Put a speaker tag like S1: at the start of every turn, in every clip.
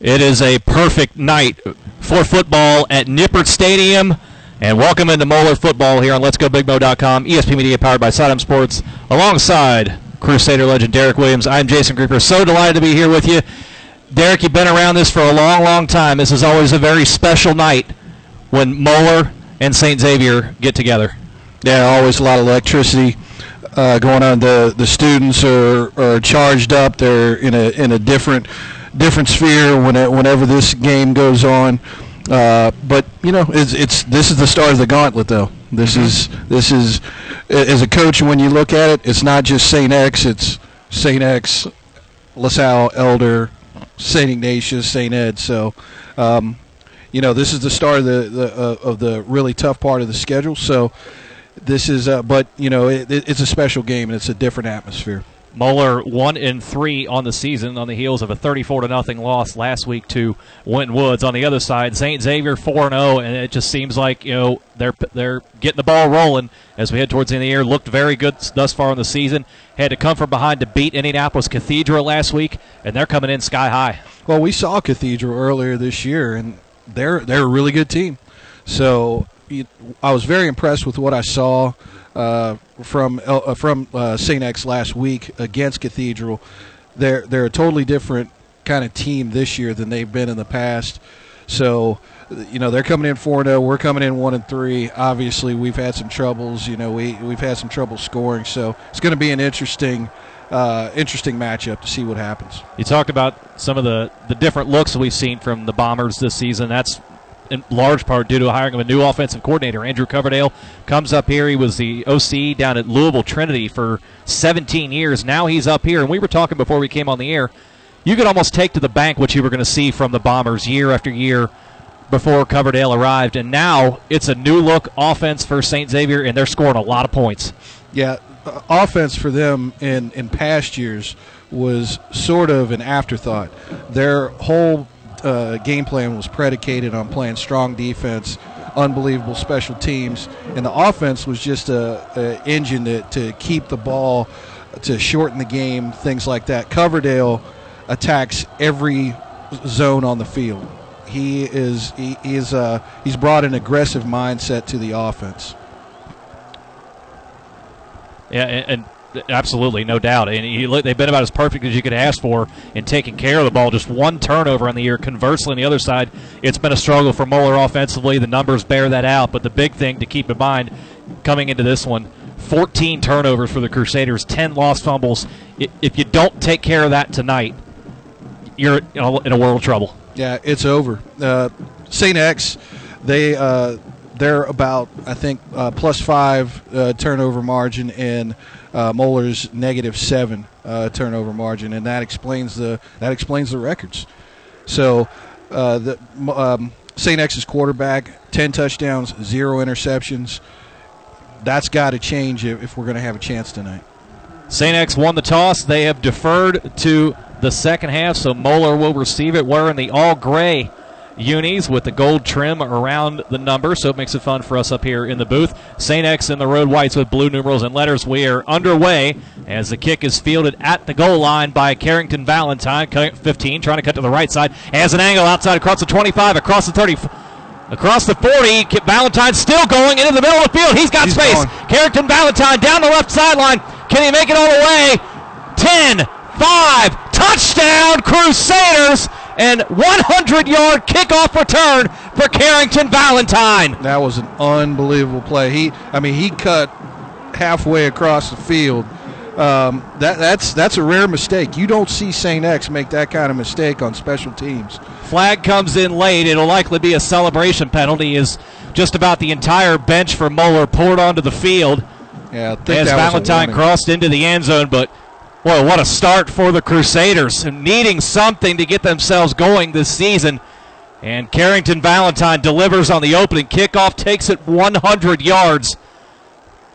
S1: It is a perfect night for football at Nippert Stadium. And welcome into Moeller football here on Let'sGoBigMo.com, ESP Media powered by Sidearm Sports, alongside Crusader legend Derek Williams. I'm Jason Creeper. So delighted to be here with you. Derek, you've been around this for a long, long time. This is always a very special night when Moeller and St. Xavier get together.
S2: Yeah, always a lot of electricity uh, going on. The the students are, are charged up. They're in a in a different different sphere when it, whenever this game goes on. Uh, but you know, it's, it's this is the start of the gauntlet, though. This is this is as a coach when you look at it, it's not just Saint X. It's Saint X, LaSalle, Elder, Saint Ignatius, Saint Ed. So. Um, you know, this is the start of the, the uh, of the really tough part of the schedule. So, this is, uh, but you know, it, it's a special game and it's a different atmosphere.
S1: Moeller one in three on the season on the heels of a 34 to nothing loss last week to Winton Woods. On the other side, St. Xavier 4 and 0, and it just seems like you know they're they're getting the ball rolling as we head towards the end of the year. Looked very good thus far in the season. Had to come from behind to beat Indianapolis Cathedral last week, and they're coming in sky high.
S2: Well, we saw Cathedral earlier this year, and they're they're a really good team. So I was very impressed with what I saw uh, from uh, from uh, St. X last week against Cathedral. They're they're a totally different kind of team this year than they've been in the past. So, you know, they're coming in 4 0. We're coming in 1 and 3. Obviously, we've had some troubles. You know, we, we've had some trouble scoring. So it's going to be an interesting. Uh, interesting matchup to see what happens.
S1: You talked about some of the, the different looks we've seen from the Bombers this season. That's in large part due to hiring of a new offensive coordinator. Andrew Coverdale comes up here. He was the OC down at Louisville Trinity for 17 years. Now he's up here, and we were talking before we came on the air. You could almost take to the bank what you were going to see from the Bombers year after year before Coverdale arrived, and now it's a new look offense for St. Xavier, and they're scoring a lot of points.
S2: Yeah, uh, offense for them in in past years was sort of an afterthought. Their whole uh, game plan was predicated on playing strong defense, unbelievable special teams, and the offense was just a, a engine to, to keep the ball, to shorten the game, things like that. Coverdale attacks every zone on the field. He is he, is uh, he's brought an aggressive mindset to the offense.
S1: Yeah, and, and Absolutely, no doubt. And he, they've been about as perfect as you could ask for in taking care of the ball. Just one turnover on the year. Conversely, on the other side, it's been a struggle for Moeller offensively. The numbers bear that out. But the big thing to keep in mind coming into this one 14 turnovers for the Crusaders, 10 lost fumbles. If you don't take care of that tonight, you're in a world of trouble.
S2: Yeah, it's over. Uh, St. X, they. Uh, they're about, I think, uh, plus five uh, turnover margin, and uh, Moeller's negative seven uh, turnover margin, and that explains the that explains the records. So, uh, the um, St. X's quarterback, ten touchdowns, zero interceptions. That's got to change if, if we're going to have a chance tonight.
S1: St. X won the toss. They have deferred to the second half, so Moeller will receive it wearing the all gray unis with the gold trim around the number, so it makes it fun for us up here in the booth. St. X in the road whites with blue numerals and letters. We are underway as the kick is fielded at the goal line by Carrington Valentine, 15, trying to cut to the right side. Has an angle outside across the 25, across the 30. Across the 40, Valentine still going into the middle of the field. He's got He's space. Going. Carrington Valentine down the left sideline. Can he make it all the way? 10, 5, touchdown, Crusaders and 100 yard kickoff return for Carrington Valentine.
S2: That was an unbelievable play. He, I mean, he cut halfway across the field. Um, that, that's that's a rare mistake. You don't see Saint X make that kind of mistake on special teams.
S1: Flag comes in late. It'll likely be a celebration penalty. Is just about the entire bench for Moeller poured onto the field.
S2: Yeah,
S1: as Valentine crossed into the end zone, but Boy, what a start for the Crusaders, needing something to get themselves going this season. And Carrington Valentine delivers on the opening kickoff, takes it 100 yards.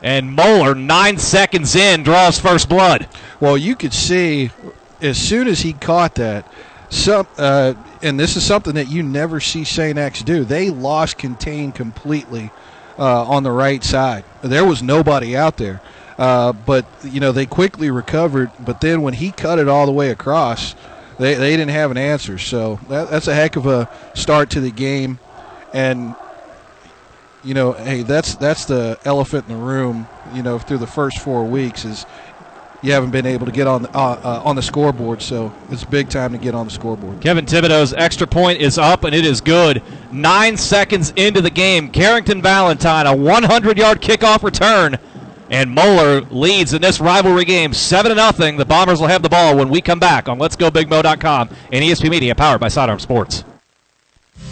S1: And Moeller, nine seconds in, draws first blood.
S2: Well, you could see as soon as he caught that, some, uh, and this is something that you never see St. X do. They lost contain completely uh, on the right side. There was nobody out there. Uh, but you know they quickly recovered. But then when he cut it all the way across, they, they didn't have an answer. So that, that's a heck of a start to the game, and you know, hey, that's that's the elephant in the room. You know, through the first four weeks is you haven't been able to get on the, uh, uh, on the scoreboard. So it's big time to get on the scoreboard.
S1: Kevin Thibodeau's extra point is up and it is good. Nine seconds into the game, Carrington Valentine a 100-yard kickoff return, and Moeller leads in this rivalry game seven to nothing. The Bombers will have the ball when we come back on Let's Go Big Let'sGoBigMo.com and ESP Media, powered by Sidearm Sports.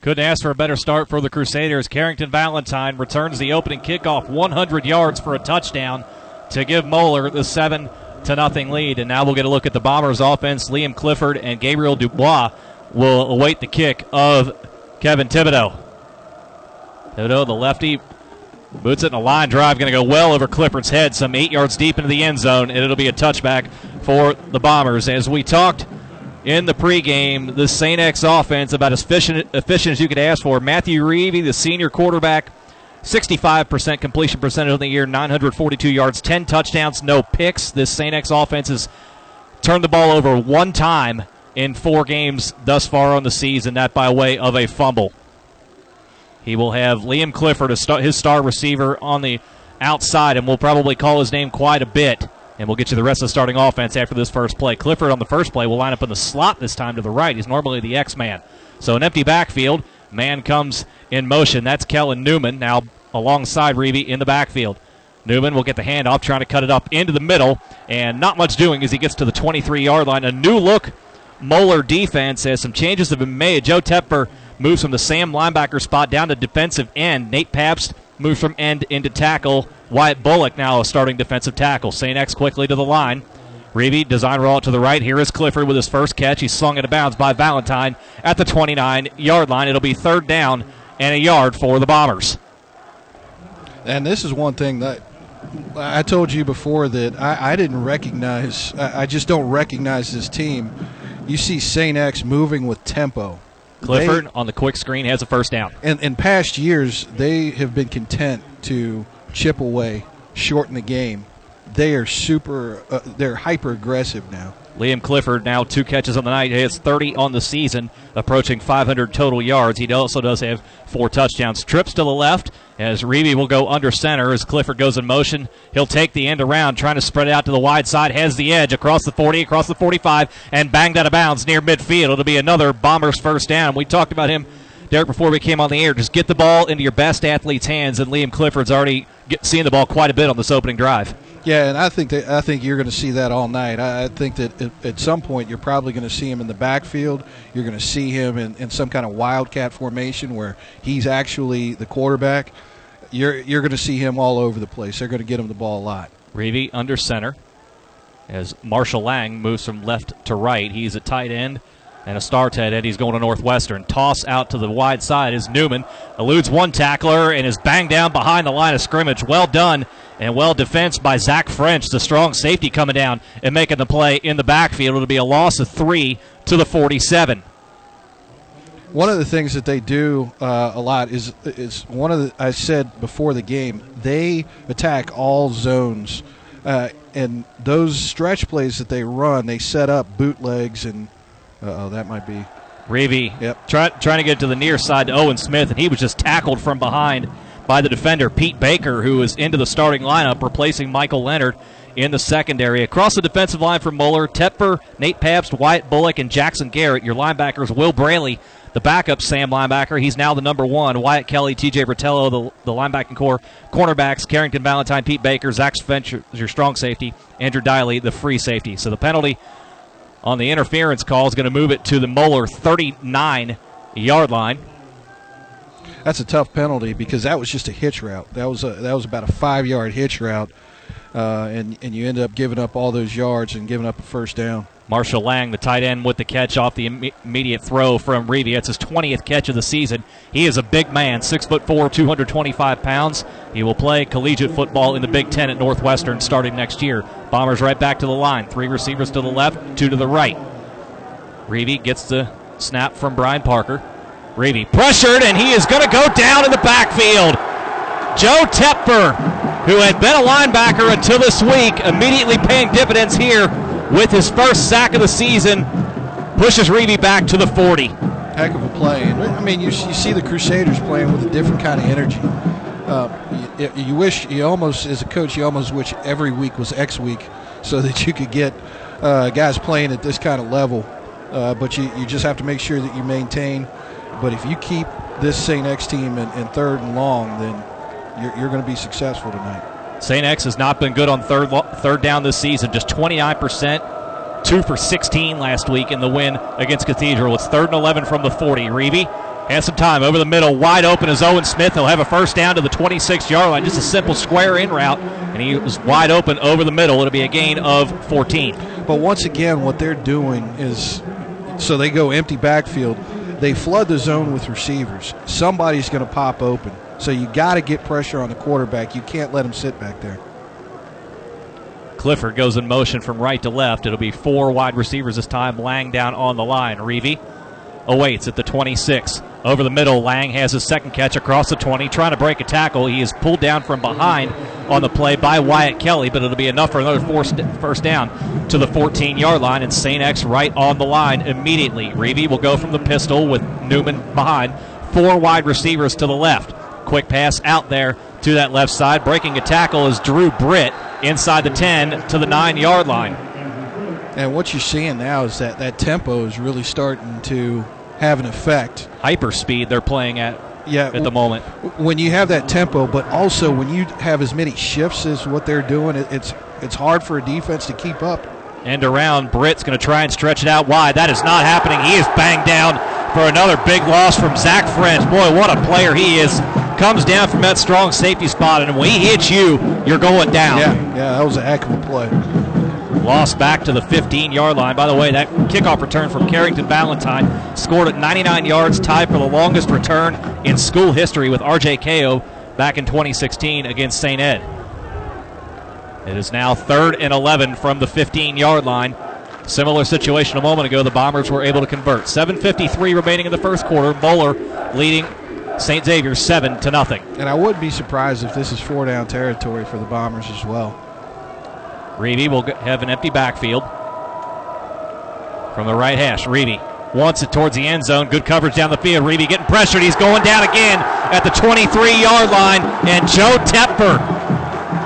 S1: Couldn't ask for a better start for the Crusaders. Carrington Valentine returns the opening kickoff 100 yards for a touchdown to give Moeller the 7 to nothing lead. And now we'll get a look at the Bombers offense. Liam Clifford and Gabriel Dubois will await the kick of Kevin Thibodeau. Thibodeau, the lefty, boots it in a line drive, going to go well over Clifford's head, some eight yards deep into the end zone, and it'll be a touchback for the Bombers. As we talked in the pregame. The St. X offense about as efficient, efficient as you could ask for. Matthew Reevy, the senior quarterback, 65% completion percentage of the year, 942 yards, 10 touchdowns, no picks. This St. X offense has turned the ball over one time in four games thus far on the season, that by way of a fumble. He will have Liam Clifford, his star receiver, on the outside, and we'll probably call his name quite a bit and we'll get you the rest of the starting offense after this first play. Clifford on the first play will line up in the slot this time to the right. He's normally the X man. So an empty backfield. Man comes in motion. That's Kellen Newman now alongside Reevy in the backfield. Newman will get the handoff, trying to cut it up into the middle, and not much doing as he gets to the 23 yard line. A new look Moeller defense as some changes have been made. Joe Tepper moves from the Sam linebacker spot down to defensive end. Nate Pabst moves from end into tackle. Wyatt Bullock now a starting defensive tackle. St. X quickly to the line. Reevy design roll out to the right. Here is Clifford with his first catch. He's slung into bounds by Valentine at the 29 yard line. It'll be third down and a yard for the Bombers.
S2: And this is one thing that I told you before that I, I didn't recognize. I, I, just don't recognize this team. You see St. X moving with tempo.
S1: Clifford they, on the quick screen has a first down.
S2: In, in past years, they have been content to chip away, shorten the game. They are super. Uh, they're hyper aggressive now.
S1: Liam Clifford now two catches on the night. He has 30 on the season, approaching 500 total yards. He also does have four touchdowns. Trips to the left as Reevy will go under center as Clifford goes in motion. He'll take the end around, trying to spread it out to the wide side. Has the edge across the 40, across the 45, and banged out of bounds near midfield. It'll be another Bombers first down. We talked about him Derek, before we came on the air, just get the ball into your best athlete's hands, and Liam Clifford's already get, seeing the ball quite a bit on this opening drive.
S2: Yeah, and I think that I think you're going to see that all night. I, I think that at, at, some point you're probably going to see him in the backfield. You're going to see him in, in some kind of wildcat formation where he's actually the quarterback. You're you're going to see him all over the place. They're going to get him the ball a lot.
S1: Reevy under center as Marshall Lang moves from left to right. He's a tight end and a star tight end. He's going to Northwestern. Toss out to the wide side is Newman. Eludes one tackler and is banged down behind the line of scrimmage. Well done and well defensed by Zach French, the strong safety coming down and making the play in the backfield. It'll be a loss of three to the 47.
S2: One of the things that they do uh, a lot is is one of the I said before the game they attack all zones, uh, and those stretch plays that they run they set up bootlegs and oh, that might be.
S1: Reevy yep. Try, trying to get to the near side to Owen Smith, and he was just tackled from behind by the defender, Pete Baker, who is into the starting lineup, replacing Michael Leonard in the secondary. Across the defensive line from Moeller, Tepper, Nate Pabst, Wyatt Bullock, and Jackson Garrett. Your linebackers, Will Braley, the backup Sam linebacker. He's now the number one. Wyatt Kelly, TJ Bertello, the, the linebacking core. Cornerbacks, Carrington Valentine, Pete Baker, Zach Spencer, your strong safety. Andrew Diley, the free safety. So the penalty on the interference call is going to move it to the Moeller 39 yard line.
S2: That's a tough penalty because that was just a hitch route. That was a, that was about a five yard hitch route. Uh, and and you end up giving up all those yards and giving up a first down.
S1: Marshall Lang, the tight end, with the catch off the immediate throw from Reevy. That's his 20th catch of the season. He is a big man, six foot four, 225 pounds. He will play collegiate football in the Big Ten at Northwestern starting next year. Bombers right back to the line. Three receivers to the left, two to the right. Reevy gets the snap from Brian Parker. Reevy pressured, and he is going to go down in the backfield. Joe Tepper, who had been a linebacker until this week, immediately paying dividends here with his first sack of the season, pushes Reevy back to the 40.
S2: Heck of a play. I mean, you, you see the Crusaders playing with a different kind of energy. Uh, you, you, wish, you almost, as a coach, you almost wish every week was X week so that you could get uh, guys playing at this kind of level. Uh, but you, you just have to make sure that you maintain. But if you keep this St. X team in, in third and long, then you're, you're going to be successful tonight.
S1: St. X has not been good on third third down this season, just 29%, 2 for 16 last week in the win against Cathedral. It's third and 11 from the 40. Reevy has some time over the middle, wide open is Owen Smith. He'll have a first down to the 26 yard line, just a simple square in route, and he was wide open over the middle. It'll be a gain of 14.
S2: But once again, what they're doing is so they go empty backfield. They flood the zone with receivers. Somebody's going to pop open. So you got to get pressure on the quarterback. You can't let him sit back there.
S1: Clifford goes in motion from right to left. It'll be four wide receivers this time. Lang down on the line. Reevy awaits at the 26. Over the middle, Lang has his second catch across the 20, trying to break a tackle. He is pulled down from behind on the play by Wyatt Kelly, but it'll be enough for another first down to the 14 yard line, and St. X right on the line immediately. Reevy will go from the pistol with Newman behind. Four wide receivers to the left. Quick pass out there to that left side. Breaking a tackle is Drew Britt inside the 10 to the 9 yard line.
S2: And what you're seeing now is that that tempo is really starting to have an effect.
S1: Hyper speed they're playing at yeah, at the moment.
S2: When you have that tempo, but also when you have as many shifts as what they're doing, it's it's hard for a defense to keep up.
S1: And around, Britt's going to try and stretch it out wide. That is not happening. He is banged down for another big loss from Zach French. Boy, what a player he is. Comes down from that strong safety spot, and when he hits you, you're going down.
S2: Yeah, yeah, that was a heck of a play.
S1: Lost back to the 15 yard line. By the way, that kickoff return from Carrington Valentine scored at 99 yards, tied for the longest return in school history with RJ Ko back in 2016 against St. Ed. It is now third and 11 from the 15 yard line. Similar situation a moment ago. The Bombers were able to convert. 7.53 remaining in the first quarter. Moeller leading St. Xavier 7 to nothing.
S2: And I wouldn't be surprised if this is four down territory for the Bombers as well.
S1: Reevy will have an empty backfield from the right hash. Reevy wants it towards the end zone. Good coverage down the field. Reevy getting pressured. He's going down again at the 23 yard line. And Joe Tepper,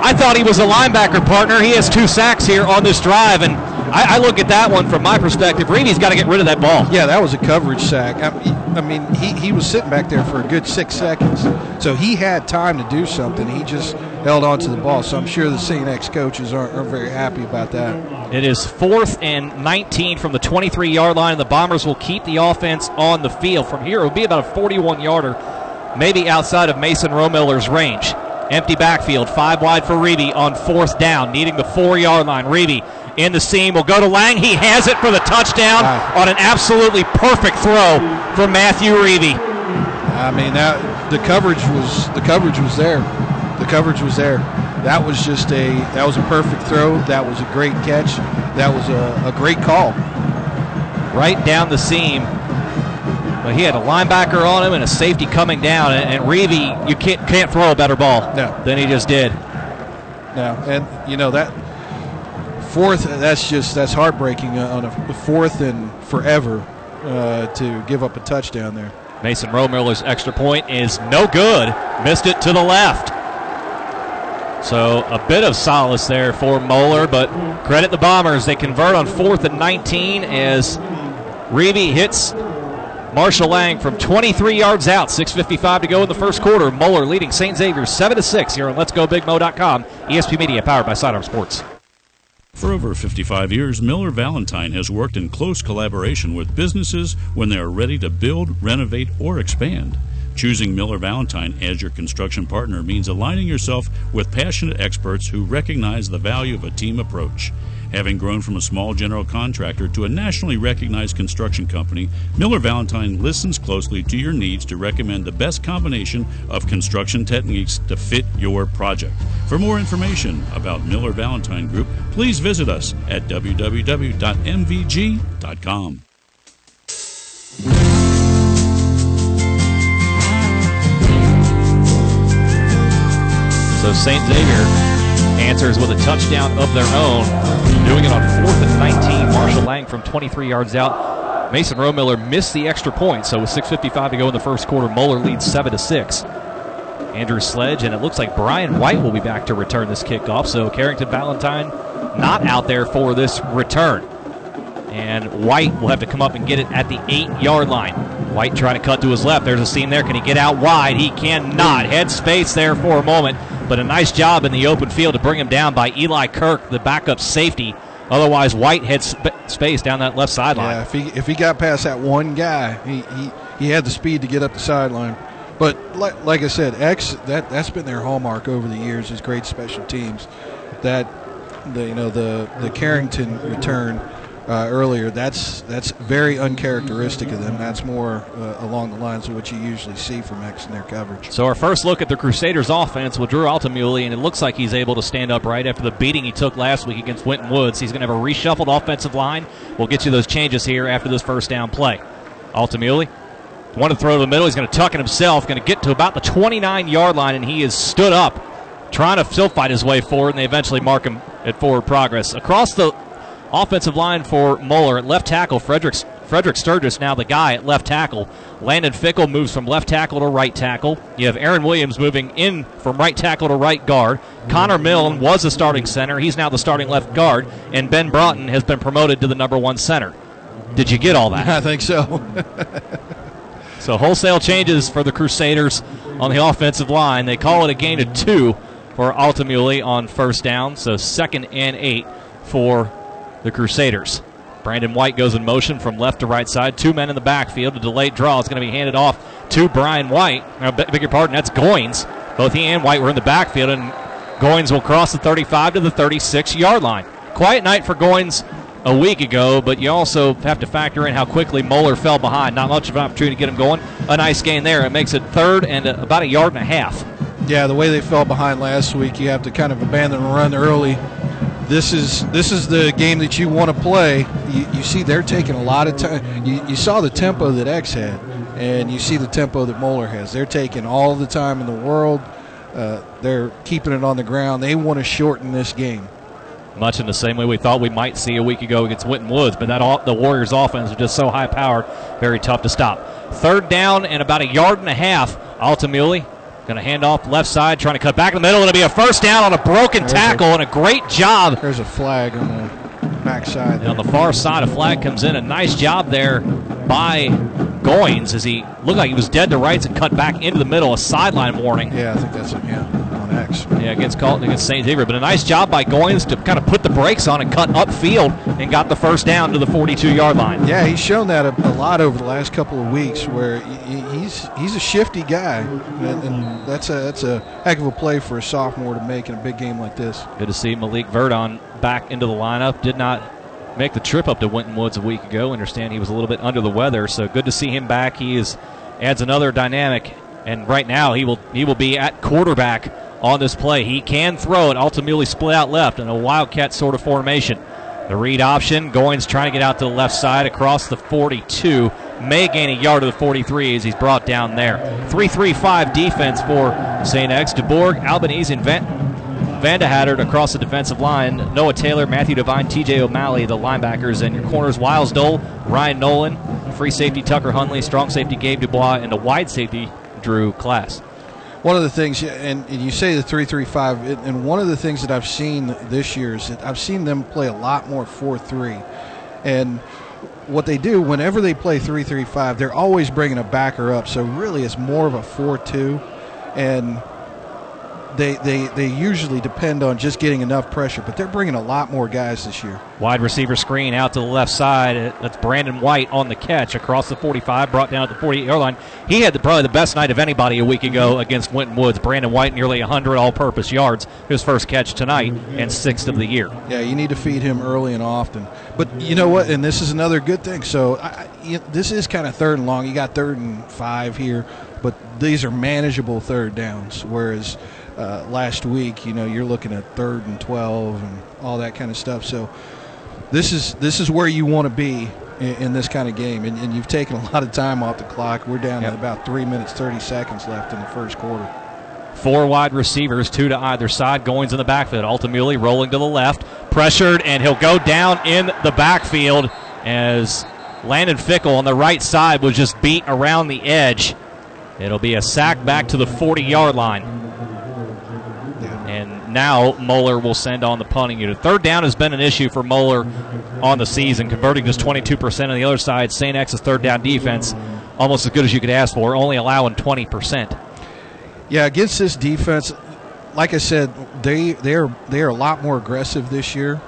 S1: I thought he was a linebacker partner. He has two sacks here on this drive. And I, I look at that one from my perspective. Reevy's got to get rid of that ball.
S2: Yeah, that was a coverage sack. I, I mean, he, he was sitting back there for a good six seconds. So he had time to do something. He just held on to the ball. So I'm sure the St. X coaches aren't, are very happy about that.
S1: It is fourth and 19 from the 23 yard line. The Bombers will keep the offense on the field. From here, it will be about a 41 yarder, maybe outside of Mason Romiller's range. Empty backfield, five wide for Reevy on fourth down, needing the four yard line. Reevy in the seam will go to Lang. He has it for the touchdown wow. on an absolutely perfect throw from Matthew Reevy.
S2: I mean that the coverage was the coverage was there. The coverage was there. That was just a that was a perfect throw. That was a great catch. That was a, a great call.
S1: Right down the seam. But he had a linebacker on him and a safety coming down, and, and Reevy, you can't can't throw a better ball
S2: no.
S1: than he just did.
S2: No, and you know that fourth. That's just that's heartbreaking on a fourth and forever uh, to give up a touchdown there.
S1: Mason Romiller's extra point is no good. Missed it to the left. So a bit of solace there for Moeller, but credit the Bombers. They convert on fourth and 19 as Reevy hits Marshall Lang from 23 yards out. 6.55 to go in the first quarter. Moeller leading St. Xavier 7 to 6 here on Let'sGoBigMo.com. ESP Media powered by Sidearm Sports.
S3: For over 55 years, Miller Valentine has worked in close collaboration with businesses when they are ready to build, renovate, or expand. Choosing Miller Valentine as your construction partner means aligning yourself with passionate experts who recognize the value of a team approach. Having grown from a small general contractor to a nationally recognized construction company, Miller Valentine listens closely to your needs to recommend the best combination of construction techniques to fit your project. For more information about Miller Valentine Group, please visit us at www.mvg.com.
S1: So St. Xavier answers with a touchdown of their own, doing it on fourth and 19. Marshall Lang from 23 yards out. Mason Romiller missed the extra point, so with 6:55 to go in the first quarter, Moeller leads seven to six. Andrew Sledge, and it looks like Brian White will be back to return this kickoff. So Carrington Valentine not out there for this return. And White will have to come up and get it at the eight yard line. White trying to cut to his left. There's a seam there. Can he get out wide? He cannot. Head space there for a moment, but a nice job in the open field to bring him down by Eli Kirk, the backup safety. Otherwise, White had sp- space down that left sideline.
S2: Yeah, if he if he got past that one guy, he, he, he had the speed to get up the sideline. But like, like I said, X that that's been their hallmark over the years is great special teams. That the you know the the Carrington return uh, earlier that's that's very uncharacteristic of them. That's more uh, along the lines of what you usually see from X in their coverage.
S1: So our first look at the Crusaders' offense with Drew Altamuli, and it looks like he's able to stand up right after the beating he took last week against Winton Woods. He's going to have a reshuffled offensive line. We'll get you those changes here after this first down play. Altamuli One to throw to the middle. He's going to tuck it himself. Going to get to about the 29 yard line, and he is stood up, trying to still fight his way forward, and they eventually mark him at forward progress. Across the offensive line for Moeller at left tackle, Frederick, Frederick Sturgis now the guy at left tackle. Landon Fickle moves from left tackle to right tackle. You have Aaron Williams moving in from right tackle to right guard. Connor Milne was the starting center. He's now the starting left guard. And Ben Broughton has been promoted to the number one center. Did you get all that?
S2: I think so.
S1: So wholesale changes for the Crusaders on the offensive line. They call it a gain of two for Altamuli on first down. So second and eight for the Crusaders. Brandon White goes in motion from left to right side. Two men in the backfield. A delayed draw is going to be handed off to Brian White. I beg your pardon, that's Goins. Both he and White were in the backfield, and Goins will cross the 35 to the 36 yard line. Quiet night for Goins a week ago, but you also have to factor in how quickly Moeller fell behind. Not much of an opportunity to get him going. A nice gain there. It makes it third and uh, about a yard and a half.
S2: Yeah, the way they fell behind last week, you have to kind of abandon the run early. This is this is the game that you want to play. You, you see, they're taking a lot of time. You, you saw the tempo that X had, and you see the tempo that Moeller has. They're taking all the time in the world. Uh, they're keeping it on the ground. They want to shorten this game
S1: much in the same way we thought we might see a week ago against Winton Woods. But that all, the Warriors' offense is just so high powered, very tough to stop. Third down and about a yard and a half. Altamuli going to hand off left side, trying to cut back in the middle. It'll be a first down on a broken there's tackle a, and a great job.
S2: There's a flag on the backside.
S1: And on the far side, a flag comes in. A nice job there by Goins as he looked like he was dead to rights and cut back into the middle. A sideline warning.
S2: Yeah, I think that's it. Yeah. On X.
S1: Yeah, against Colton, against St. Xavier. But a nice job by Goins to kind of put the brakes on and cut upfield and got the first down to the 42 yard line.
S2: Yeah, he's shown that a, a lot over the last couple of weeks where he, he's he's a shifty guy. And, and, that's, a, that's a heck of a play for a sophomore to make in a big game like this.
S1: Good to see Malik Verdon back into the lineup. Did not make the trip up to Winton Woods a week ago. Understand he was a little bit under the weather, so good to see him back. He is adds another dynamic, and right now he will he will be at quarterback on this play. He can throw it. Altamuli split out left in a wildcat sort of formation. The read option. Goins trying to get out to the left side across the 42. May gain a yard to the 43 as he's brought down there. 3 3 5 defense for St. X. DeBorg, Albanese, and Van, Vandehattert across the defensive line. Noah Taylor, Matthew Devine, TJ O'Malley, the linebackers. And your corners, Wiles Dole, Ryan Nolan, free safety Tucker Hunley, strong safety Gabe Dubois, and the wide safety Drew Class
S2: one of the things, and, you say the three three five, and one of the things that I've seen this year is that I've seen them play a lot more four three, and what they do whenever they play three three five, they're always bringing a backer up. So really, it's more of a four two, and they, they, they usually depend on just getting enough pressure, but they're bringing a lot more guys this year.
S1: Wide receiver screen out to the left side. That's Brandon White on the catch across the 45, brought down at the 48 yard line. He had the, probably the best night of anybody a week ago against Winton Woods. Brandon White, nearly 100 all purpose yards. His first catch tonight and sixth of the year.
S2: Yeah, you need to feed him early and often. But you know what? And this is another good thing. So I, you, this is kind of third and long. You got third and five here, but these are manageable third downs. Whereas uh, last week, you know, you're looking at third and 12 and all that kind of stuff. So this is this is where you want to be in, in this kind of game. And, and, you've taken a lot of time off the clock. We're down yep. about three minutes 30 seconds left in the first quarter.
S1: Four wide receivers, two to either side. Goins in the backfield. Altamuli rolling to the left, pressured, and he'll go down in the backfield as Landon Fickle on the right side was just beat around the edge. It'll be a sack back to the 40 yard line now Moeller will send on the punting unit. Third down has been an issue for Moeller on the season, converting just 22%. On the other side, St. X's third down defense, almost as good as you could ask for, only allowing 20%.
S2: Yeah, against this defense, like I said, they they're they're a lot more aggressive this year.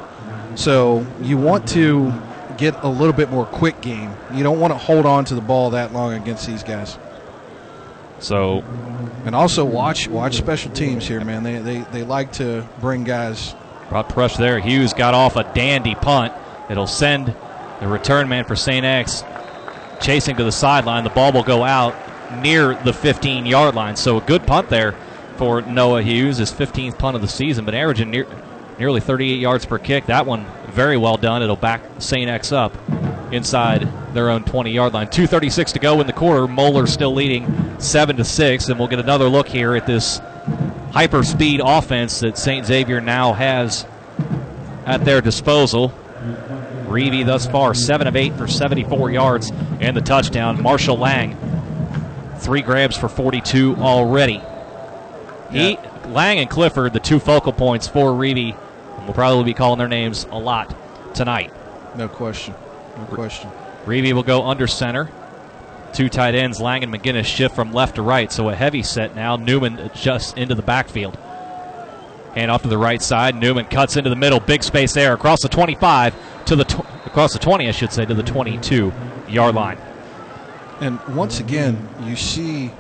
S2: So you want to get a little bit more quick game. You don't want to hold on to the ball that long against these guys.
S1: So,
S2: and also watch watch special teams here, man. They they, they like to bring guys.
S1: Brought pressure there. Hughes got off a dandy punt. It'll send the return man for St. X chasing to the sideline. The ball will go out near the 15 yard line. So a good punt there for Noah Hughes, his 15th punt of the season, but averaging near, nearly 38 yards per kick. That one very well done. It'll back St. X up inside their own 20 yard line. 2.36 to go in the quarter. Moeller still leading 7 to 6. And we'll get another look here at this hyper speed offense that St. Xavier now has at their disposal. Reevy thus far, 7 of 8 for 74 yards and the touchdown. Marshall Lang, three grabs for 42 already. He, Lang and Clifford, the two focal points for Reevy, will probably be calling their names a lot tonight.
S2: No question. No question.
S1: Reevy will go under center. Two tight ends, Lang and McGinnis shift from left to right, so a heavy set now. Newman adjusts into the backfield. Hand off to the right side. Newman cuts into the middle. Big space there across the 25 to the tw- across the 20, I should say, to the 22 yard line.
S2: And once again, you see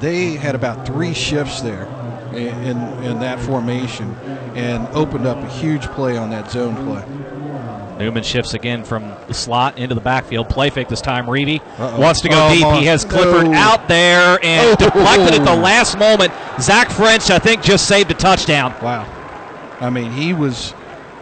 S2: they had about three shifts there in, in, in that formation and opened up a huge play on that zone play.
S1: Newman shifts again from the slot into the backfield. Play fake this time. Reevy wants to go oh, deep. He has Clifford out there and oh. deflected at the last moment. Zach French, I think, just saved a touchdown.
S2: Wow. I mean, he was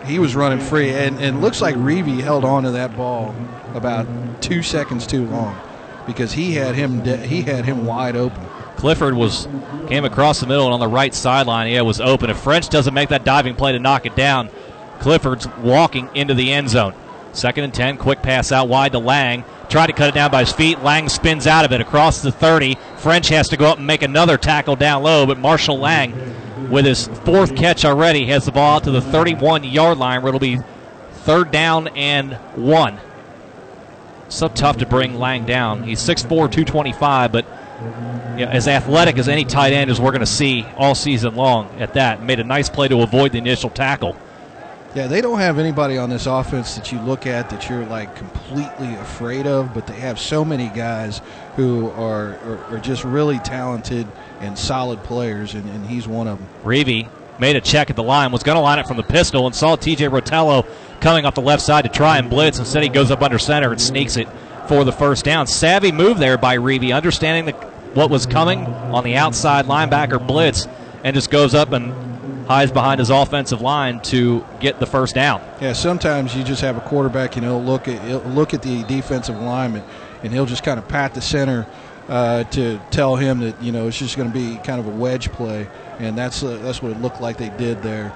S2: he was running free, and, and looks like Reevy held on to that ball about two seconds too long because he had him de- he had him wide open.
S1: Clifford was came across the middle and on the right sideline. Yeah, was open. If French doesn't make that diving play to knock it down, Clifford's walking into the end zone. Second and 10, quick pass out wide to Lang. Tried to cut it down by his feet. Lang spins out of it across the 30. French has to go up and make another tackle down low, but Marshall Lang, with his fourth catch already, has the ball out to the 31 yard line where it'll be third down and one. So tough to bring Lang down. He's 6'4, 225, but you know, as athletic as any tight end as we're going to see all season long at that. Made a nice play to avoid the initial tackle.
S2: Yeah, they don't have anybody on this offense that you look at that you're like completely afraid of, but they have so many guys who are, are, are just really talented and solid players, and, and he's one of them.
S1: Reevy made a check at the line, was going to line it from the pistol, and saw TJ Rotello coming off the left side to try and blitz. Instead, he goes up under center and sneaks it for the first down. Savvy move there by Reevy, understanding the, what was coming on the outside linebacker blitz, and just goes up and hides behind his offensive line to get the first down.
S2: Yeah, sometimes you just have a quarterback, you know, look at look at the defensive lineman, and he'll just kind of pat the center uh, to tell him that you know it's just going to be kind of a wedge play, and that's uh, that's what it looked like they did there.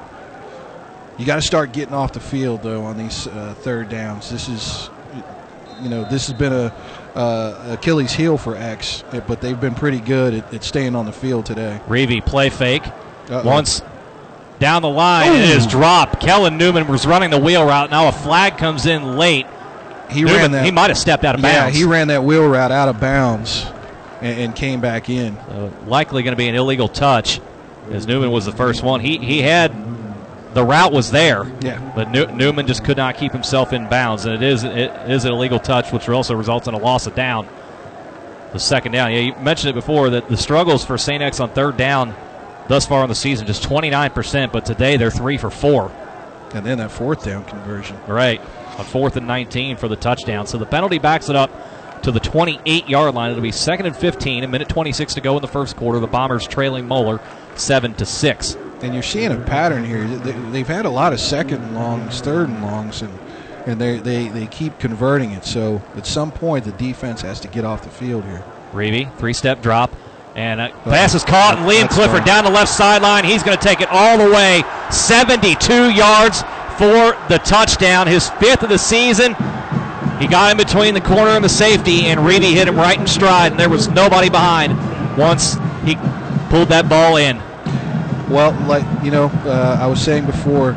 S2: You got to start getting off the field though on these uh, third downs. This is, you know, this has been a uh, Achilles heel for X, but they've been pretty good at, at staying on the field today.
S1: Reevy play fake. Uh-oh. Once down the line. Ooh. It is dropped. Kellen Newman was running the wheel route. Now a flag comes in late.
S2: He Newman, ran that.
S1: He might have stepped out of bounds.
S2: Yeah, he ran that wheel route out of bounds and, and came back in.
S1: So likely going to be an illegal touch. as Newman was the first one. He he had the route was there,
S2: Yeah.
S1: but New, Newman just could not keep himself in bounds, and it is it is an illegal touch, which also results in a loss of down. The second down. Yeah, you mentioned it before that the struggles for St. X on third down thus far in the season just 29%, but today they're three for four.
S2: And then that fourth down conversion.
S1: Right. On fourth and 19 for the touchdown. So the penalty backs it up to the 28 yard line. It'll be second and 15, a minute 26 to go in the first quarter. The Bombers trailing Moeller 7 to 6.
S2: And you're seeing a pattern here. They- They've had a lot of second and longs, third and longs, and and they, they, they keep converting it. So at some point, the defense has to get off the field here.
S1: Reeve, three step drop. And uh, pass is caught, and Liam Clifford down the left sideline. He's going to take it all the way, 72 yards for the touchdown, his fifth of the season. He got in between the corner and the safety, and Reeve hit him right in stride, and there was nobody behind once he pulled that ball in.
S2: Well, like you know, uh, I was saying before,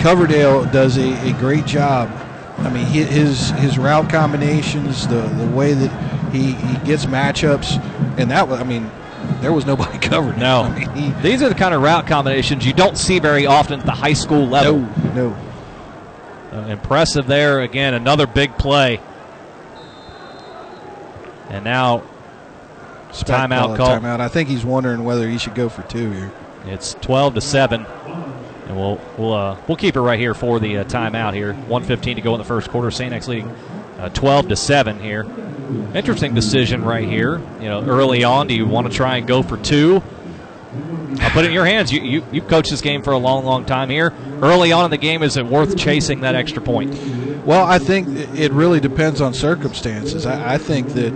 S2: Coverdale does a, a great job. I mean, his his route combinations, the the way that he, he gets matchups, and that was, I mean, there was nobody covered.
S1: No.
S2: I mean, he,
S1: These are the kind of route combinations you don't see very often at the high school level.
S2: no, no.
S1: Uh, impressive there. Again, another big play. And now
S2: Spec
S1: Timeout call.
S2: Timeout. I think he's wondering whether he should go for two here.
S1: it's 12 to 7. And we'll we'll uh, we'll keep it right here for the uh, timeout here. 115 to go in the first quarter. St. X leading uh, 12 to 7 here. Interesting decision right here. You know, early on, do you want to try and go for two? I'll put it in your hands. You, you you coached this game for a long, long time here. Early on in the game, is it worth chasing that extra point?
S2: Well, I think it really depends on circumstances. I, I think that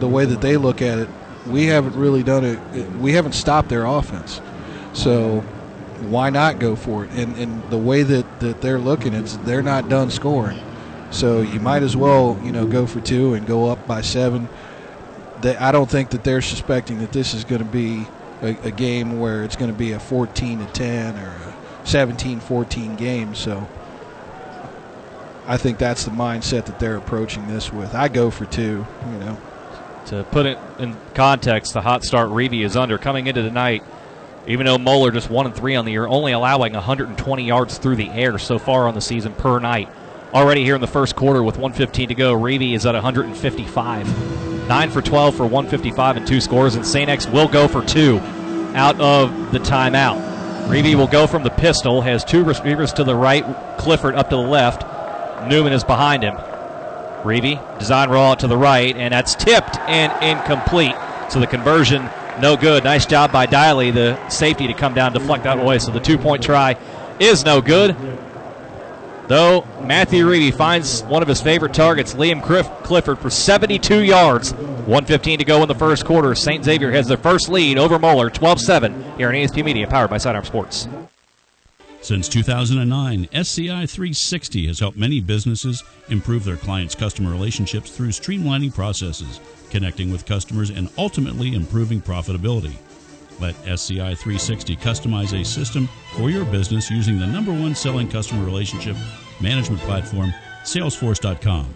S2: the way that they look at it, we haven't really done it. We haven't stopped their offense, so why not go for it? And, and the way that, that they're looking, it's they're not done scoring, so you might as well you know go for two and go up by seven. They, I don't think that they're suspecting that this is going to be a, a game where it's going to be a 14 to 10 or a 17-14 game. So. I think that's the mindset that they're approaching this with. I go for two, you know.
S1: To put it in context, the hot start Reeve is under coming into tonight. Even though Moeller just one and three on the year, only allowing 120 yards through the air so far on the season per night. Already here in the first quarter with 115 to go, Reeve is at 155. Nine for 12 for 155 and two scores, and St. X will go for two out of the timeout. Reeve will go from the pistol, has two receivers to the right, Clifford up to the left. Newman is behind him. Reeve, design roll out to the right, and that's tipped and incomplete. So the conversion, no good. Nice job by Diley, the safety, to come down, deflect that away. So the two point try is no good. Though Matthew Reeve finds one of his favorite targets, Liam Cliff- Clifford, for 72 yards. 115 to go in the first quarter. St. Xavier has their first lead over Moeller, 12 7, here on ESP Media, powered by Sidearm Sports.
S3: Since 2009, SCI 360 has helped many businesses improve their clients' customer relationships through streamlining processes, connecting with customers, and ultimately improving profitability. Let SCI 360 customize a system for your business using the number one selling customer relationship management platform, Salesforce.com.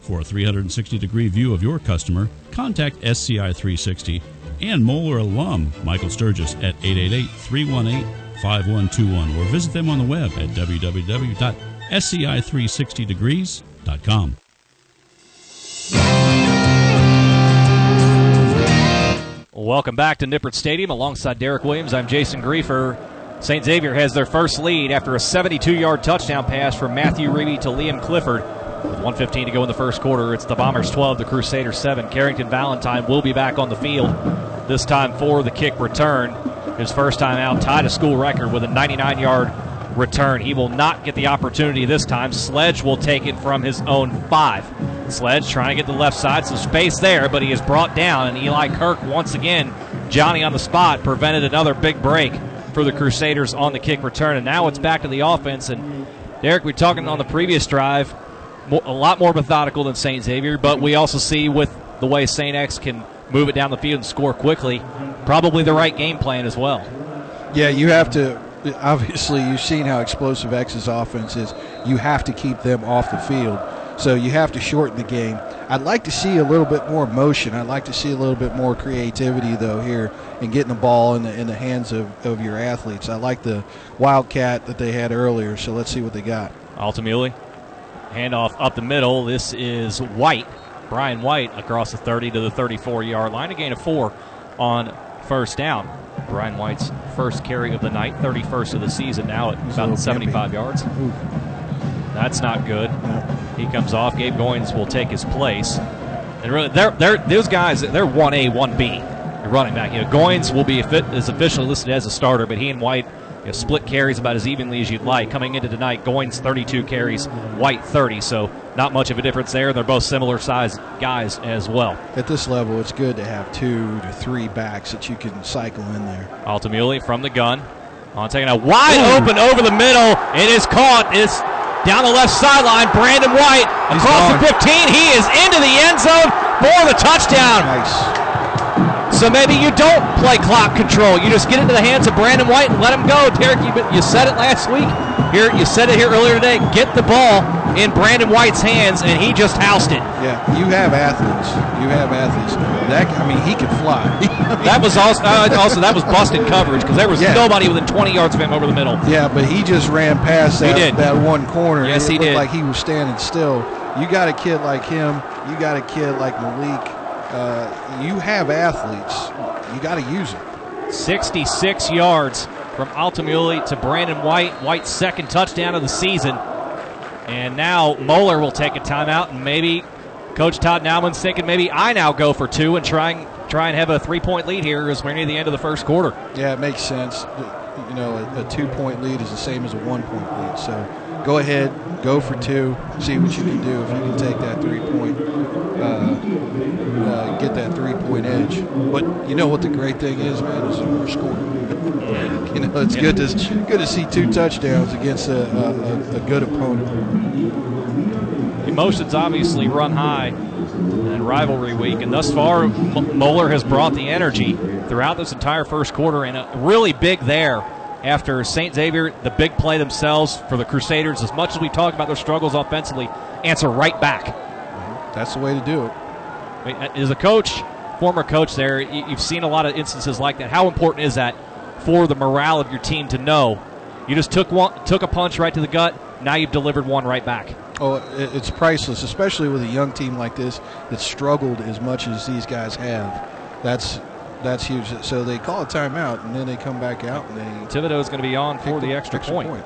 S3: For a 360 degree view of your customer, contact SCI 360 and Moeller alum Michael Sturgis at 888 318 5121 or visit them on the web at www.sci360degrees.com.
S1: Welcome back to Nippert Stadium alongside Derek Williams. I'm Jason Griefer. St. Xavier has their first lead after a 72 yard touchdown pass from Matthew Reeve to Liam Clifford. With 115 to go in the first quarter, it's the Bombers 12, the Crusaders 7. Carrington Valentine will be back on the field, this time for the kick return. His first time out, tied a school record with a 99 yard return. He will not get the opportunity this time. Sledge will take it from his own five. Sledge trying to get the left side, some space there, but he is brought down, and Eli Kirk once again, Johnny on the spot, prevented another big break for the Crusaders on the kick return. And now it's back to the offense. And Derek, we are talking on the previous drive, a lot more methodical than St. Xavier, but we also see with the way St. X can move it down the field and score quickly, probably the right game plan as well.
S2: Yeah, you have to. Obviously, you've seen how explosive X's offense is. You have to keep them off the field, so you have to shorten the game. I'd like to see a little bit more motion. I'd like to see a little bit more creativity, though, here in getting the ball in the, in the hands of, of your athletes. I like the wildcat that they had earlier, so let's see what they got.
S1: Altamuli, handoff up the middle. This is White, Brian White, across the 30 to the 34 yard line. A gain of four on first down. Brian White's first carry of the night, 31st of the season now at about 75 yards.
S2: Ooh.
S1: That's not good. He comes off. Gabe Goins will take his place. And really, they're, they're, those guys, they're 1A, 1B. running back. You know, Goins will be is officially listed as a starter, but he and White you know, split carries about as evenly as you'd like. Coming into tonight, Goins 32 carries, White 30, so not much of a difference there. They're both similar size guys as well.
S2: At this level, it's good to have two to three backs that you can cycle in there.
S1: Altamuli from the gun. On taking a wide Ooh. open over the middle. It is caught. It's down the left sideline. Brandon White across the 15. He is into the end zone for the touchdown.
S2: Nice.
S1: So maybe you don't play clock control. You just get into the hands of Brandon White and let him go. Derek, you, you said it last week. Here, you said it here earlier today. Get the ball in Brandon White's hands, and he just housed it.
S2: Yeah, you have athletes. You have athletes. That I mean, he can fly.
S1: that was also uh, also that was busted coverage because there was yeah. nobody within 20 yards of him over the middle.
S2: Yeah, but he just ran past that, that one corner.
S1: Yes,
S2: it
S1: he
S2: looked
S1: did.
S2: Like he was standing still. You got a kid like him. You got a kid like Malik uh, you have athletes. You got to use them.
S1: 66 yards from Altamuli to Brandon White. White's second touchdown of the season. And now Moeller will take a timeout, and maybe Coach Todd Nauman's thinking maybe I now go for two and try and, try and have a three point lead here as we're near the end of the first quarter.
S2: Yeah, it makes sense. You know, a, a two point lead is the same as a one point lead. So go ahead, go for two, see what you can do if you can take that three point uh, uh, get that three point edge. But you know what the great thing is, man, is we're scoring. you know, it's yeah. good to good to see two touchdowns against a, a, a good opponent.
S1: Emotions obviously run high in rivalry week, and thus far, M- Moeller has brought the energy throughout this entire first quarter, and a really big there after St. Xavier, the big play themselves for the Crusaders, as much as we talk about their struggles offensively, answer right back mm-hmm.
S2: that's the way to do it.
S1: As a coach, former coach there, you've seen a lot of instances like that. How important is that for the morale of your team to know you just took one, took a punch right to the gut. Now you've delivered one right back.
S2: Oh, it's priceless, especially with a young team like this that struggled as much as these guys have. That's that's huge. So they call a timeout, and then they come back out, and they.
S1: Thibodeau is going to be on for the, the extra, extra point. point.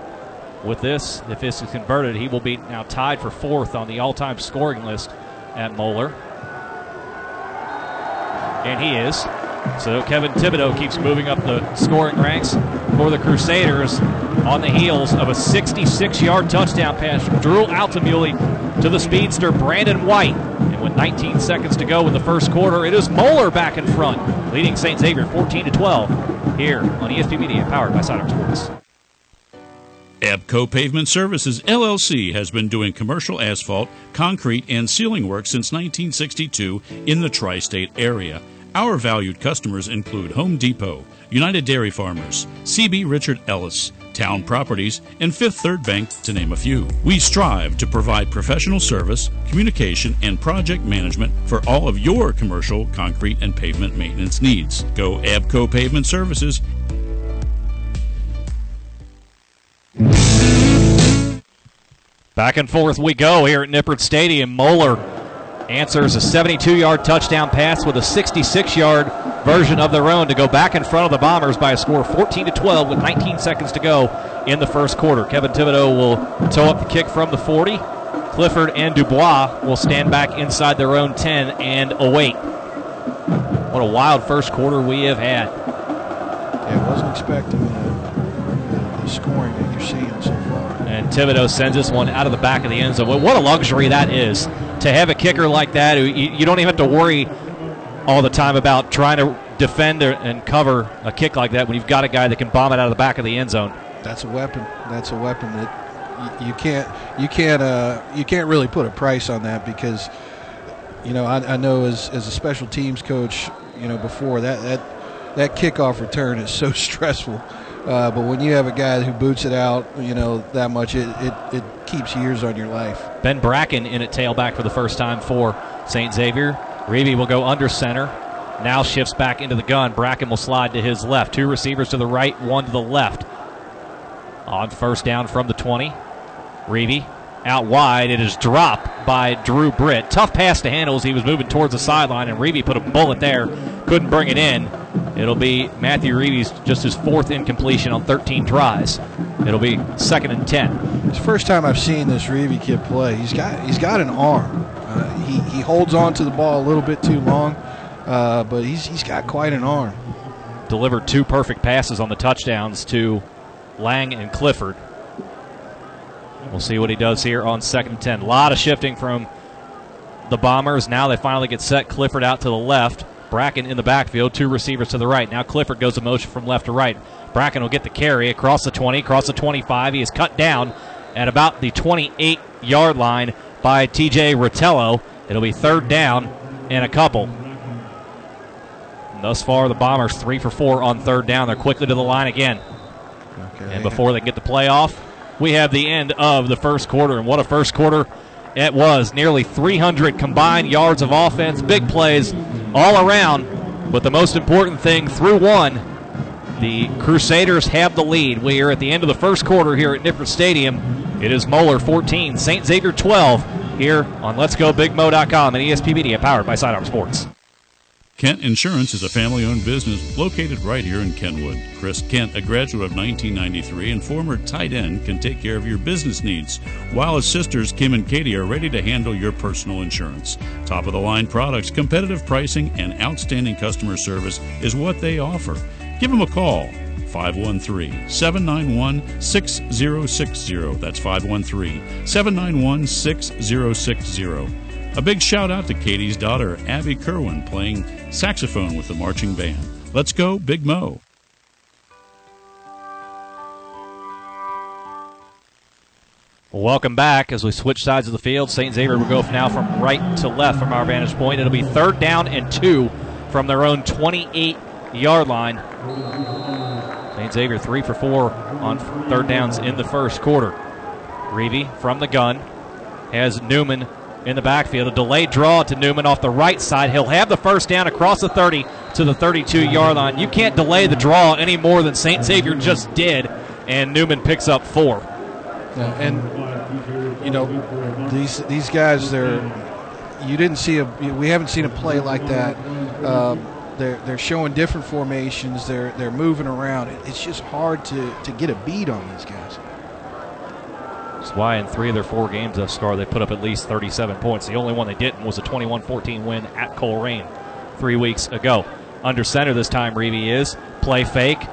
S1: With this, if this is converted, he will be now tied for fourth on the all-time scoring list at Moeller. And he is. So Kevin Thibodeau keeps moving up the scoring ranks for the Crusaders on the heels of a 66 yard touchdown pass from Drew Altamuli to the speedster Brandon White. With 19 seconds to go in the first quarter, it is Moeller back in front, leading St. Xavier 14 to 12 here on ESP Media, powered by Sidearm Sports.
S3: Abco Pavement Services LLC has been doing commercial asphalt, concrete, and sealing work since 1962 in the tri state area. Our valued customers include Home Depot, United Dairy Farmers, CB Richard Ellis, Town Properties, and Fifth Third Bank, to name a few. We strive to provide professional service, communication, and project management for all of your commercial, concrete, and pavement maintenance needs. Go Abco Pavement Services
S1: Back and forth we go here at Nippert Stadium. Moeller answers a 72 yard touchdown pass with a 66 yard version of their own to go back in front of the Bombers by a score of 14 to 12 with 19 seconds to go in the first quarter. Kevin Thibodeau will toe up the kick from the 40. Clifford and Dubois will stand back inside their own 10 and await. What a wild first quarter we have had.
S2: Yeah, wasn't expecting the, the scoring that you're seeing so far.
S1: and Thibodeau sends this one out of the back of the end zone. What a luxury that is to have a kicker like that. You, you don't even have to worry all the time about trying to defend and cover a kick like that when you've got a guy that can bomb it out of the back of the end zone.
S2: That's a weapon. That's a weapon that you can't you can't uh, you can't really put a price on that because you know I, I know as, as a special teams coach you know before that that that kickoff return is so stressful uh, but when you have a guy who boots it out, you know that much, it, it, it keeps years on your life.
S1: Ben Bracken in at tailback for the first time for St. Xavier. Reavy will go under center. Now shifts back into the gun. Bracken will slide to his left. Two receivers to the right, one to the left. On first down from the 20. Reavy out wide. It is dropped by Drew Britt. Tough pass to handle as he was moving towards the sideline, and Reavy put a bullet there. Couldn't bring it in. It'll be Matthew Reavy's just his fourth incompletion on 13 tries. It'll be second and 10.
S2: It's the first time I've seen this Reavy kid play. He's got he's got an arm. Uh, he, he holds on to the ball a little bit too long, uh, but he's, he's got quite an arm.
S1: Delivered two perfect passes on the touchdowns to Lang and Clifford. We'll see what he does here on second and 10. A lot of shifting from the Bombers. Now they finally get set. Clifford out to the left. Bracken in the backfield. Two receivers to the right. Now Clifford goes in motion from left to right. Bracken will get the carry across the 20, across the 25. He is cut down at about the 28 yard line by TJ Rotello. It'll be third down and a couple. Thus far, the Bombers three for four on third down. They're quickly to the line again.
S2: Okay.
S1: And before they get the playoff, we have the end of the first quarter. And what a first quarter it was. Nearly 300 combined yards of offense, big plays all around. But the most important thing, through one, the Crusaders have the lead. We are at the end of the first quarter here at Nippert Stadium. It is Moeller 14, St. Xavier 12 here on Let's Go LetsGoBigMo.com and ESP Media powered by Sidearm Sports.
S3: Kent Insurance is a family owned business located right here in Kenwood. Chris Kent, a graduate of 1993 and former tight end, can take care of your business needs, while his sisters Kim and Katie are ready to handle your personal insurance. Top of the line products, competitive pricing, and outstanding customer service is what they offer. Give them a call. 513 791 6060. That's 513 791 6060. A big shout out to Katie's daughter, Abby Kerwin, playing saxophone with the marching band. Let's go, Big Mo.
S1: Welcome back as we switch sides of the field. St. Xavier will go now from right to left from our vantage point. It'll be third down and two from their own 28 yard line. St. Xavier three for four on third downs in the first quarter. Reavy from the gun has Newman in the backfield. A delayed draw to Newman off the right side. He'll have the first down across the 30 to the 32 yard line. You can't delay the draw any more than St. Xavier just did, and Newman picks up four.
S2: Yeah, and you know these these guys, they're you didn't see a we haven't seen a play like that. Um, they're they're showing different formations. They're they're moving around. It's just hard to to get a beat on these guys.
S1: That's why in three of their four games thus far, they put up at least 37 points. The only one they didn't was a 21 14 win at Colerain three weeks ago. Under center this time, Reavy is. Play fake.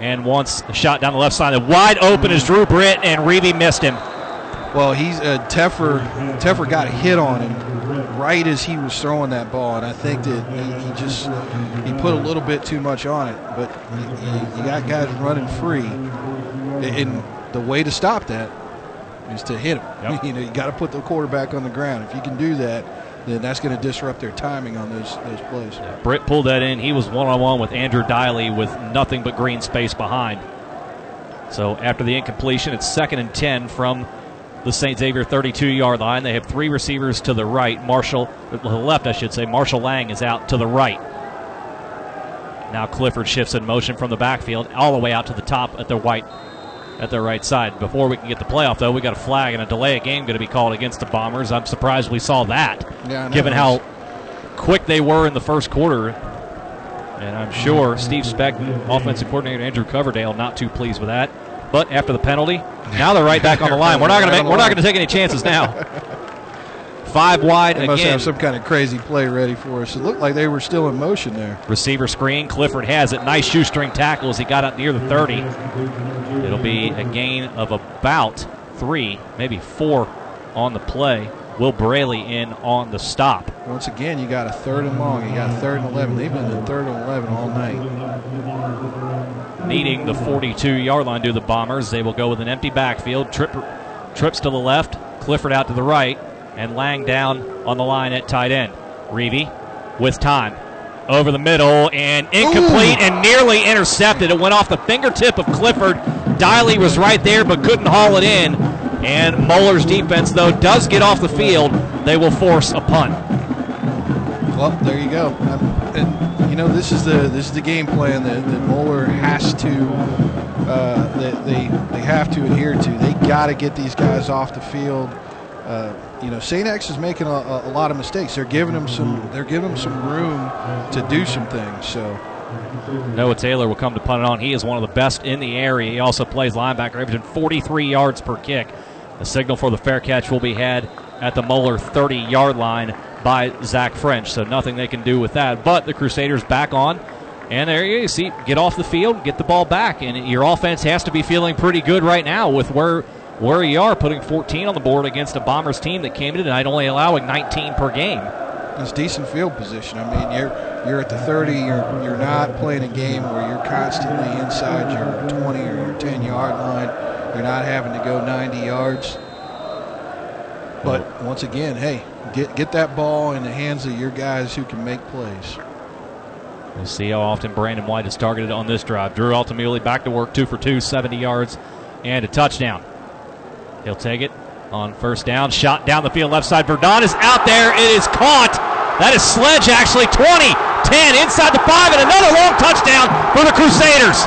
S1: And once a shot down the left side. Wide open is Drew Britt, and Reavy missed him.
S2: Well, he's uh, Teffer. Teffer got hit on him right as he was throwing that ball, and I think that he, he just he put a little bit too much on it. But you got guys running free, and the way to stop that is to hit him.
S1: Yep.
S2: You know, you got to put the quarterback on the ground. If you can do that, then that's going to disrupt their timing on those those plays.
S1: Britt pulled that in. He was one on one with Andrew Diley with nothing but green space behind. So after the incompletion, it's second and 10 from the St. Xavier 32 yard line. They have three receivers to the right. Marshall, uh, to the left, I should say. Marshall Lang is out to the right. Now Clifford shifts in motion from the backfield all the way out to the top at the white at their right side. Before we can get the playoff, though, we got a flag and a delay of game going to be called against the Bombers. I'm surprised we saw that,
S2: Yeah,
S1: given how quick they were in the first quarter. And I'm sure Steve Specht, offensive coordinator Andrew Coverdale, not too pleased with that. But after the penalty, now they're right back on the line. We're not going to make. We're not going to take any chances now. Five wide
S2: They must
S1: again.
S2: have some kind of crazy play ready for us. It looked like they were still in motion there.
S1: Receiver screen. Clifford has it. Nice shoestring tackle as he got up near the 30. It'll be a gain of about three, maybe four on the play. Will Braley in on the stop.
S2: Once again, you got a third and long. You got a third and 11. They've been in third and 11 all night.
S1: Needing the 42 yard line to the Bombers. They will go with an empty backfield. Trip, trips to the left. Clifford out to the right. And Lang down on the line at tight end. Reavy with time. Over the middle and incomplete and nearly intercepted. It went off the fingertip of Clifford. Diley was right there but couldn't haul it in. And Moeller's defense, though, does get off the field. They will force a punt.
S2: Well, there you go. Um, and, you know, this is the this is the game plan that, that Moeller has to uh, that they they have to adhere to. They got to get these guys off the field. Uh, you know, St. X is making a, a, lot of mistakes. They're giving them some they're giving them some room to do some things. So.
S1: Noah Taylor will come to punt it on. He is one of the best in the area. He also plays linebacker, averaging 43 yards per kick. The signal for the fair catch will be had at the Moeller 30 yard line by Zach French. So nothing they can do with that. But the Crusaders back on. And there you see, get off the field, get the ball back. And your offense has to be feeling pretty good right now with where where you are, putting 14 on the board against a Bombers team that came in tonight only allowing 19 per game.
S2: That's decent field position. I mean, you're you're at the 30. You're you're not playing a game where you're constantly inside your 20 or your 10 yard line. You're not having to go 90 yards. But once again, hey, get get that ball in the hands of your guys who can make plays.
S1: We'll see how often Brandon White is targeted on this drive. Drew Altamuli back to work, two for two, 70 yards, and a touchdown. He'll take it on first down. Shot down the field, left side. Verdon is out there. It is caught. That is Sledge, actually. 20, 10, inside the five, and another long touchdown for the Crusaders.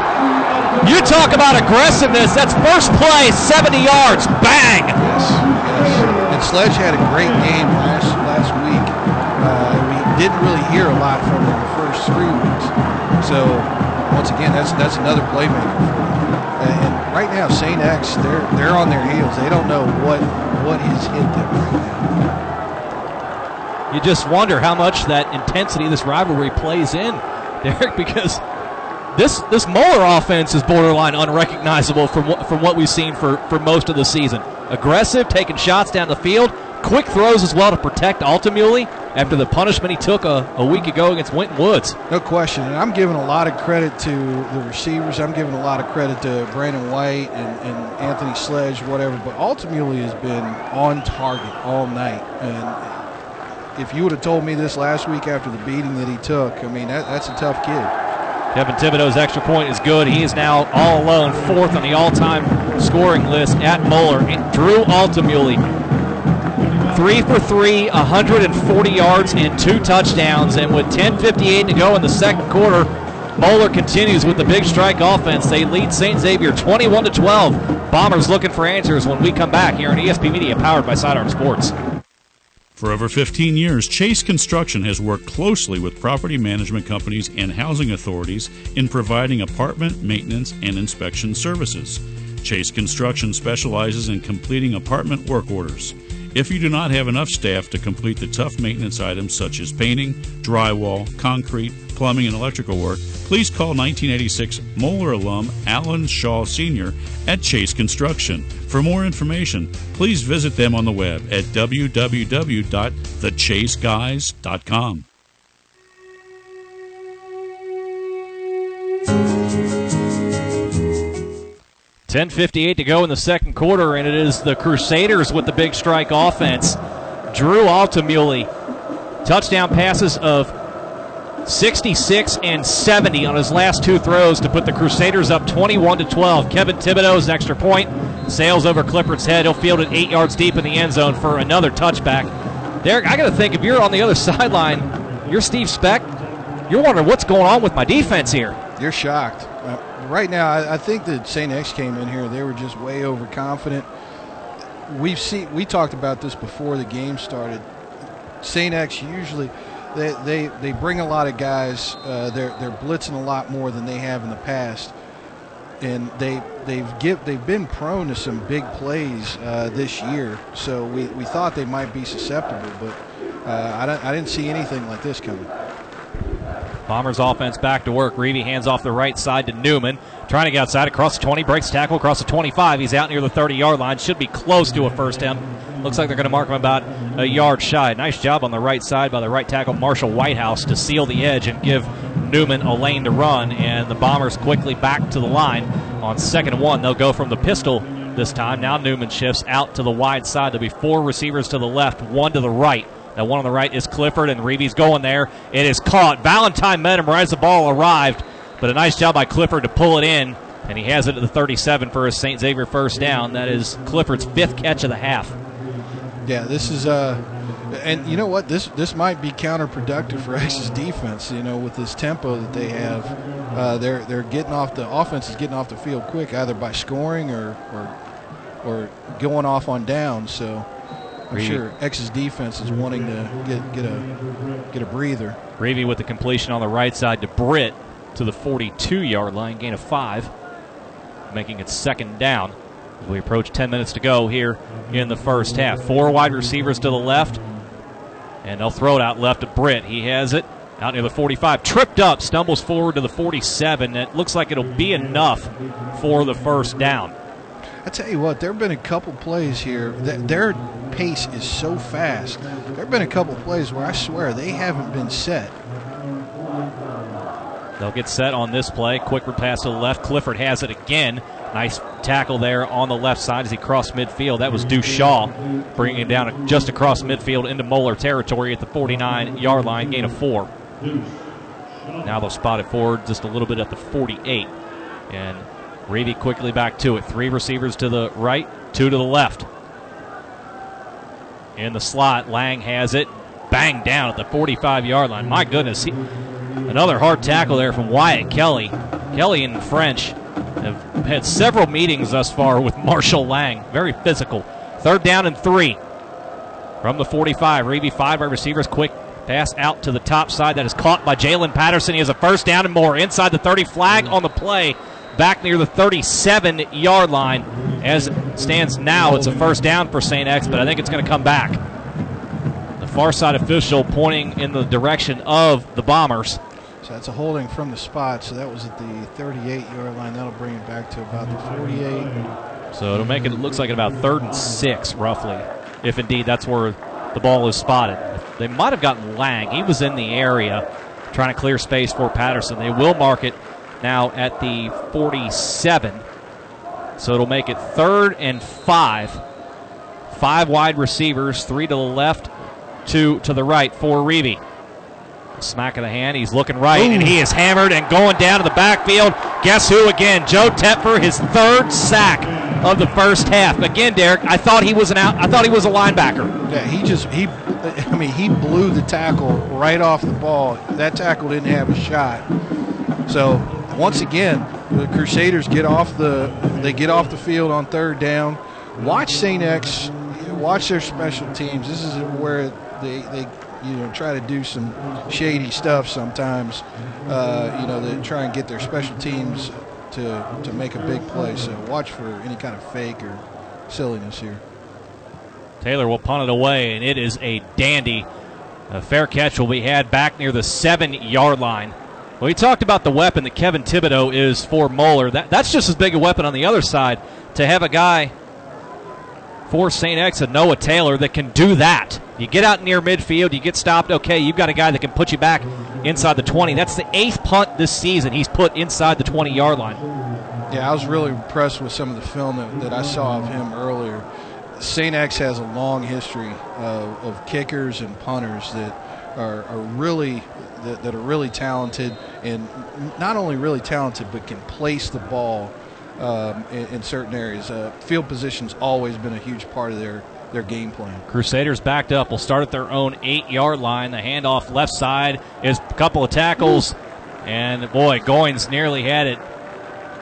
S1: You talk about aggressiveness. That's first play, 70 yards. Bang.
S2: Yes, yes. And Sledge had a great game last last week. Uh, we didn't really hear a lot from him the first three weeks. So once again, that's that's another playmaker. And right now, St. X, they're they're on their heels. They don't know what what has hit them right
S1: now. You just wonder how much that intensity this rivalry plays in, Derek, because this this Moeller offense is borderline unrecognizable from what, from what we've seen for, for most of the season aggressive, taking shots down the field, quick throws as well to protect Altamuli after the punishment he took a, a week ago against Winton Woods.
S2: No question. And I'm giving a lot of credit to the receivers. I'm giving a lot of credit to Brandon White and, and Anthony Sledge, whatever. But Altamuli has been on target all night. And if you would have told me this last week after the beating that he took, I mean, that, that's a tough kid.
S1: Kevin Thibodeau's extra point is good. He is now all alone, fourth on the all-time scoring list at Moeller. Drew Altamuli, three for three, 140 yards and two touchdowns. And with 10:58 to go in the second quarter, Moeller continues with the big strike offense. They lead St. Xavier 21 to 12. Bombers looking for answers when we come back here on ESP Media, powered by Sidearm Sports.
S3: For over 15 years, Chase Construction has worked closely with property management companies and housing authorities in providing apartment maintenance and inspection services. Chase Construction specializes in completing apartment work orders. If you do not have enough staff to complete the tough maintenance items such as painting, drywall, concrete, plumbing, and electrical work, please call 1986 Moeller alum Alan Shaw Sr. at Chase Construction. For more information, please visit them on the web at www.thechaseguys.com.
S1: Ten fifty-eight to go in the second quarter, and it is the Crusaders with the big strike offense. Drew Altamuli, touchdown passes of 66 and 70 on his last two throws to put the Crusaders up 21 to 12. Kevin Thibodeau's extra point sails over Clifford's head. He'll field it eight yards deep in the end zone for another touchback. Derek, I got to think if you're on the other sideline, you're Steve Specht. You're wondering what's going on with my defense here.
S2: You're shocked. Right now, I, I think that St. X came in here. They were just way overconfident. We've seen. We talked about this before the game started. St. X usually they, they, they bring a lot of guys. Uh, they're they're blitzing a lot more than they have in the past, and they they've give they've been prone to some big plays uh, this year. So we, we thought they might be susceptible, but uh, I, I didn't see anything like this coming.
S1: Bombers offense back to work. Reavy hands off the right side to Newman. Trying to get outside across the 20, breaks tackle across the 25. He's out near the 30 yard line. Should be close to a first down. Looks like they're going to mark him about a yard shy. Nice job on the right side by the right tackle, Marshall Whitehouse, to seal the edge and give Newman a lane to run. And the Bombers quickly back to the line on second and one. They'll go from the pistol this time. Now Newman shifts out to the wide side. There'll be four receivers to the left, one to the right. That one on the right is Clifford, and Reavy's going there. It is caught. Valentine met him right as the ball arrived, but a nice job by Clifford to pull it in And he has it at the 37 for a St. Xavier first down. That is Clifford's fifth catch of the half.
S2: Yeah, this is uh and you know what? This this might be counterproductive for X's defense. You know, with this tempo that they have, uh, they're they're getting off the offense is getting off the field quick, either by scoring or or, or going off on downs. So I'm sure X's defense is wanting to get get a get a breather.
S1: Reavy with the completion on the right side to Britt to the 42 yard line, gain of five, making it second down. As we approach 10 minutes to go here in the first half. Four wide receivers to the left, and they'll throw it out left to Britt. He has it out near the 45, tripped up, stumbles forward to the 47. It looks like it'll be enough for the first down.
S2: I tell you what, there have been a couple plays here. That their pace is so fast. There have been a couple plays where I swear they haven't been set.
S1: They'll get set on this play. Quick pass to the left. Clifford has it again. Nice tackle there on the left side as he crossed midfield. That was Deuce Shaw bringing him down just across midfield into Moeller territory at the 49 yard line, gain of four. Now they'll spot it forward just a little bit at the 48. And Reavy quickly back to it. Three receivers to the right, two to the left. In the slot, Lang has it. Bang down at the 45 yard line. My goodness. He, another hard tackle there from Wyatt Kelly. Kelly and French have had several meetings thus far with Marshall Lang. Very physical. Third down and three from the 45. Reavy five wide receivers. Quick pass out to the top side. That is caught by Jalen Patterson. He has a first down and more inside the 30 flag on the play. Back near the 37 yard line. As it stands now, it's a first down for St. X, but I think it's going to come back. The far side official pointing in the direction of the Bombers.
S2: So that's a holding from the spot. So that was at the 38 yard line. That'll bring it back to about the 48.
S1: So it'll make it, it looks like about third and six, roughly, if indeed that's where the ball is spotted. They might have gotten Lang. He was in the area trying to clear space for Patterson. They will mark it now at the 47. So it'll make it third and five. Five wide receivers, three to the left, two to the right for Reavy. Smack of the hand. He's looking right, and he is hammered and going down to the backfield. Guess who again? Joe Tepfer, his third sack of the first half. Again, Derek, I thought he was an out. I thought he was a linebacker.
S2: Yeah, he just he. I mean, he blew the tackle right off the ball. That tackle didn't have a shot. So once again, the Crusaders get off the they get off the field on third down. Watch Saint X. Watch their special teams. This is where they they you know try to do some shady stuff sometimes. Uh, you know they try and get their special teams to to make a big play. So watch for any kind of fake or silliness here.
S1: Taylor will punt it away, and it is a dandy. A fair catch will be had back near the seven yard line. Well, we talked about the weapon that Kevin Thibodeau is for Moeller. That, that's just as big a weapon on the other side to have a guy for St. X and Noah Taylor that can do that. You get out near midfield, you get stopped, okay, you've got a guy that can put you back inside the 20. That's the eighth punt this season he's put inside the 20 yard line.
S2: Yeah, I was really impressed with some of the film that, that I saw of him earlier. St. X has a long history of, of kickers and punters that are, are really that, that, are really talented and not only really talented but can place the ball um, in, in, certain areas. Uh, field position's always been a huge part of their their game plan.
S1: Crusaders backed up. Will start at their own eight yard line. The handoff left side is a couple of tackles, and boy, Goins nearly had it.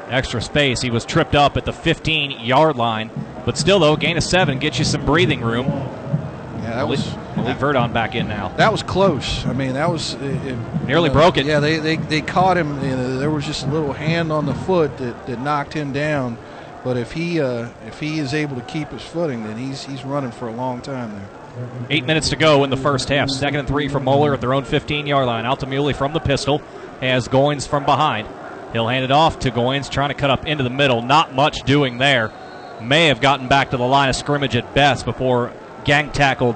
S1: Extra space. He was tripped up at the 15 yard line, but still though, gain of seven gets you some breathing room.
S2: Yeah, that was.
S1: Malik Verdon back in now.
S2: That was close. I mean, that was it,
S1: nearly broke it.
S2: Yeah, they, they, they caught him. You know, there was just a little hand on the foot that, that knocked him down. But if he uh, if he is able to keep his footing, then he's he's running for a long time there.
S1: Eight minutes to go in the first half. Second and three from Moeller at their own 15 yard line. Altamuli from the pistol has Goins from behind. He'll hand it off to Goins, trying to cut up into the middle. Not much doing there. May have gotten back to the line of scrimmage at best before gang tackled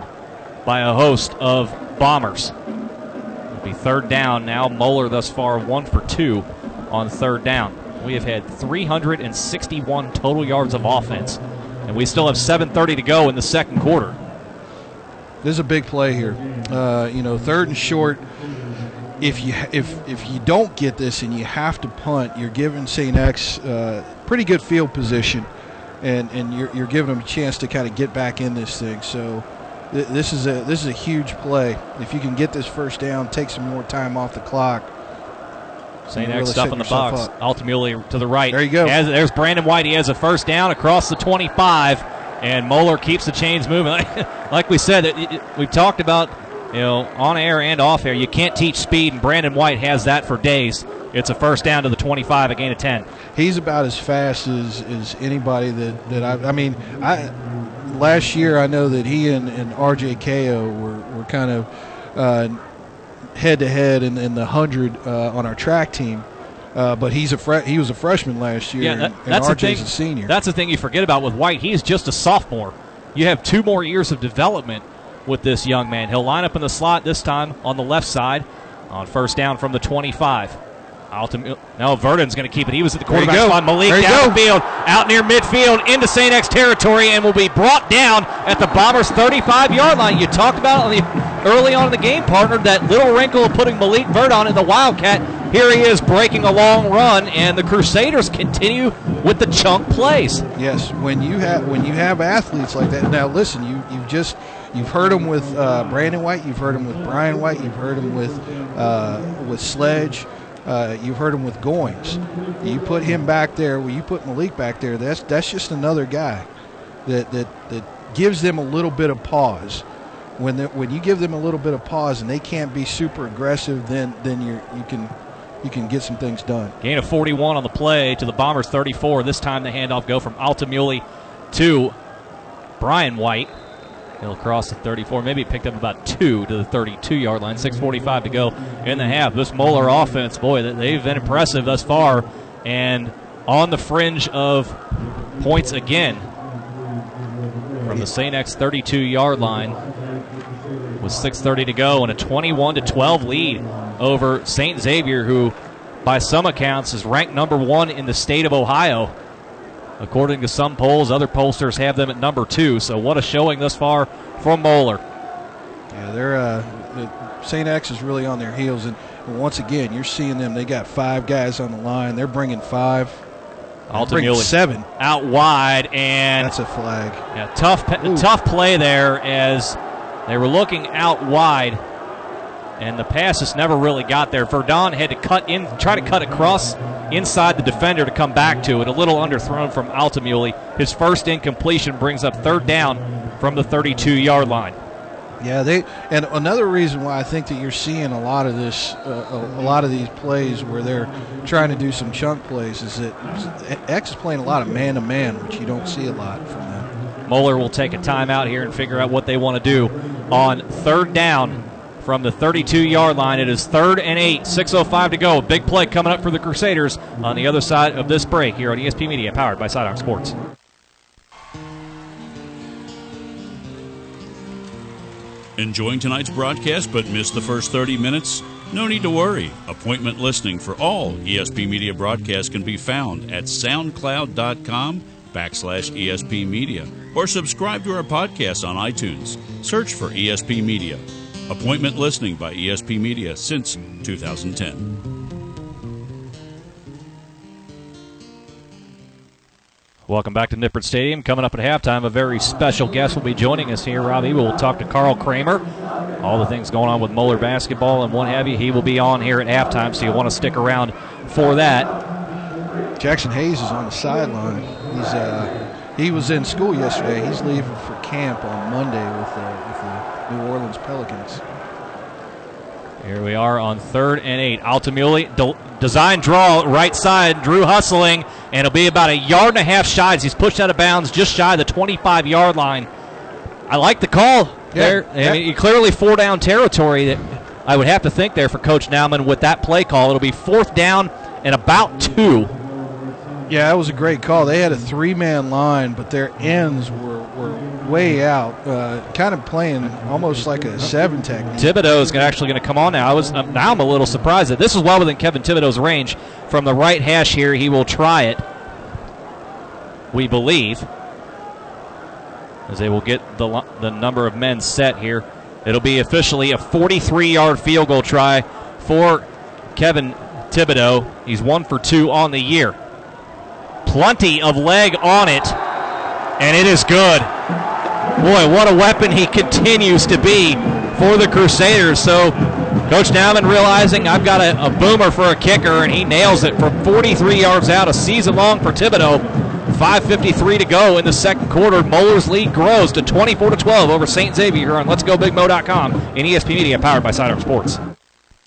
S1: by a host of bombers. It'll be third down now. Moeller thus far one for two on third down. We have had 361 total yards of offense, and we still have 7:30 to go in the second quarter.
S2: This is a big play here. Uh, you know, third and short. if you if if you don't get this and you have to punt, you're giving St. X uh, pretty good field position, and and you're you're giving them a chance to kind of get back in this thing. So th- this is a this is a huge play. If you can get this first down, take some more time off the clock.
S1: St. X
S2: really
S1: stuff in the box.
S2: up.
S1: Altamuli to the right.
S2: There you go.
S1: Has- there's Brandon White. He has a first down across the 25, and Moeller keeps the chains moving. like we said, it, it- we've talked about, you know, on air and off air. You can't teach speed, and Brandon White has that for days. It's a first down to the 25, a gain of 10.
S2: he's about as fast as, as anybody that, that I, I mean, I last year I know that he and, and RJ Ko were, were kind of head to head in, in the hundred uh, on our track team. Uh, but he's a fre- he was a freshman last year,
S1: Yeah, that,
S2: and, and
S1: that's the thing.
S2: a senior.
S1: That's the thing you forget about with White. He's just a sophomore. You have two more years of development with this young man. He'll line up in the slot this time on the left side on first down from the 25. Ultim- no, Verdon's going to keep it. He was at the quarterback spot. Malik down the field, out near midfield, into St. X territory, and will be brought down at the Bombers' 35-yard line. You talked about on the early on in the game, partner. That little wrinkle of putting Malik Verdon in the Wildcat. Here he is breaking a long run, and the Crusaders continue with the chunk plays.
S2: Yes, when you have when you have athletes like that. Now, listen, you you've just you've heard them with uh, Brandon White, you've heard them with Brian White, you've heard them with uh, with Sledge, uh, you've heard him with Goins. You put him back there, well, you put Malik back there. That's that's just another guy that that that gives them a little bit of pause. When they, when you give them a little bit of pause and they can't be super aggressive, then then you you can you can get some things done.
S1: Gain of 41 on the play to the Bombers 34. This time the handoff go from Altamuli to Brian White. He'll cross the 34. Maybe picked up about two to the 32 yard line. 6.45 to go in the half. This Moeller offense, boy, they- they've been impressive thus far and on the fringe of points again from the St. X 32 yard line with 6:30 to go and a 21 to 12 lead over St. Xavier, who, by some accounts, is ranked number one in the state of Ohio. According to some polls, other pollsters have them at number two. So what a showing thus far from Moeller.
S2: Yeah, they're uh, St. X is really on their heels, and once again, you're seeing them. They got five guys on the line. They're bringing five.
S1: Ultimately
S2: seven.
S1: out wide and
S2: That's a flag.
S1: Yeah, tough,
S2: Ooh.
S1: tough play there as they were looking out wide, and the pass just never really got there. Verdon had to cut in, try to cut across inside the defender to come back to it. A little underthrown from Altamuli. His first incompletion brings up third down from the 32-yard line.
S2: Yeah, they and another reason why I think that you're seeing a lot of this, uh, a, a lot of these plays where they're trying to do some chunk plays is that X is playing a lot of man to man, which you don't see a lot from them.
S1: Moeller will take a timeout here and figure out what they want to do on third down from the 32 yard line. It is third and eight, 6.05 to go. Big play coming up for the Crusaders on the other side of this break here on ESP Media, powered by Sidearm Sports.
S3: Enjoying tonight's broadcast but missed the first 30 minutes? No need to worry. Appointment listening for all ESP Media broadcasts can be found at soundcloud.com backslash ESP Media or subscribe to our podcast on iTunes. Search for ESP Media. Appointment listening by ESP Media since 2010.
S1: Welcome back to Nippert Stadium. Coming up at halftime, a very special guest will be joining us here. Robbie will talk to Carl Kremer. All the things going on with Moeller basketball and what have you. He will be on here at halftime, so you'll want to stick around for that.
S2: Jaxson Hayes is on the sideline. He's uh, he was in school yesterday. He's leaving for camp on Monday with the, with the New Orleans Pelicans.
S1: Here we are on third and eight. Altamuli, de- design draw, right side. Drew hustling, and it'll be about a yard and a half shy as he's pushed out of bounds, just shy of the 25 yard line. I like the call there. I mean, clearly four down territory. That I would have to think there for Coach Nauman with that play call. It'll be fourth down and about two.
S2: Yeah, that was a great call. They had a three man line, but their ends were way out, uh, kind of playing almost like a seven technique.
S1: Thibodeau is actually going to come on now. I was um, now I'm a little surprised that this is well within Kevin Thibodeau's range from the right hash here. He will try it. We believe as they will get the the number of men set here. It'll be officially a 43-yard field goal try for Kevin Thibodeau. He's one for two on the year. Plenty of leg on it, and it is good. Boy, what a weapon he continues to be for the Crusaders. So, Coach Nauman realizing I've got a, a boomer for a kicker, and he nails it from 43 yards out, a season long for Thibodeau. 5.53 to go in the second quarter. Moeller's lead grows to 24 to 12 over St. Xavier here on Let's Go Let'sGoBigMo.com in ESP Media, powered by Sidearm Sports.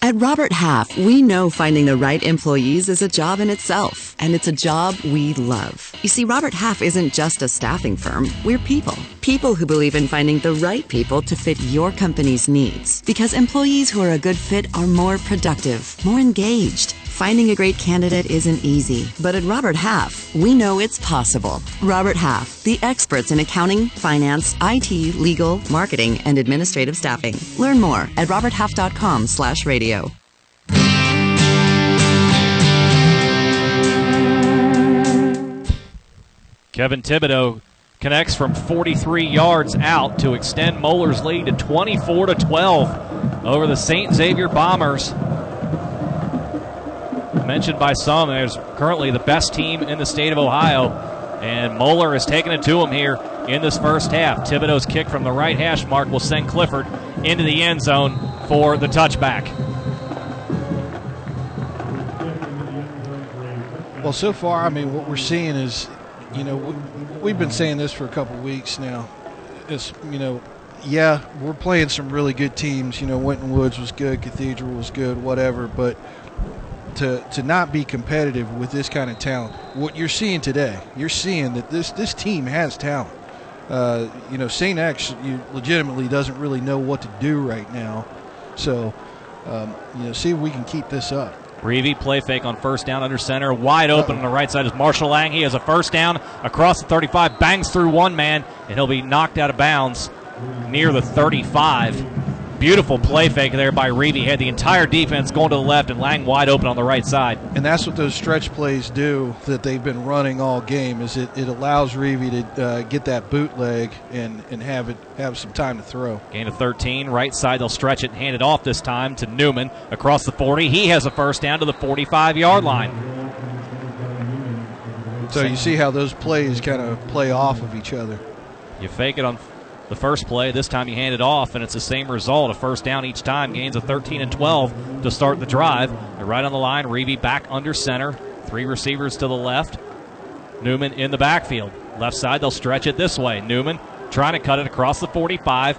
S4: At Robert Half, we know finding the right employees is a job in itself, and it's a job we love. You see, Robert Half isn't just a staffing firm, we're people. People who believe in finding the right people to fit your company's needs. Because employees who are a good fit are more productive, more engaged. Finding a great candidate isn't easy, but at Robert Half, we know it's possible. Robert Half, the experts in accounting, finance, IT, legal, marketing, and administrative staffing. Learn more at roberthalf.com slash radio.
S1: Kevin Thibodeau connects from 43 yards out to extend Moeller's lead to 24 to 12 over the St. Xavier Bombers. Mentioned by some, there's currently the best team in the state of Ohio, and Moeller has taken it to him here in this first half. Thibodeau's kick from the right hash mark will send Clifford into the end zone for the touchback.
S2: Well, so far, I mean, what we're seeing is, you know, we've been saying this for a couple weeks now. It's, you know, yeah, we're playing some really good teams. You know, Winton Woods was good, Cathedral was good, whatever. But to to not be competitive with this kind of talent, what you're seeing today, you're seeing that this this team has talent. Uh, you know, St. X you legitimately doesn't really know what to do right now. So, um, you know, see if we can keep this up.
S1: Reavy play fake on first down under center. Wide open Uh-oh. on the right side is Marshall Lang. He has a first down across the 35, bangs through one man, and he'll be knocked out of bounds near the 35. Beautiful play fake there by Reavy. Had the entire defense going to the left and Lang wide open on the right side.
S2: And that's what those stretch plays do that they've been running all game. Is it, it allows Reavy to uh, get that bootleg and, and have it have some time to throw.
S1: Gain of 13, right side. They'll stretch it and hand it off this time to Newman across the 40. He has a first down to the 45 yard line.
S2: So you see how those plays kind of play off of each other.
S1: You fake it on the first play. This time you hand it off, and it's the same result. A first down each time. Gains of 13 and 12 to start the drive. They're right on the line. Reavy back under center. Three receivers to the left. Newman in the backfield. Left side, they'll stretch it this way. Newman trying to cut it across the 45.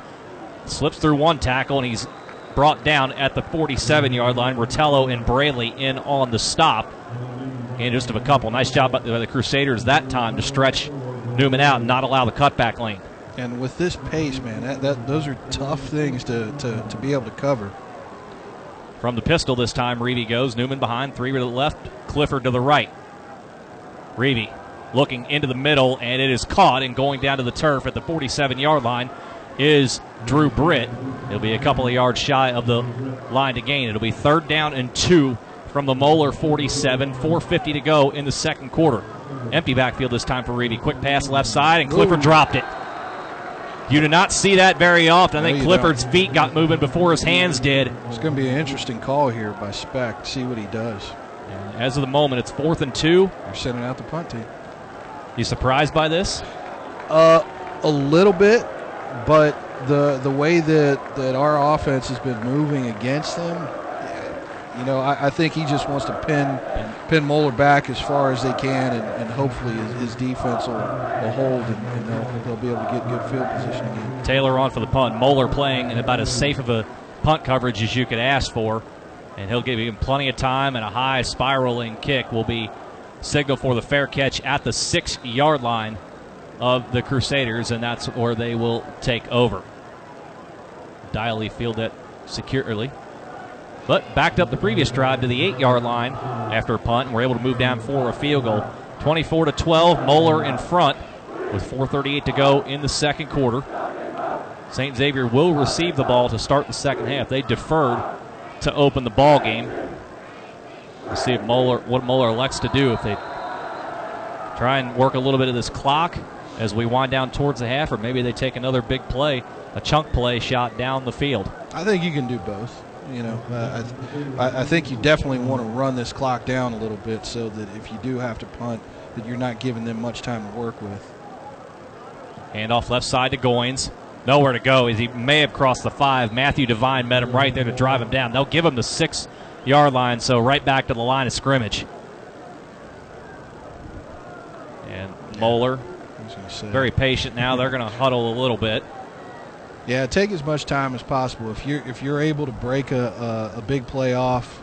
S1: Slips through one tackle, and he's brought down at the 47 yard line. Rotello and Braley in on the stop. And just of a couple. Nice job by the Crusaders that time to stretch Newman out and not allow the cutback lane.
S2: And with this pace, man, that, that those are tough things to, to, to be able to cover.
S1: From the pistol this time, Reavy goes. Newman behind, three to the left, Clifford to the right. Reavy looking into the middle, and it is caught and going down to the turf at the 47 yard line is Drew Britt. He'll be a couple of yards shy of the line to gain. It'll be third down and two from the Moeller 47, 4.50 to go in the second quarter. Empty backfield this time for Reavy. Quick pass left side, and Clifford Ooh. dropped it. You do not see that very often. I think Clifford's don't. feet got moving before his hands did.
S2: It's going to be an interesting call here by Specht. See what he does.
S1: And as of the moment, it's fourth and two.
S2: They're sending out the punt team.
S1: You surprised by this?
S2: Uh, a little bit, but the the way that, that our offense has been moving against them, you know, I, I, think he just wants to pin pin Moeller back as far as they can, and, and hopefully his, his, defense will, will hold, and, and they'll, they'll, be able to get good field position again.
S1: Taylor on for the punt. Moeller playing in about as safe of a punt coverage as you could ask for, and he'll give him plenty of time, and a high spiraling kick will be signal for the fair catch at the six yard line of the Crusaders, and that's where they will take over. Diley field it securely but backed up the previous drive to the eight yard line after a punt and were able to move down for a field goal. 24 to 12, Moeller in front with 4.38 to go in the second quarter. St. Xavier will receive the ball to start the second half. They deferred to open the ball game. We'll see if Moeller, what Moeller elects to do if they try and work a little bit of this clock as we wind down towards the half, or maybe they take another big play, a chunk play shot down the field.
S2: I think you can do both. You know, uh, I, I think you definitely want to run this clock down a little bit so that if you do have to punt, that you're not giving them much time to work with.
S1: Handoff left side to Goins. Nowhere to go as he may have crossed the five. Matthew Devine met him right there to drive him down. They'll give him the six yard line, so right back to the line of scrimmage. And Moeller, very patient now. They're going to huddle a little bit.
S2: Yeah, take as much time as possible. If you're if you're able to break a, a, a big play off,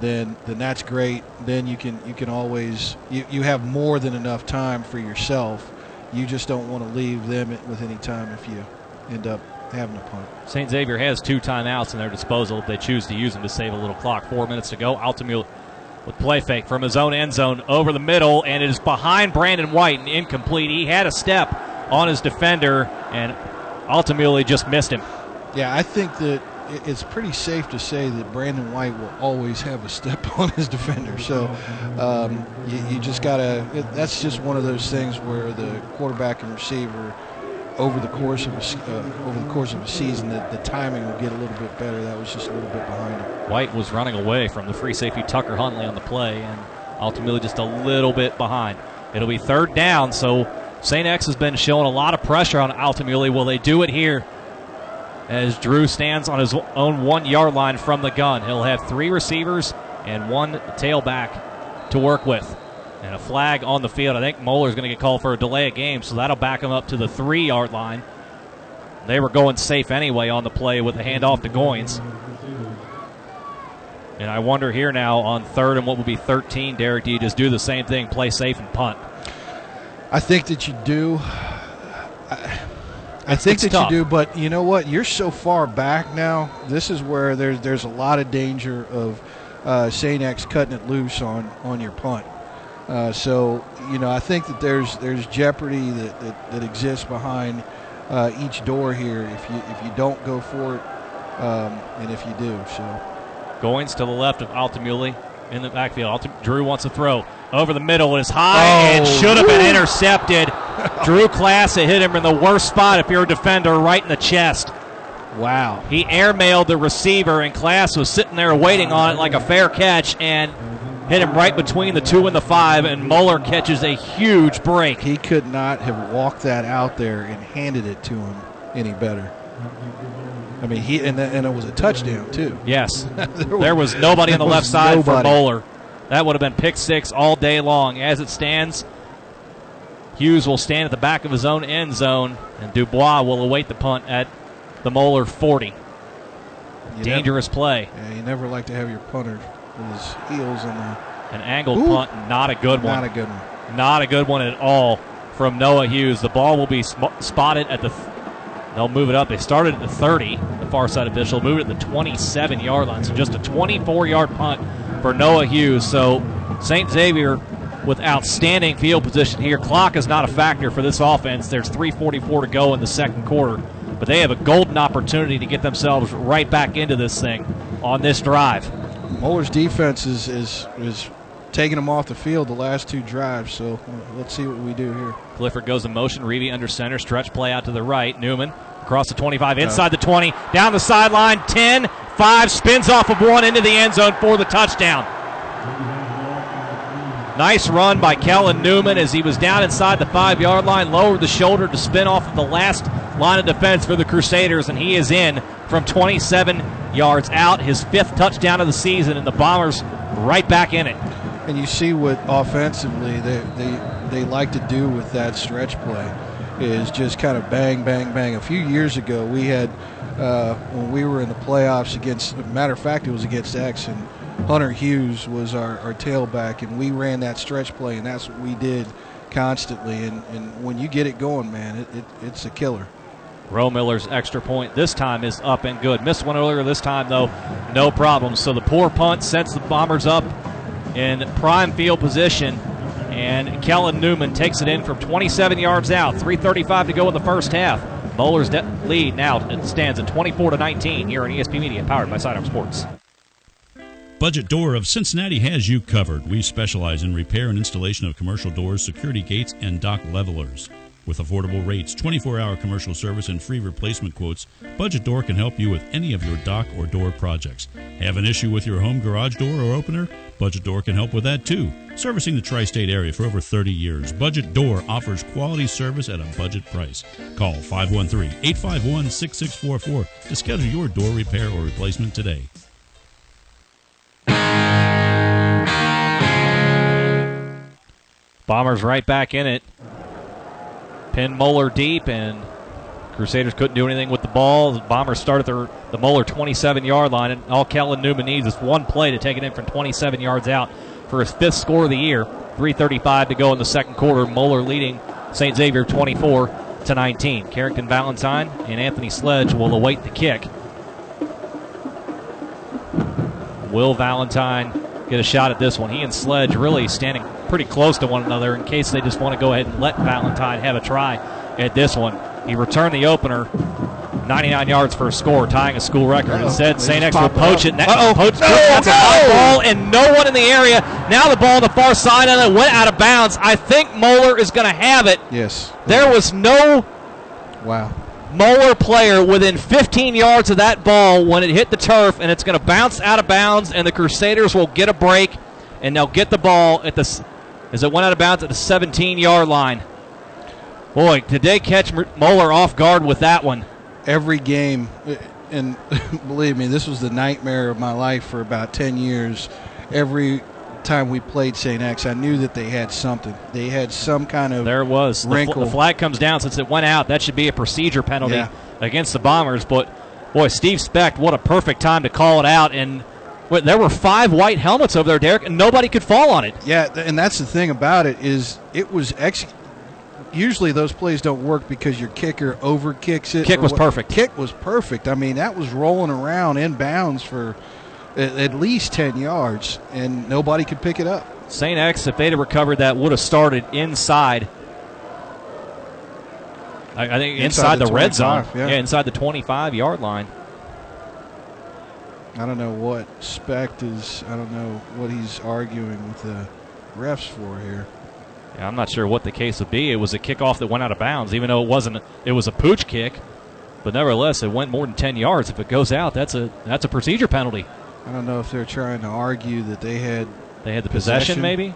S2: then then that's great. Then you can you can always you, you have more than enough time for yourself. You just don't want to leave them with any time if you end up having a punt.
S1: St. Xavier has two timeouts in their disposal if they choose to use them to save a little clock. Four minutes to go. Altamuli with play fake from his own end zone over the middle, and it is behind Brandon White and incomplete. He had a step on his defender, and Altamuli just missed him.
S2: Yeah, I think that it's pretty safe to say that Brandon White will always have a step on his defender. So um, you, you, just got to, that's just one of those things where the quarterback and receiver over the course of a, uh, over the course of a season that the timing will get a little bit better. That was just a little bit behind him.
S1: White was running away from the free safety Tucker Huntley on the play, and ultimately just a little bit behind. It'll be third down, so St. X has been showing a lot of pressure on Altamuli. Will they do it here? As Drew stands on his own one yard line from the gun, he'll have three receivers and one tailback to work with and a flag on the field. I think Moeller's going to get called for a delay of game, so that'll back him up to the three yard line. They were going safe anyway on the play with the handoff to Goins. And I wonder here now on third and what will be 13, Derek, do you just do the same thing, play safe and punt?
S2: I think that you do. I, I think
S1: it's
S2: that
S1: tough.
S2: you do, but you know what? You're so far back now. This is where there's there's a lot of danger of uh, cutting it loose on on your punt. Uh, so you know, I think that there's there's jeopardy that, that, that exists behind uh, each door here if you if you don't go for it, um, and if you do. So
S1: Goins to the left of Altamuli in the backfield. Drew wants to throw over the middle. is high and
S2: Oh,
S1: should have been intercepted. Drew Class hit him in the worst spot if you're a defender, right in the chest.
S2: wow,
S1: He airmailed the receiver, and Class was sitting there waiting on it like a fair catch and hit him right between the two and the five. And Moeller catches a huge break.
S2: he could not have walked that out there and handed it to him any better. I mean, he and, and it was a touchdown too.
S1: Yes,
S2: There
S1: there was nobody on the left side
S2: nobody.
S1: for Moeller. That would have been pick six all day long. As it stands, Hughes will stand at the back of his own end zone, and Dubois will await the punt at the Moeller 40.
S2: You
S1: Dangerous play.
S2: Never, yeah, you never like to have your punter with his heels in the.
S1: An angled
S2: Ooh.
S1: punt, not a good one.
S2: Not a good one.
S1: Not a good one at all from Noah Hughes. The ball will be sm- spotted at the. They'll move it up. They started at the 30. The far side official moved it at the 27 yard line. So just a 24 yard punt for Noah Hughes. So St. Xavier with outstanding field position here. Clock is not a factor for this offense. There's 3:44 to go in the second quarter, but they have a golden opportunity to get themselves right back into this thing on this drive.
S2: Moeller's defense is is is taking them off the field the last two drives. So let's see what we do here.
S1: Clifford goes in motion. Reavy under center. Stretch play out to the right. Newman across the 25, inside the 20, down the sideline. 10, 5, spins off of one into the end zone for the touchdown. Nice run by Kellen Newman as he was down inside the five yard line, lowered the shoulder to spin off of the last line of defense for the Crusaders, and he is in from 27 yards out. His fifth touchdown of the season, and the Bombers right back in it.
S2: And you see what offensively they they they like to do with that stretch play is just kind of bang bang bang. A few years ago we had uh, when we were in the playoffs against. Matter of fact, it was against X and Hunter Hughes was our, our tailback, and we ran that stretch play, and that's what we did constantly. And, and when you get it going, man, it, it, it's a killer.
S1: Roe Miller's extra point this time is up and good. Missed one earlier this time, though, no problem. So the poor punt sets the Bombers up in prime field position, and Kellen Newman takes it in from 27 yards out. 3:35 to go in the first half. Moeller's de- lead now stands at 24 to 19 here on ESP Media, powered by Sidearm Sports.
S3: Budget Door of Cincinnati has you covered. We specialize in repair and installation of commercial doors, security gates, and dock levelers. With affordable rates, 24 hour commercial service, and free replacement quotes, Budget Door can help you with any of your dock or door projects. Have an issue with your home garage door or opener? Budget Door can help with that too. Servicing the tri state area for over 30 years, Budget Door offers quality service at a budget price. Call 513 851 6644 to schedule your door repair or replacement today.
S1: Bombers right back in it. Pin Moeller deep, and Crusaders couldn't do anything with the ball. The Bombers started their, the Moeller 27 yard line, and all Kellen Newman needs is one play to take it in from 27 yards out for his fifth score of the year. 3.35 to go in the second quarter. Moeller leading St. Xavier 24 to 19. Carrington Valentine and Anthony Sledge will await the kick. Will Valentine get a shot at this one? He and Sledge really standing pretty close to one another in case they just want to go ahead and let Valentine have a try at this one. He returned the opener, 99 yards for a score, tying a school record.
S2: Uh-oh.
S1: Instead, St. X will
S2: it
S1: poach it.
S2: Uh-oh.
S1: Poach,
S2: No,
S1: that's a high
S2: no.
S1: ball, and no one in the area. Now the ball on the far side of it went out of bounds. I think Moeller is going to have it.
S2: Yes.
S1: There was no
S2: Wow.
S1: Moeller player within 15 yards of that ball when it hit the turf, and it's going to bounce out of bounds, and the Crusaders will get a break, and they'll get the ball at the as it went out of bounds at the 17 yard line. Boy, did they catch Moeller off guard with that one?
S2: every game, eh, and believe me, this was the nightmare of my life for about 10 years. Every time we played St. X, I knew that they had something. They had some kind of.
S1: There it was. The, fl-
S2: Wrinkle.
S1: the flag comes down since it went out. That should be a procedure penalty
S2: Yeah.
S1: against the Bombers. But boy, Steve Specht, what a perfect time to call it out. And there were five white helmets over there, Derek, and nobody could fall on it.
S2: Yeah, and that's the thing about it is it was ex- usually those plays don't work because your kicker over kicks it.
S1: Kick was
S2: what-
S1: perfect.
S2: Kick was perfect. I mean, that was rolling around in bounds for at, least 10 yards, and nobody could pick it up.
S1: St. X, if they'd have recovered that, would have started inside. I, I think inside,
S2: Inside the
S1: the, red zone.
S2: 25, yeah.
S1: inside the 25 yard line.
S2: I don't know what Specht is. I don't know what he's arguing with the refs for here.
S1: Yeah, I'm not sure what the case would be. It was a kickoff that went out of bounds, even though it wasn't. It was a pooch kick, but nevertheless, it went more than 10 yards. If it goes out, that's a that's a procedure penalty.
S2: I don't know if they're trying to argue that they had.
S1: They had the possession,
S2: Possession?
S1: maybe.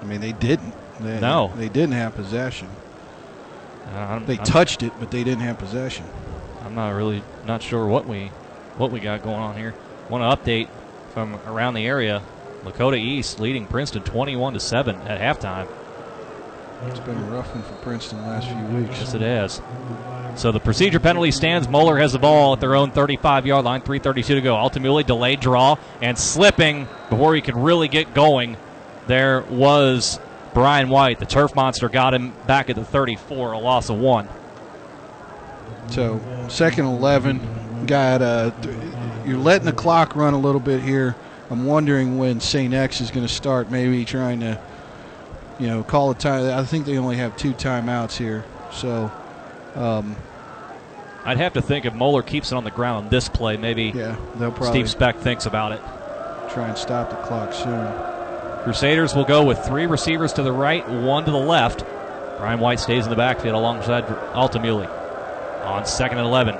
S2: I mean, they didn't. They,
S1: No.
S2: they didn't have possession.
S1: I'm,
S2: They
S1: I'm-
S2: touched it, but they didn't have possession.
S1: I'm not really not sure what we what we got going on here. Want to update from around the area. Lakota East leading Princeton 21 to 7 at halftime.
S2: It's been a rough one for Princeton the last few weeks.
S1: Yes, it has. So the procedure penalty stands. Moeller has the ball at their own 35 yard line, 3.32 to go. Ultimately, delayed draw and slipping before he could really get going. There was Brian White. The turf monster got him back at the 34, a loss of one.
S2: So second eleven, got uh, th- you're letting the clock run a little bit here. I'm wondering when St. X is going to start. Maybe trying to, you know, call a time. I think they only have two timeouts here. So, um,
S1: I'd have to think if Moeller keeps it on the ground on this play, maybe
S2: yeah, they'll probably
S1: Steve Specht thinks about it.
S2: try and stop the clock soon.
S1: Crusaders will go with three receivers to the right, one to the left. Brian White stays in the backfield alongside Altamuli. On second and 11.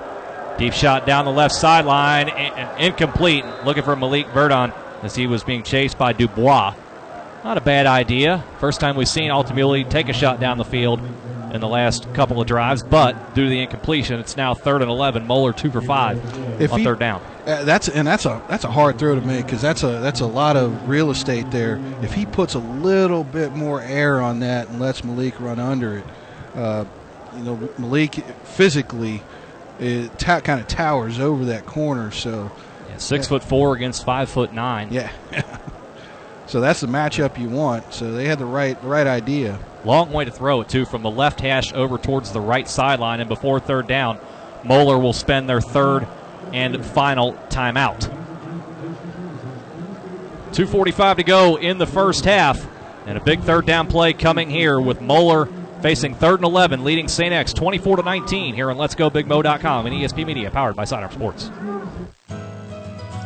S1: Deep shot down the left sideline, in- in- incomplete. Looking for Malik Verdon as he was being chased by Dubois. Not a bad idea. First time we've seen Altamuli take a shot down the field in the last couple of drives, but due to the incompletion, it's now third and 11. Moeller two for five
S2: If
S1: on
S2: he-
S1: third down.
S2: Uh, that's and that's a that's a hard throw to make because that's a that's a lot of real estate there. If he puts a little bit more air on that and lets Malik run under it, uh, you know Malik physically it ta- kind of towers over that corner. So
S1: Yeah, six foot four against five foot nine.
S2: yeah, so that's the matchup you want. So they had the right the right idea.
S1: Long way to throw it, too, from the left hash over towards the right sideline. And before third down, Moeller will spend their third and final timeout. 2.45 to go in the first half. And a big third down play coming here with Moeller facing third and 11, leading St. X 24 to 19 here on Let's Go LetsGoBigMo.com and ESP Media, powered by Sidearm Sports.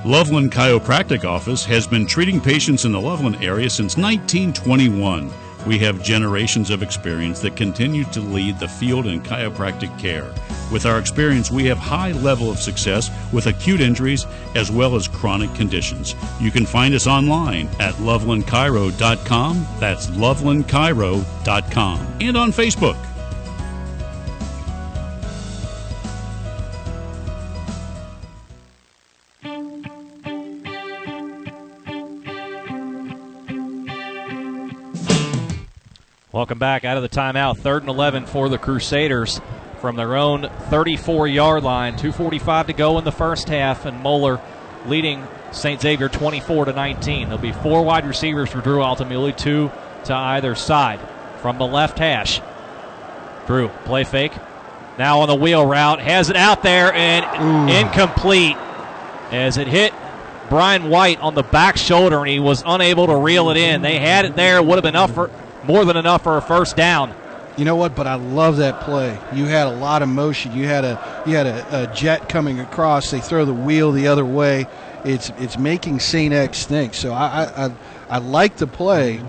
S3: Loveland Chiropractic Office has been treating patients in the Loveland area since 1921. We have generations of experience that continue to lead the field in chiropractic care. With our experience, we have high level of success with acute injuries as well as chronic conditions. You can find us online at lovelandchiro.com. That's lovelandchiro.com. And on Facebook.
S1: Welcome back out of the timeout. Third and 11 for the Crusaders from their own 34 yard line. 2.45 to go in the first half, and Moeller leading St. Xavier 24 to 19. There'll be four wide receivers for Drew Altamuli, two to either side. From the left hash, Drew, play fake. Now on the wheel route, has it out there and Ooh. incomplete as it hit Brian White on the back shoulder and he was unable to reel it in. They had it there, would have been enough for more than enough for a first down.
S2: You know what? But I love that play. You had a lot of motion. You had a you had a, a jet coming across. They throw the wheel the other way. It's it's making St. X think. So I I, I like the play.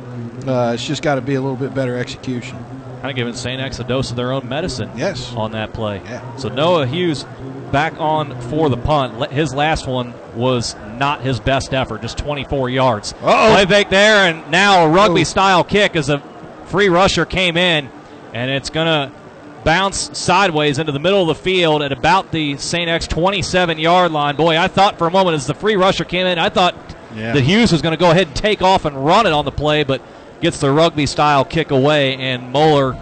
S2: Uh, it's just got to be a little bit better execution.
S1: Kind of giving St. X a dose of their own medicine.
S2: Yes.
S1: On that play.
S2: Yeah.
S1: So Noah Hughes back on for the punt. His last one was not his best effort, just 24 yards.
S2: Uh-oh.
S1: Play fake there, and now a rugby style kick as a free rusher came in, and it's going to bounce sideways into the middle of the field at about the St. X 27 yard line. Boy, I thought for a moment as the free rusher came in, I thought yeah. that Hughes was going to go ahead and take off and run it on the play, but gets the rugby style kick away, and Moeller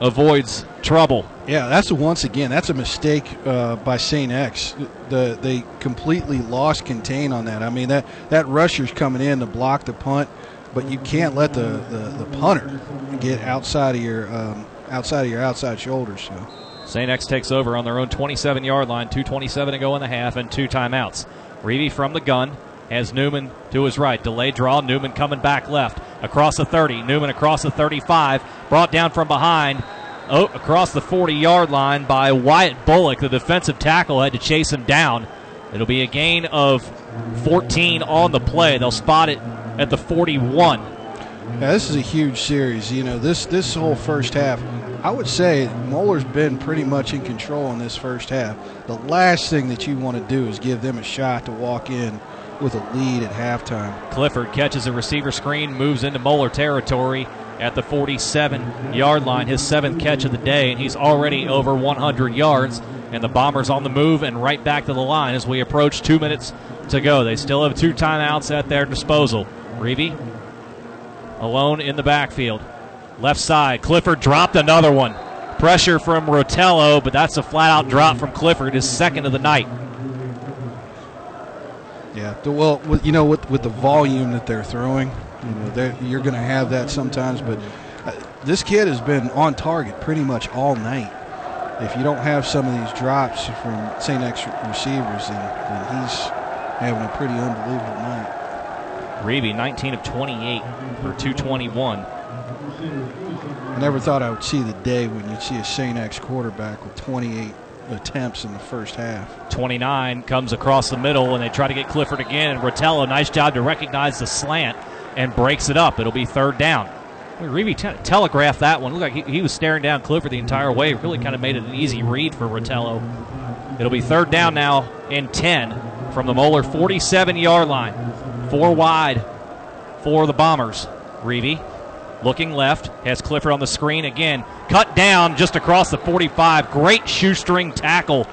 S1: avoids trouble.
S2: Yeah, that's a, once again that's a mistake uh, by Saint X. The they completely lost contain on that. I mean that that rusher's coming in to block the punt, but you can't let the, the, the punter get outside of your um, outside of your outside shoulders. So.
S1: St. X takes over on their own 27 yard line, 2.27 to go in the half, and two timeouts. Reavy from the gun has Newman to his right. Delay draw. Newman coming back left across the 30. Newman across the 35. Brought down from behind. Oh, across the 40 yard line by Wyatt Bullock. The defensive tackle had to chase him down. It'll be a gain of 14 on the play. They'll spot it at the 41.
S2: Yeah, this is a huge series. You know, this this whole first half, I would say Moeller's been pretty much in control in this first half. The last thing that you want to do is give them a shot to walk in with a lead at halftime.
S1: Clifford catches a receiver screen, moves into Moeller territory at the 47 yard line, his seventh catch of the day, and he's already over 100 yards. And the Bombers on the move and right back to the line as we approach two minutes to go. They still have two timeouts at their disposal. Reavy alone in the backfield. Left side, Clifford dropped another one. Pressure from Rotello, but that's a flat out drop from Clifford, his second of the night.
S2: Yeah, well, you know, with, with the volume that they're throwing, you know, you're going to have that sometimes. But uh, this kid has been on target pretty much all night. If you don't have some of these drops from St. X receivers, then, then he's having a pretty unbelievable night.
S1: Reavy, 19 of 28 for 221.
S2: I never thought I would see the day when you'd see a St. X quarterback with 28 attempts in the first half.
S1: 29 comes across the middle, and they try to get Clifford again. And Rotello, nice job to recognize the slant and breaks it up. It'll be third down. Reavy te- telegraphed that one. Looked like he, he, was staring down Clifford the entire way. Really kind of made it an easy read for Rotello. It'll be third down now in 10 from the Moeller 47 yard line. Four wide for the Bombers. Reavy looking left, has Clifford on the screen again. Cut down just across the 45. Great shoestring tackle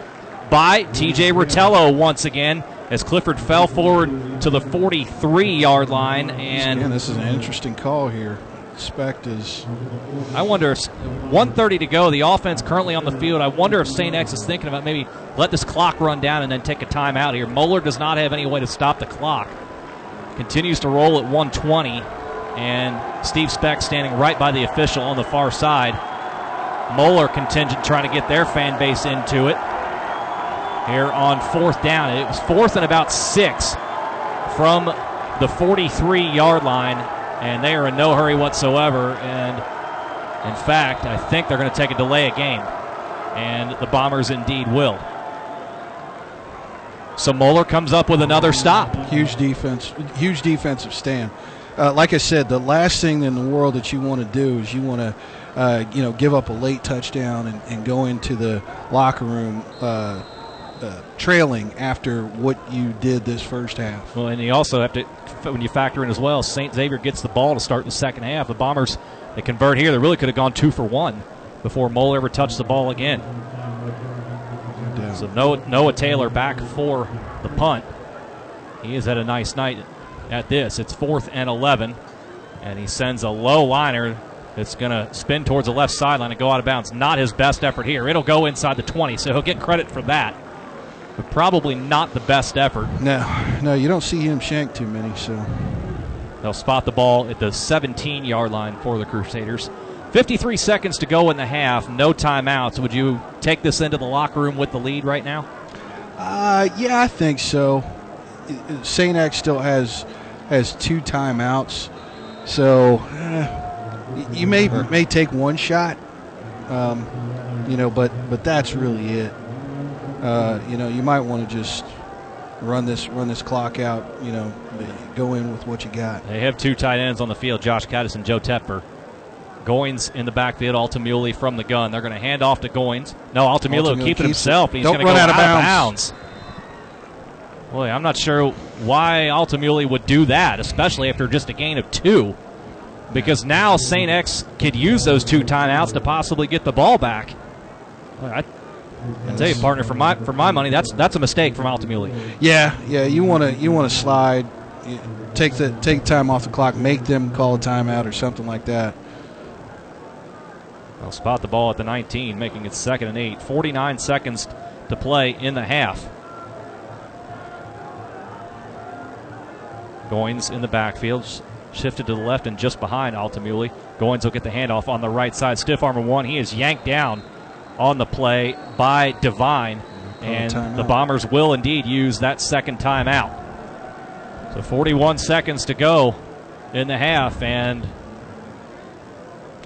S1: by TJ Rotello once again as Clifford fell forward to the 43 yard line. And
S2: again, this is an interesting call here. Expect is.
S1: I wonder if 130 to go. The offense currently on the field. I wonder if St. X is thinking about maybe let this clock run down and then take a timeout here. Moeller does not have any way to stop the clock. Continues to roll at 120. And Steve Specht standing right by the official on the far side. Moeller contingent trying to get their fan base into it. Here on fourth down. It was fourth and about six from the 43 yard line, and they are in no hurry whatsoever. And in fact, I think they're going to take a delay a game. And the Bombers indeed will. So Moeller comes up with another stop.
S2: Huge defense, huge defensive stand. uh, like I said, the last thing in the world that you want to do is you want to, uh, you know, give up a late touchdown and, and go into the locker room uh, uh, trailing after what you did this first half.
S1: Well, and you also have to, when you factor in as well, St. Xavier gets the ball to start the second half. The Bombers, they convert here. They really could have gone two for one before Moeller ever touched the ball again. So Noah, Noah Taylor back for the punt. He has had a nice night at this. It's fourth and 11, and he sends a low liner that's going to spin towards the left sideline and go out of bounds. Not his best effort here. It'll go inside the 20, so he'll get credit for that. But probably not the best effort.
S2: No, no, you don't see him shank too many, so.
S1: They'll spot the ball at the 17 yard line for the Crusaders. 53 seconds to go in the half, no timeouts. Would you take this into the locker room with the lead right now?
S2: Uh, yeah, I think so. St. X still has has two timeouts, so uh, you may may take one shot, um, you know, but but that's really it. Uh, you know, you might want to just run this run this clock out. You know, go in with what you got.
S1: They have two tight ends on the field: Josh Caddis and Joe Tepper. Goins in the backfield, Altamuli from the gun. They're going to hand off to Goins. No, Altamuli will keep it himself. He's going to go out, of, bounds. bounds. Boy, I'm not sure why Altamuli would do that, especially after just a gain of two. Because now St. X could use those two timeouts to possibly get the ball back. I, I tell you, partner, for my for my money, that's that's a mistake from Altamuli.
S2: Yeah, yeah, you want to you want to slide, take the take time off the clock, make them call a timeout or something like that.
S1: They'll spot the ball at the 19, making it second and eight. 49 seconds to play in the half. Goins in the backfield, shifted to the left and just behind Altamuli. Goins will get the handoff on the right side. Stiff armor one. He is yanked down on the play by Devine, and the Bombers will indeed use that second timeout. So 41 seconds to go in the half, and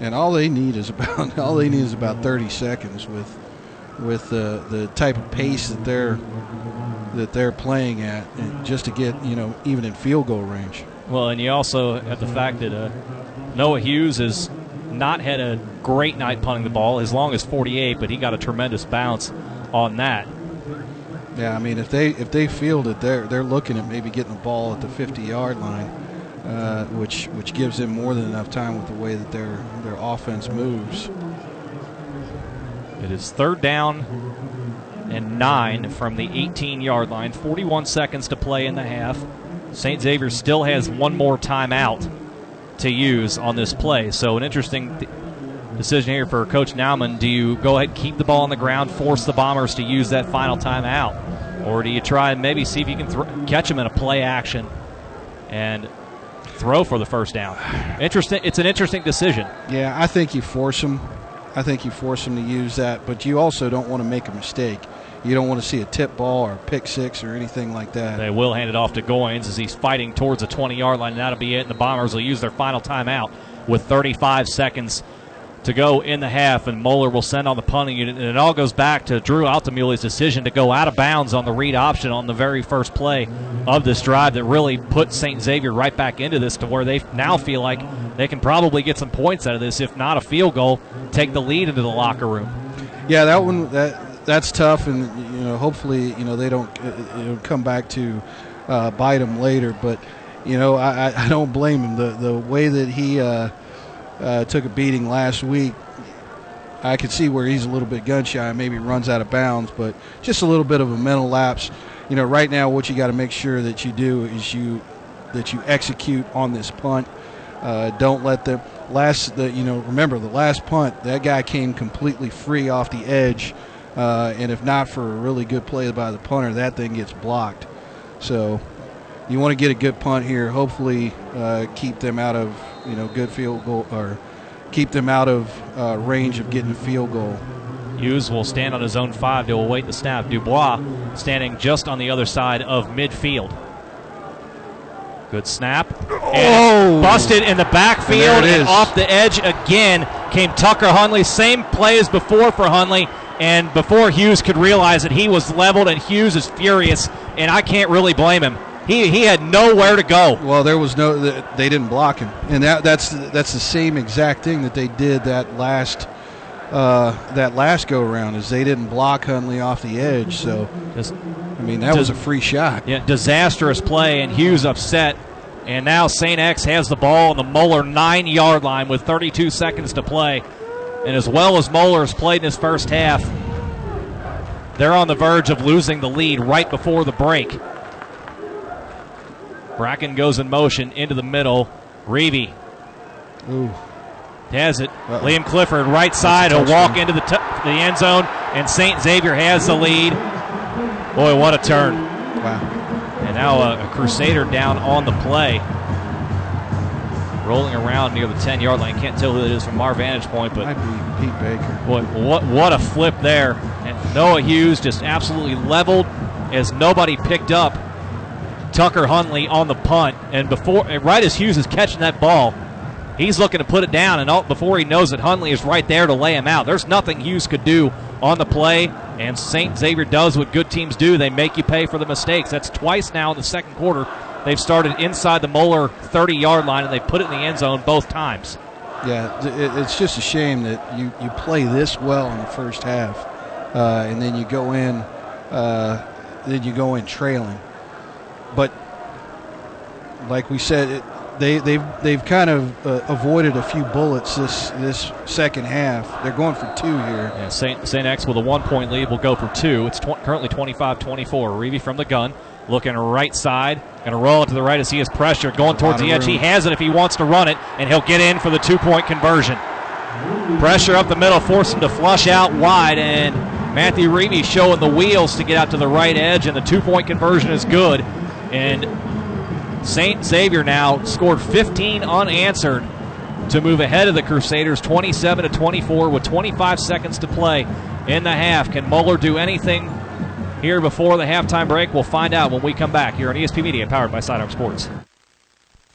S2: and all they need is about all they need is about 30 seconds with with the the type of pace that they're that they're playing at, just to get you know even in field goal range.
S1: Well, and you also have the fact that uh, Noah Hughes has not had a great night punting the ball, as long as 48, but he got a tremendous bounce on that.
S2: Yeah, I mean, if they if they field it, they're they're looking at maybe getting the ball at the 50 yard line, uh, which which gives them more than enough time with the way that their their offense moves.
S1: It is third down and nine from the 18 yard line. 41 seconds to play in the half. St. Xavier still has one more timeout to use on this play. So, an interesting th- decision here for Coach Naumann. Do you go ahead and keep the ball on the ground, force the Bombers to use that final timeout? Or do you try and maybe see if you can th- catch them in a play action and throw for the first down? Interesting. It's an interesting decision.
S2: Yeah, I think you force them. I think you force them to use that, but you also don't want to make a mistake you don't want to see a tip ball or pick six or anything like that.
S1: They will hand it off to Goins as he's fighting towards the 20 yard line, and that'll be it. And the Bombers will use their final timeout with 35 seconds to go in the half, and Moeller will send on the punting unit. And it all goes back to Drew Altamuli's decision to go out of bounds on the read option on the very first play of this drive that really put St. Xavier right back into this to where they now feel like they can probably get some points out of this, if not a field goal, take the lead into the locker room.
S2: Yeah, that one that that's tough, and you know, hopefully, you know, they don't uh, come back to uh, bite them later. But you know, I, I don't blame him. The the way that he uh, uh, took a beating last week, I could see where he's a little bit gun shy, maybe runs out of bounds, but just a little bit of a mental lapse. You know, right now, what you got to make sure that you do is you that you execute on this punt. Uh, don't let them last. The you know, remember the last punt, that guy came completely free off the edge uh, and if not for a really good play by the punter, that thing gets blocked. So you want to get a good punt here. Hopefully, uh, keep them out of you know good field goal or keep them out of uh, range of getting a field goal.
S1: Hughes will stand on his own five to await the snap. Dubois standing just on the other side of midfield. Good snap. And oh! busted in the backfield and, and off the edge again came Tucker Hunley. Same play as before for Hunley and before Hughes could realize it, he was leveled, and Hughes is furious, and I can't really blame him. He he had nowhere to go.
S2: Well, there was no. They didn't block him, and that that's that's the same exact thing that they did that last uh, that last go around is they didn't block Hunley off the edge. So,
S1: Just,
S2: I mean, that was a free shot.
S1: yeah, disastrous play, and Hughes upset. And now St. X has the ball on the Moeller nine yard line with 32 seconds to play. And as well as Moeller has played in his first half, they're on the verge of losing the lead right before the break. Bracken goes in motion into the middle. Reeve has it.
S2: Uh-oh.
S1: Liam Clifford, right side. He'll walk into the, t- the end zone, and St. Xavier has the lead. Boy, what a turn.
S2: Wow.
S1: And now a, a Crusader down on the play. Rolling around near the 10 yard line. Can't tell who it is from our vantage point, but
S2: Pete Baker.
S1: boy, what, what a flip there. And Noah Hughes just absolutely leveled as nobody picked up Tucker Huntley on the punt. And before, right as Hughes is catching that ball, he's looking to put it down. And all, before he knows it, Huntley is right there to lay him out. There's nothing Hughes could do on the play. And St. Xavier does what good teams do they make you pay for the mistakes. That's twice now in the second quarter. They've started inside the Moeller 30 yard line and they put it in the end zone both times.
S2: Yeah, it's just a shame that you, you play this well in the first half, uh, and then you go in, uh, then you go in trailing. But like we said, it, they they've they've kind of uh, avoided a few bullets this this second half. They're going for two here.
S1: Yeah, St. St. X with a one point lead will go for two. It's tw- currently 25 24. Reeve from the gun, looking right side. Going to roll it to the right as he is pressured. Going towards the edge. He has it if he wants to run it, and he'll get in for the two point conversion. Pressure up the middle, force him to flush out wide, and Matthew Reeve showing the wheels to get out to the right edge, and the two point conversion is good. And St. Xavier now scored 15 unanswered to move ahead of the Crusaders 27 to 24 with 25 seconds to play in the half. Can Moeller do anything here before the halftime break? We'll find out when we come back here on ESP Media, powered by Sidearm Sports.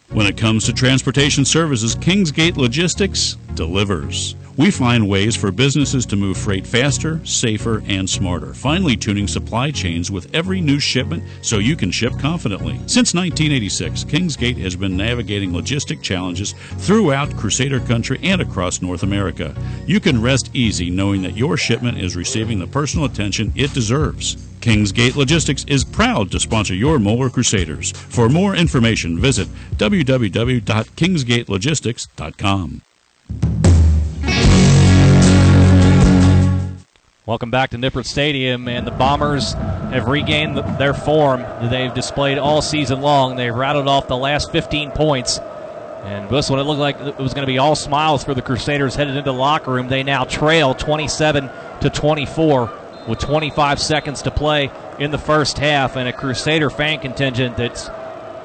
S3: When it comes to transportation services, Kingsgate Logistics delivers. We find ways for businesses to move freight faster, safer, and smarter, finely tuning supply chains with every new shipment so you can ship confidently. Since 1986, Kingsgate has been navigating logistic challenges throughout Crusader country and across North America. You can rest easy knowing that your shipment is receiving the personal attention it deserves. Kingsgate Logistics is proud to sponsor your Moeller Crusaders. For more information, visit www.kingsgatelogistics.com.
S1: Welcome back to Nippert Stadium, and the Bombers have regained the, their form that they've displayed all season long. They've rattled off the last 15 points. And this one, it looked like it was going to be all smiles for the Crusaders headed into the locker room. They now trail 27 to 24 with 25 seconds to play in the first half, and a Crusader fan contingent that's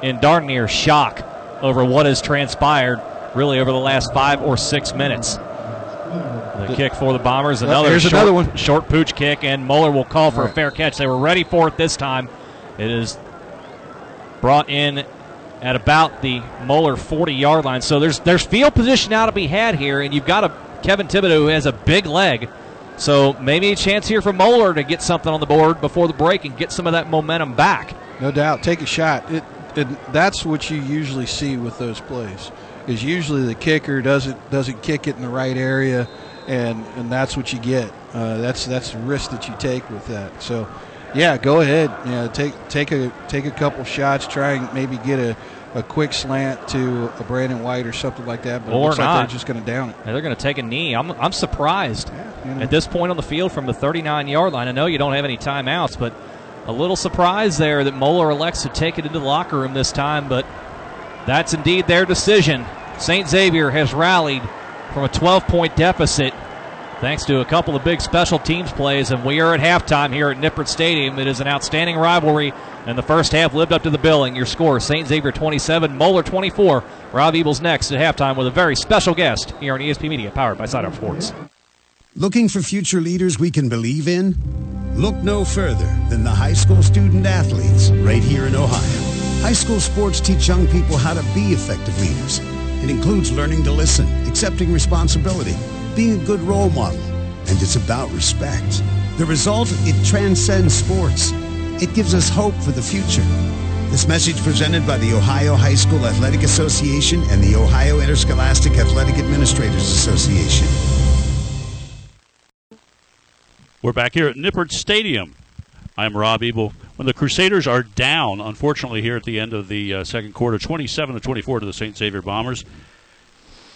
S1: in darn near shock over what has transpired really over the last five or six minutes. The kick for the Bombers. Another
S2: here's
S1: short,
S2: another one.
S1: short pooch kick, and Moeller will call for a fair catch. They were ready for it this time. It is brought in at about the Moeller 40 yard line. So there's there's field position now to be had here, and you've got a Kevin Thibodeau who has a big leg. So maybe a chance here for Moeller to get something on the board before the break and get some of that momentum back.
S2: No doubt, take a shot. It, it that's what you usually see with those plays. Is usually the kicker doesn't doesn't kick it in the right area, and and that's what you get. Uh, that's that's the risk that you take with that. So, yeah, go ahead. Yeah, take take a take a couple shots. Try and maybe get a, a quick slant to a Brandon White or something like that. But it
S1: Or
S2: looks like
S1: not.
S2: they're just going to down it.
S1: And they're going to take a knee. I'm, I'm surprised
S2: you know.
S1: at this point on the field from the 39 yard line. I know you don't have any timeouts, but a little surprise there that Moeller elects to take it into the locker room this time, but that's indeed their decision. St. Xavier has rallied from a 12 point deficit thanks to a couple of big special teams plays, and we are at halftime here at Nippert Stadium. It is an outstanding rivalry, and the first half lived up to the billing. Your score St. Xavier 27, Moeller 24. Rob Eagles next at halftime with a very special guest here on ESP Media, powered by Sidearm Sports.
S5: Looking for future leaders we can believe in? Look no further than the high school student athletes right here in Ohio. High school sports teach young people how to be effective leaders. It includes learning to listen, accepting responsibility, being a good role model, and it's about respect. The result, it transcends sports. It gives us hope for the future. This message presented by the Ohio High School Athletic Association and the Ohio Interscholastic Athletic Administrators Association.
S3: We're back here at Nippert Stadium. I'm Rob Ebel. When the Crusaders are down, unfortunately, here at the end of the uh, second quarter, 27 to 24 to the St. Xavier Bombers.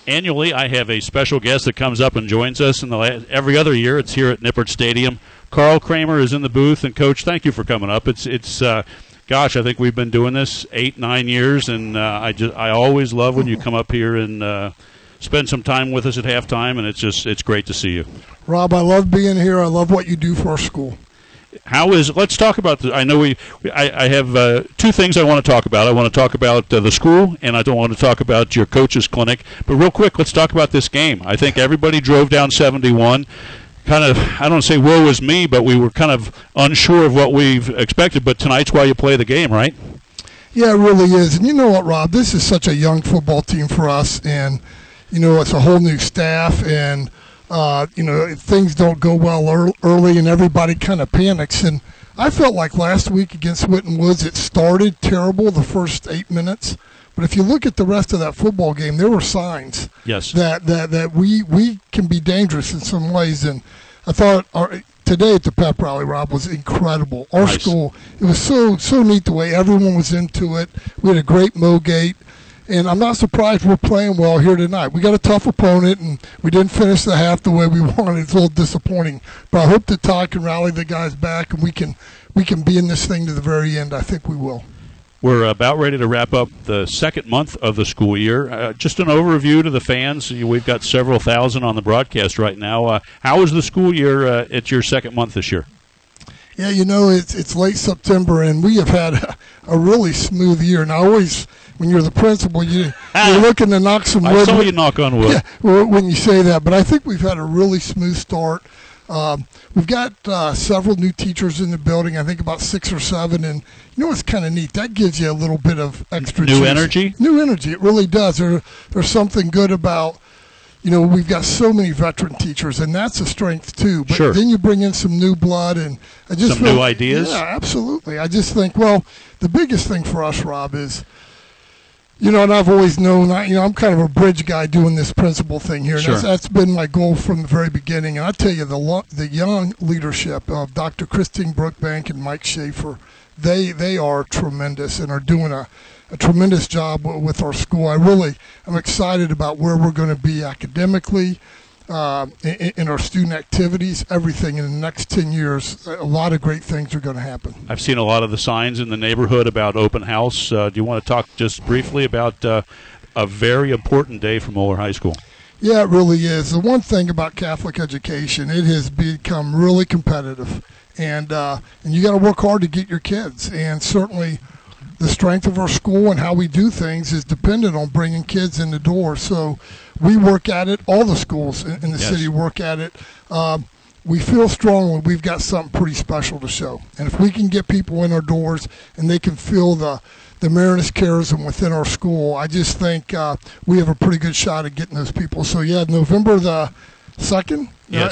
S3: Annually, I have a special guest that comes up and joins us. Last, every other year, it's here at Nippert Stadium. Carl Kremer is in the booth, and Coach, thank you for coming up. It's it's uh, gosh, I think we've been doing this eight nine years, and uh, I just I always love when you come up here and uh, spend some time with us at halftime, and it's just it's great to see you.
S6: Rob, I love being here. I love what you do for our school.
S3: How is? Let's talk about. The, I know we. I, I have uh, two things I want to talk about. I want to talk about uh, the school, and I don't want to talk about your coaches clinic. But real quick, let's talk about this game. I think everybody drove down 71. Kind of, I don't say woe is me, but we were kind of unsure of what we've expected. But tonight's why you play the game, right?
S6: Yeah, it really is. And you know what, Rob? This is such a young football team for us, and you know it's a whole new staff and uh, you know, things don't go well early and everybody kind of panics. And I felt like last week against Winton Woods, it started terrible the first eight minutes. But if you look at the rest of that football game, there were signs
S3: yes.
S6: that, that, that we, we can be dangerous in some ways. And I thought our, today at the pep rally, Rob, was incredible. Our
S3: nice.
S6: school, it was so so neat the way everyone was into it. We had a great Mo gate and I'm not surprised we're playing well here tonight. We got a tough opponent, and we didn't finish the half the way we wanted. It's a little disappointing, but I hope that Todd can rally the guys back, and we can we can be in this thing to the very end. I think we will.
S3: We're about ready to wrap up the second month of the school year. Uh, just an overview to the fans. We've got several thousand on the broadcast right now. Uh, how was the school year uh, at your second month this year?
S6: Yeah, you know, it's it's late September, and we have had a, a really smooth year. And I always when you're the principal, you you're looking to knock some wood. I
S3: saw you knock on wood.
S6: Yeah, when you say that, but I think we've had a really smooth start. Um, we've got uh, several new teachers in the building. I think about six or seven, and you know what's kind of neat? That gives you a little bit of extra
S3: new energy.
S6: New energy. It really does. There, there's something good about you know, we've got so many veteran teachers, and that's a strength too. But
S3: sure.
S6: then you bring in some new blood, and I just
S3: some
S6: feel,
S3: new ideas.
S6: Yeah, absolutely. I just think, well, the biggest thing for us, Rob, is you know, and I've always known, I, you know, I'm kind of a bridge guy doing this principal thing here. And
S3: sure.
S6: that's, that's been my goal from the very beginning. And I tell you, the lo- the young leadership of Dr. Christine Brookbank and Mike Schaefer, they they are tremendous and are doing a, a tremendous job with our school. I really am excited about where we're going to be academically, uh, in, in, our student activities, everything in the next 10 years, a lot of great things are going to happen.
S3: I've seen a lot of the signs in the neighborhood about open house. Uh, do you want to talk just briefly about uh, a very important day for Moeller High School?
S6: Yeah, it really is. The one thing about Catholic education, it has become really competitive. And, uh, and you got to work hard to get your kids. And certainly, the strength of our school and how we do things is dependent on bringing kids in the door. So we work at it. All the schools in, in the
S3: yes.
S6: city work at it. Um, we feel strongly we've got something pretty special to show. And if we can get people in our doors and they can feel the the Marianist charism within our school, I just think uh, we have a pretty good shot at getting those people. So yeah, November the second.
S3: Yeah,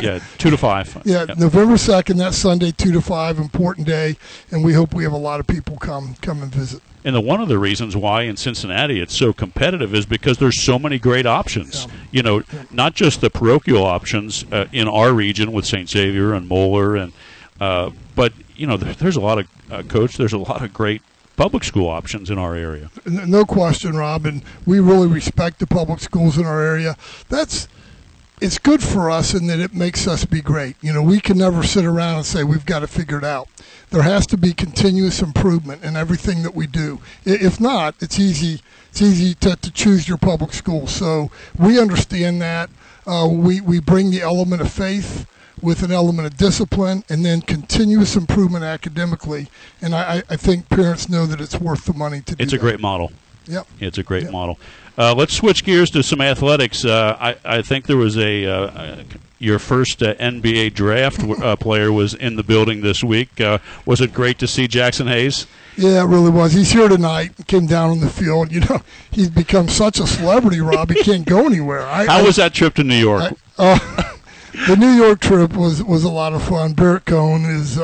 S3: yeah, two to five.
S6: Yeah, yep. November second. That Sunday, two to five. Important day, and we hope we have a lot of people come come and visit.
S3: And the one of the reasons why in Cincinnati it's so competitive is because there's so many great options.
S6: Yeah.
S3: You know, yeah. not just the parochial options uh, in our region with St. Xavier and Moeller, and uh, but you know, there, there's a lot of uh, coach. There's a lot of great public school options in our area.
S6: No question, Rob, and we really respect the public schools in our area. That's it's good for us in that it makes us be great. You know, we can never sit around and say we've got to figure it out. There has to be continuous improvement in everything that we do. If not, it's easy. It's easy to, to choose your public school. So we understand that. Uh, we we bring the element of faith with an element of discipline and then continuous improvement academically. And I, I think parents know that it's worth the money to do.
S3: It's a
S6: that.
S3: great model.
S6: Yep.
S3: It's a great
S6: yep.
S3: model. Uh, let's switch gears to some athletics. Uh, I, I think there was a uh, your first uh, NBA draft uh, player was in the building this week. Uh, was it great to see Jaxson Hayes?
S6: Yeah, it really was. He's here tonight. Came down on the field. You know, he's become such a celebrity. Rob, he can't go anywhere. I,
S3: How
S6: I,
S3: was that trip to New York?
S6: The New York trip was was a lot of fun. Barrett Cohn is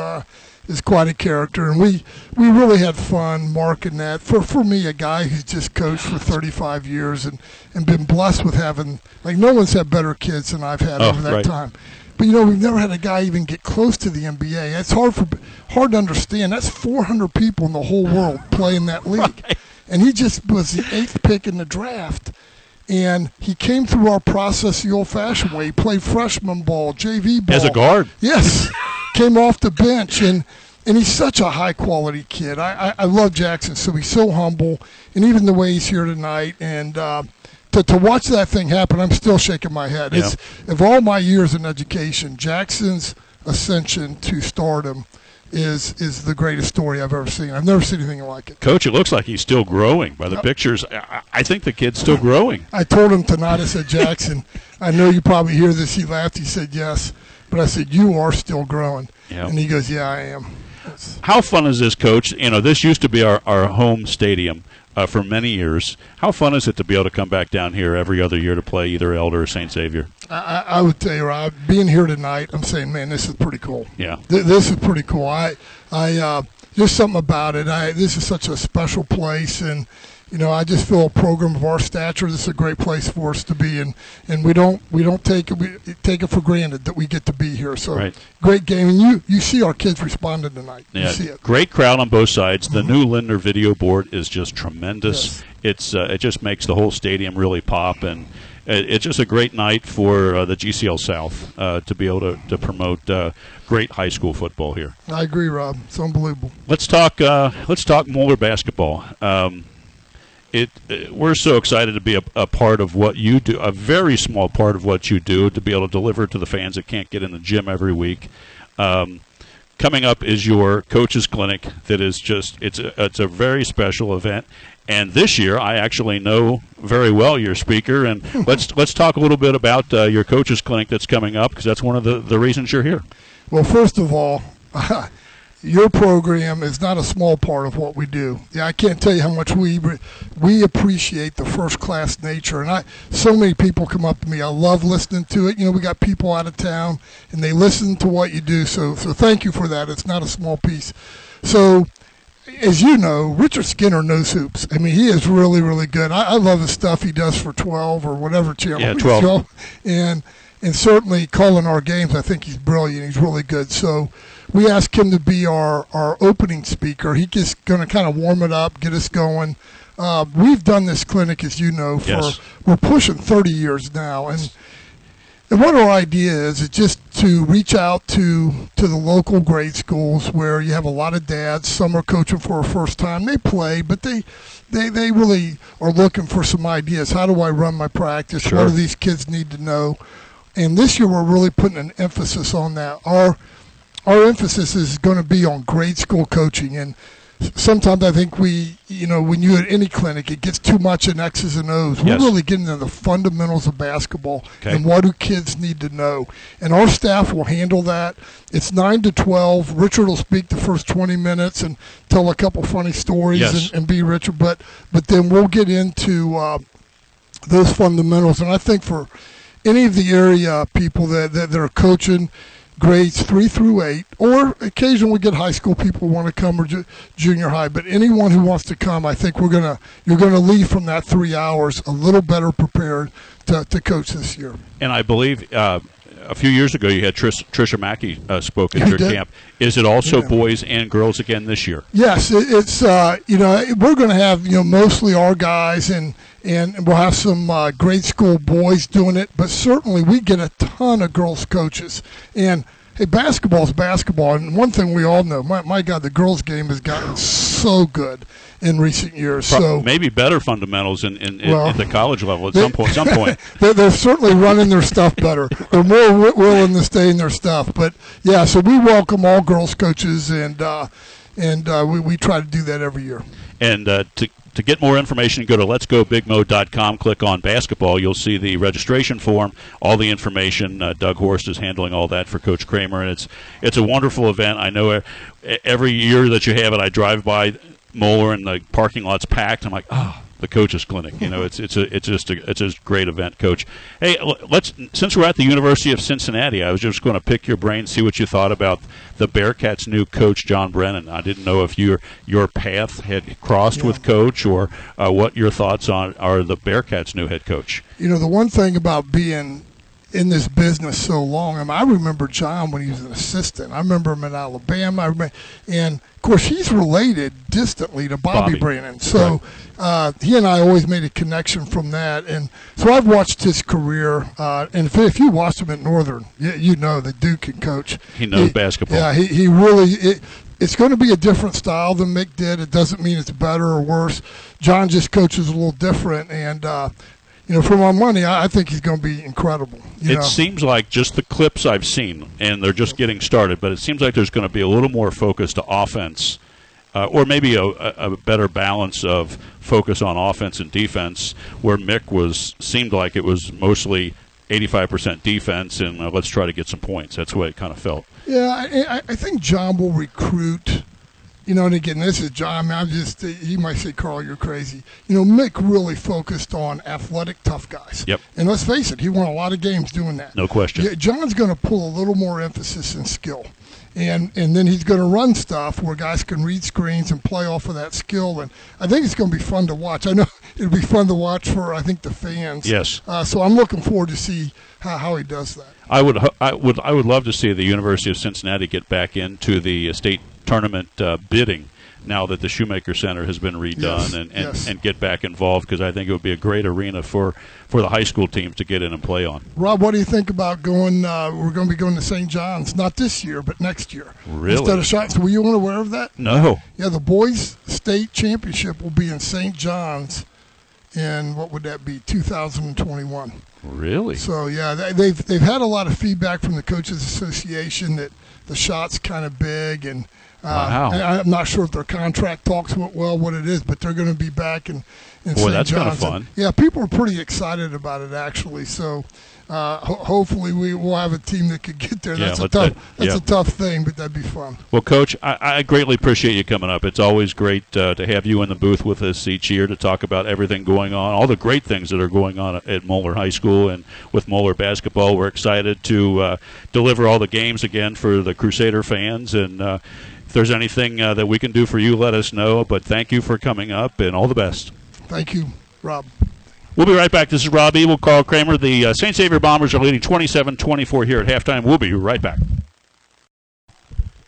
S6: is quite a character, and we we really had fun marking that. For for me, a guy who's just coached for 35 years and and been blessed with having like no one's had better kids than I've had
S3: Oh,
S6: over that
S3: right.
S6: time. But you know, we've never had a guy even get close to the NBA. It's hard for hard to understand. That's 400 people in the whole world playing that league, and he just was the eighth pick in the draft. And he came through our process the old-fashioned way. He played freshman ball, JV ball
S3: As a guard.
S6: Yes, came off the bench and and he's such a high quality kid. I, I, I love Jaxson. So he's so humble, and even the way he's here tonight and. Uh, to, to watch that thing happen, I'm still shaking my head. It's of all my years in education, Jaxson's ascension to stardom is is the greatest story I've ever seen. I've never seen anything like it.
S3: Coach, it looks like he's still growing by the pictures. I, I think the kid's still growing.
S6: I told him tonight. I said, Jaxson, I know you probably hear this. He laughed. He said, yes, but I said, you are still growing.
S3: Yeah.
S6: And he goes, yeah, I am.
S3: How fun is this, Coach? You know, this used to be our, our home stadium uh, for many years. How fun is it to be able to come back down here every other year to play either Elder or St. Xavier?
S6: I, I I would tell you, Rob, being here tonight, I'm saying, man, this is pretty cool.
S3: Yeah.
S6: Th- this is pretty cool. I, I, uh, just something about it. I, this is such a special place, and you know, I just feel a program of our stature. This is a great place for us to be, and and we don't we don't take it we take it for granted that we get to be here. So
S3: Right.
S6: great game, and you you see our kids responding tonight. You see it.
S3: Great crowd on both sides. The new Lindner video board is just tremendous.
S6: Yes.
S3: It's uh, it just makes the whole stadium really pop, and it, it's just a great night for uh, the GCL South uh, to be able to, to promote uh, great high school football here.
S6: I agree, Rob. It's unbelievable.
S3: Let's talk. Uh, let's talk Moeller basketball. Um, it. uh, We're so excited to be a, a part of what you do. A very small part of what you do to be able to deliver to the fans that can't get in the gym every week. Um, coming up is your coaches clinic. That is just. It's a, it's a very special event. And this year, I actually know very well your speaker, and let's let's talk a little bit about uh, your coaches clinic that's coming up because that's one of the, the reasons you're here.
S6: Well, first of all, your program is not a small part of what we do. Yeah, I can't tell you how much we we appreciate the first class nature, and I so many people come up to me. I love listening to it. You know, we got people out of town, and they listen to what you do. So, so thank you for that. It's not a small piece. So. As you know, Richard Skinner knows hoops. I mean, he is really, really good. I, I love the stuff he does for 12 or whatever channel.
S3: Yeah, 12.
S6: And and certainly calling our games, I think he's brilliant. He's really good. So we asked him to be our, our opening speaker. He's just going to kind of warm it up, get us going. Uh, we've done this clinic, as you know, for
S3: Yes.
S6: we're pushing 30 years now, and and what our idea is is just to reach out to to the local grade schools where you have a lot of dads. Some are coaching for a first time. They play, but they they they really are looking for some ideas. How do I run my practice?
S3: Sure.
S6: What do these kids need to know? And this year we're really putting an emphasis on that. Our our emphasis is going to be on grade school coaching and sometimes I think we, you know, when you're at any clinic, it gets too much in X's and O's. We're really getting into the fundamentals of basketball
S3: Okay.
S6: and what do kids need to know. And our staff will handle that. It's 9 to 12. Richard will speak the first 20 minutes and tell a couple funny stories
S3: Yes.
S6: and, and be Richard. But, but then we'll get into uh, those fundamentals. And I think for any of the area people that, that, that are coaching grades three through eight, or occasionally we get high school people want to come or ju- junior high, but anyone who wants to come, I think we're gonna you're gonna leave from that three hours a little better prepared to, to coach this year.
S3: And I believe uh, a few years ago you had Trish, Trisha Mackey uh, spoke at your
S6: did.
S3: camp. Is it also
S6: Yeah.
S3: boys and girls again this year?
S6: Yes, it, it's uh, you know we're going to have you know mostly our guys and and we'll have some uh, grade school boys doing it, but certainly we get a ton of girls coaches and. Hey, basketball's basketball, and one thing we all know, my, my God, the girls' game has gotten so good in recent years.
S3: Pro-
S6: So
S3: maybe better fundamentals in, in, in,
S6: Well,
S3: at the college level at
S6: they-
S3: some point. Some point.
S6: they're, they're certainly running their stuff better. They're more wi- willing to stay in their stuff. But yeah, so we welcome all girls coaches, and uh, and uh, we we try to do that every year.
S3: And uh, to to get more information, go to letsgobigmo.com. Click on basketball. You'll see the registration form, all the information. Uh, Doug Horst is handling all that for Coach Kremer, and it's it's a wonderful event. I know every year that you have it, I drive by Moeller and the parking lot's packed. I'm like, oh, the coaches clinic. You know, it's it's a it's just a it's a great event, Coach. Hey, let's since we're at the University of Cincinnati, I was just going to pick your brain, see what you thought about the Bearcats' new coach, John Brannen. I didn't know if your your path had crossed yeah. with Coach, or uh, what your thoughts on are the Bearcats' new head coach.
S6: You know, the one thing about being in this business so long. I, mean, I remember John when he was an assistant. I remember him in Alabama. Remember, and of course, he's related distantly to Bobby, Bobby. So right. uh, he and I always made a connection from that. And so I've watched his career. Uh, and if, if, you watched him at Northern, you, you, know that Duke can coach.
S3: He knows he, basketball.
S6: Yeah, he, he really. It, it's going to be a different style than Mick did. It doesn't mean it's better or worse. John just coaches a little different, and uh, you know, for my money, I, I think he's going to be incredible.
S3: it
S6: know?
S3: seems like just the clips I've seen, and they're just getting started, but it seems like there's going to be a little more focus to offense, uh, or maybe a, a, better balance of focus on offense and defense, where Mick was seemed like it was mostly 85% defense, and uh, let's try to get some points. That's the way it kind of felt.
S6: Yeah, I, I think John will recruit you know, and again, this is John. I mean, I'm just, he might say, Carl, you're crazy. You know, Mick really focused on athletic, tough guys.
S3: Yep.
S6: And let's face it, he won a lot of games doing that.
S3: No question.
S6: Yeah, John's going to pull a little more emphasis in skill. And, and then he's going to run stuff where guys can read screens and play off of that skill. And I think it's going to be fun to watch. I know it'll be fun to watch for, I think, the fans.
S3: Yes.
S6: Uh, so I'm looking forward to see how, how he does that.
S3: I would, I would, I would love to see the University of Cincinnati get back into the state tournament uh, bidding now that the Shoemaker Center has been redone
S6: yes,
S3: and, and,
S6: yes.
S3: and get back involved because I think it would be a great arena for, for the high school teams to get in and play on.
S6: Rob, what do you think about going? Uh, we're going to be going to St. John's, not this year, but next year.
S3: Really?
S6: Instead of shots. Were you unaware of that?
S3: No.
S6: Yeah, the boys' state championship will be in St. John's in what would that be 2021
S3: really
S6: so yeah they've they've had a lot of feedback from the coaches association that the shot's kind of big and
S3: uh,
S6: wow. I'm not sure if their contract talks went well, what it is, but they're going to be back in, in
S3: Boy,
S6: St.
S3: that's
S6: kind of
S3: fun.
S6: Yeah, people are pretty excited about it actually. So uh, ho- hopefully we will have a team that could get there.
S3: Yeah,
S6: that's a tough.
S3: That,
S6: that's
S3: yeah.
S6: a tough thing, but that'd be fun.
S3: Well, Coach, I, I greatly appreciate you coming up. It's always great uh, to have you in the booth with us each year to talk about everything going on, all the great things that are going on at Moeller High School and with Moeller basketball. We're excited to uh, deliver all the games again for the Crusader fans and uh, if there's anything uh, that we can do for you, let us know. But thank you for coming up and all the best.
S6: Thank you, Rob.
S3: We'll be right back. This is Rob Ebel, Carl Kremer. The uh, St. Xavier Bombers are leading 27 24 here at halftime. We'll be right back.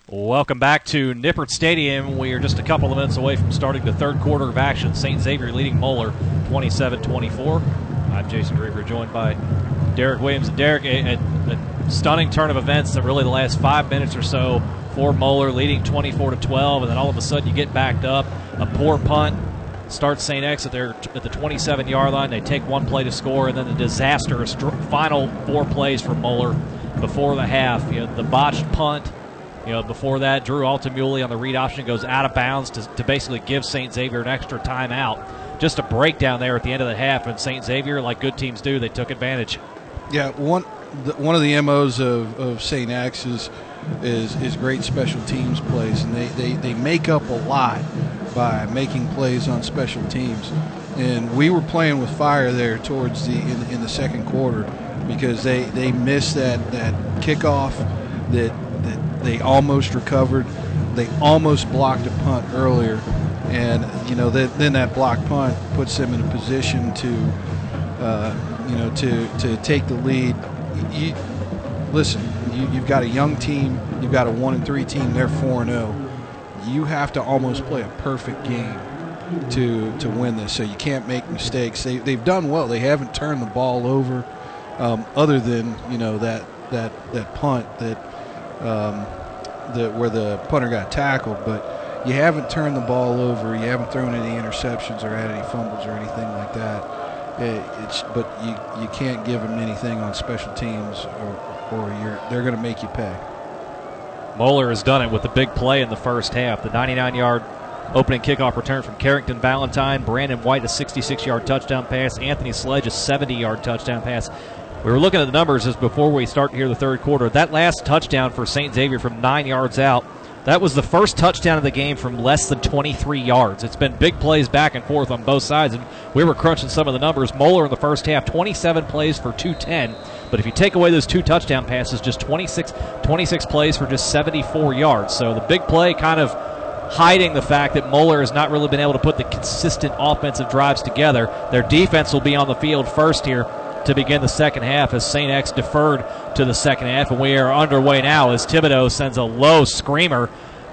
S1: Welcome back to Nippert Stadium. We are just a couple of minutes away from starting the third quarter of action. St. Xavier leading Moeller 27 24. I'm Jason Draper, joined by Derek Williams. And Derek, a, a, a stunning turn of events that really the last five minutes or so for Moeller, leading 24 to 12, and then all of a sudden you get backed up. A poor punt starts St. X at their at the 27 yard line. They take one play to score, and then the disastrous final four plays for Moeller before the half. You know, the botched punt. You know, before that, Drew Altamuli on the read option goes out of bounds to, to basically give St. Xavier an extra timeout. Just a breakdown there at the end of the half, and St. Xavier, like good teams do, they took advantage.
S2: Yeah, one the, one of the MOs of, of St. X is is, is great special teams plays, and they, they, they make up a lot by making plays on special teams. And we were playing with fire there towards the in, in the second quarter because they, they missed that, that kickoff that, that they almost recovered. They almost blocked a punt earlier, and you know that, then that block punt puts them in a position to uh, you know to to take the lead. You, listen, you, have got a young team, you've got a one and three team, they're four and zero. Oh. You have to almost play a perfect game to to win this. So you can't make mistakes. They they've done well. They haven't turned the ball over, um, other than you know that that that punt that um, that where the punter got tackled, but you haven't turned the ball over. You haven't thrown any interceptions or had any fumbles or anything like that. It, it's but you you can't give them anything on special teams or or they're going to make you pay.
S1: Moeller has done it with the big play in the first half. The 99-yard opening kickoff return from Carrington Valentine. Brandon White a 66-yard touchdown pass. Anthony Sledge a 70-yard touchdown pass. We were looking at the numbers as before we start here the third quarter. That last touchdown for St. Xavier from nine yards out That was the first touchdown of the game from less than 23 yards. It's been big plays back and forth on both sides, and we were crunching some of the numbers. Moeller in the first half, 27 plays for 210. But if you take away those two touchdown passes, just 26, 26 plays for just 74 yards. So the big play kind of hiding the fact that Moeller has not really been able to put the consistent offensive drives together. Their defense will be on the field first here to begin the second half as St. X deferred to the second half, and we are underway now as Thibodeau sends a low screamer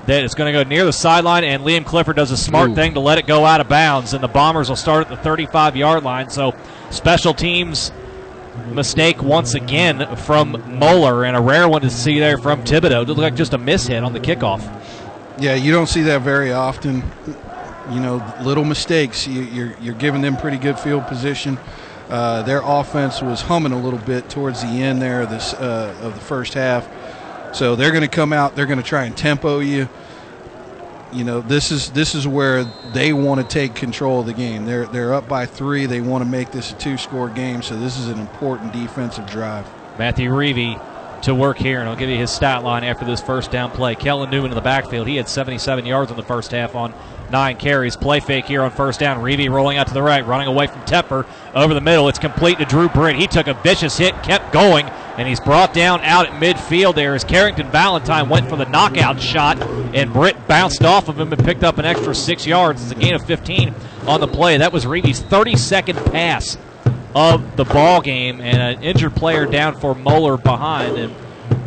S1: that is going to go near the sideline, and Liam Clifford does a smart
S2: Ooh.
S1: thing to let it go out of bounds, and the Bombers will start at the 35 yard line. So special teams mistake once again from Moeller, and a rare one to see there from Thibodeau. It looked like just a miss hit on the kickoff.
S2: Yeah, you don't see that very often. You know, little mistakes. You, you're you're giving them pretty good field position. Uh, their offense was humming a little bit towards the end there of this uh, of the first half. So they're going to come out. They're going to try and tempo you. You know, this is this is where they want to take control of the game. They're they're up by three. They want to make this a two score game. So this is an important defensive drive.
S1: Matthew Reavy to work here, and I'll give you his stat line after this first down play. Kellen Newman in the backfield. He had 77 yards in the first half on nine carries. Play fake here on first down. Reavy rolling out to the right, running away from Tepper over the middle. It's complete to Drew Britt. He took a vicious hit, kept going, and he's brought down out at midfield there as Carrington Valentine went for the knockout shot, and Britt bounced off of him and picked up an extra six yards. It's a gain of 15 on the play. That was Reavy's 32nd pass of the ball game, and an injured player down for Moeller behind. And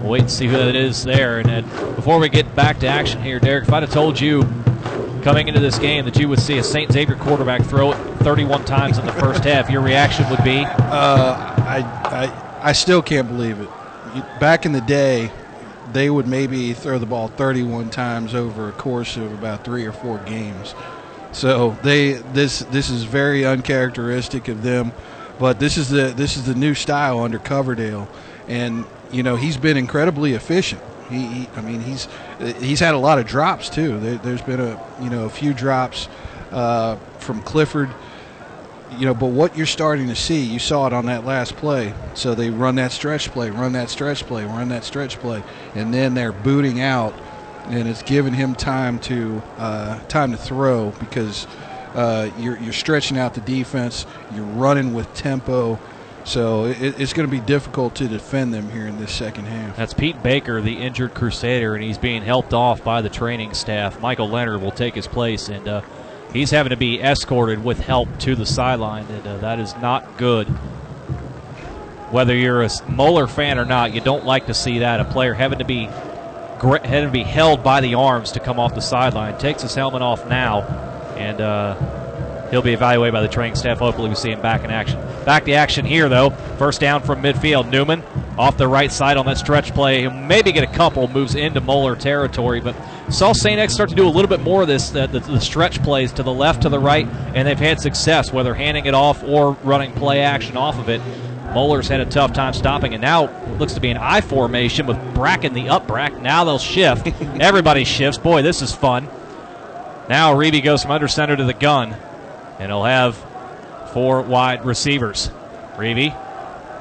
S1: we'll wait and see who that is there. And then before we get back to action here, Derek, if I'd have told you coming into this game that you would see a St. Xavier quarterback throw it 31 times in the first half, your reaction would be?
S2: Uh, I, I, I still can't believe it. Back in the day, they would maybe throw the ball 31 times over a course of about three or four games. So they this this is very uncharacteristic of them, but this is the this is the new style under Coverdale, and you know he's been incredibly efficient. He, he I mean he's he's had a lot of drops too. There, there's been a you know a few drops uh, from Clifford you know, but what you're starting to see, you saw it on that last play. So they run that stretch play, run that stretch play, run that stretch play, and then they're booting out, and it's giving him time to uh, time to throw because uh, you're you're stretching out the defense, you're running with tempo. So it, it's going to be difficult to defend them here in this second half.
S1: That's Pete Baker, the injured Crusader, and he's being helped off by the training staff. Michael Leonard will take his place, and uh, he's having to be escorted with help to the sideline, and uh, that is not good. Whether you're a Moeller fan or not, you don't like to see that. A player having to be having to be held by the arms to come off the sideline. Takes his helmet off now, and uh, he'll be evaluated by the training staff. Hopefully, we see him back in action. Back to action here, though. First down from midfield. Newman off the right side on that stretch play. He'll maybe get a couple moves into Moeller territory, but saw St. X start to do a little bit more of this, uh, the, the stretch plays to the left, to the right, and they've had success, whether handing it off or running play action off of it. Moeller's had a tough time stopping, and now it looks to be an I formation with Brack in the up brack. Now they'll shift. Everybody shifts. Boy, this is fun. Now Reavy goes from under center to the gun, and he'll have four wide receivers. Reavy,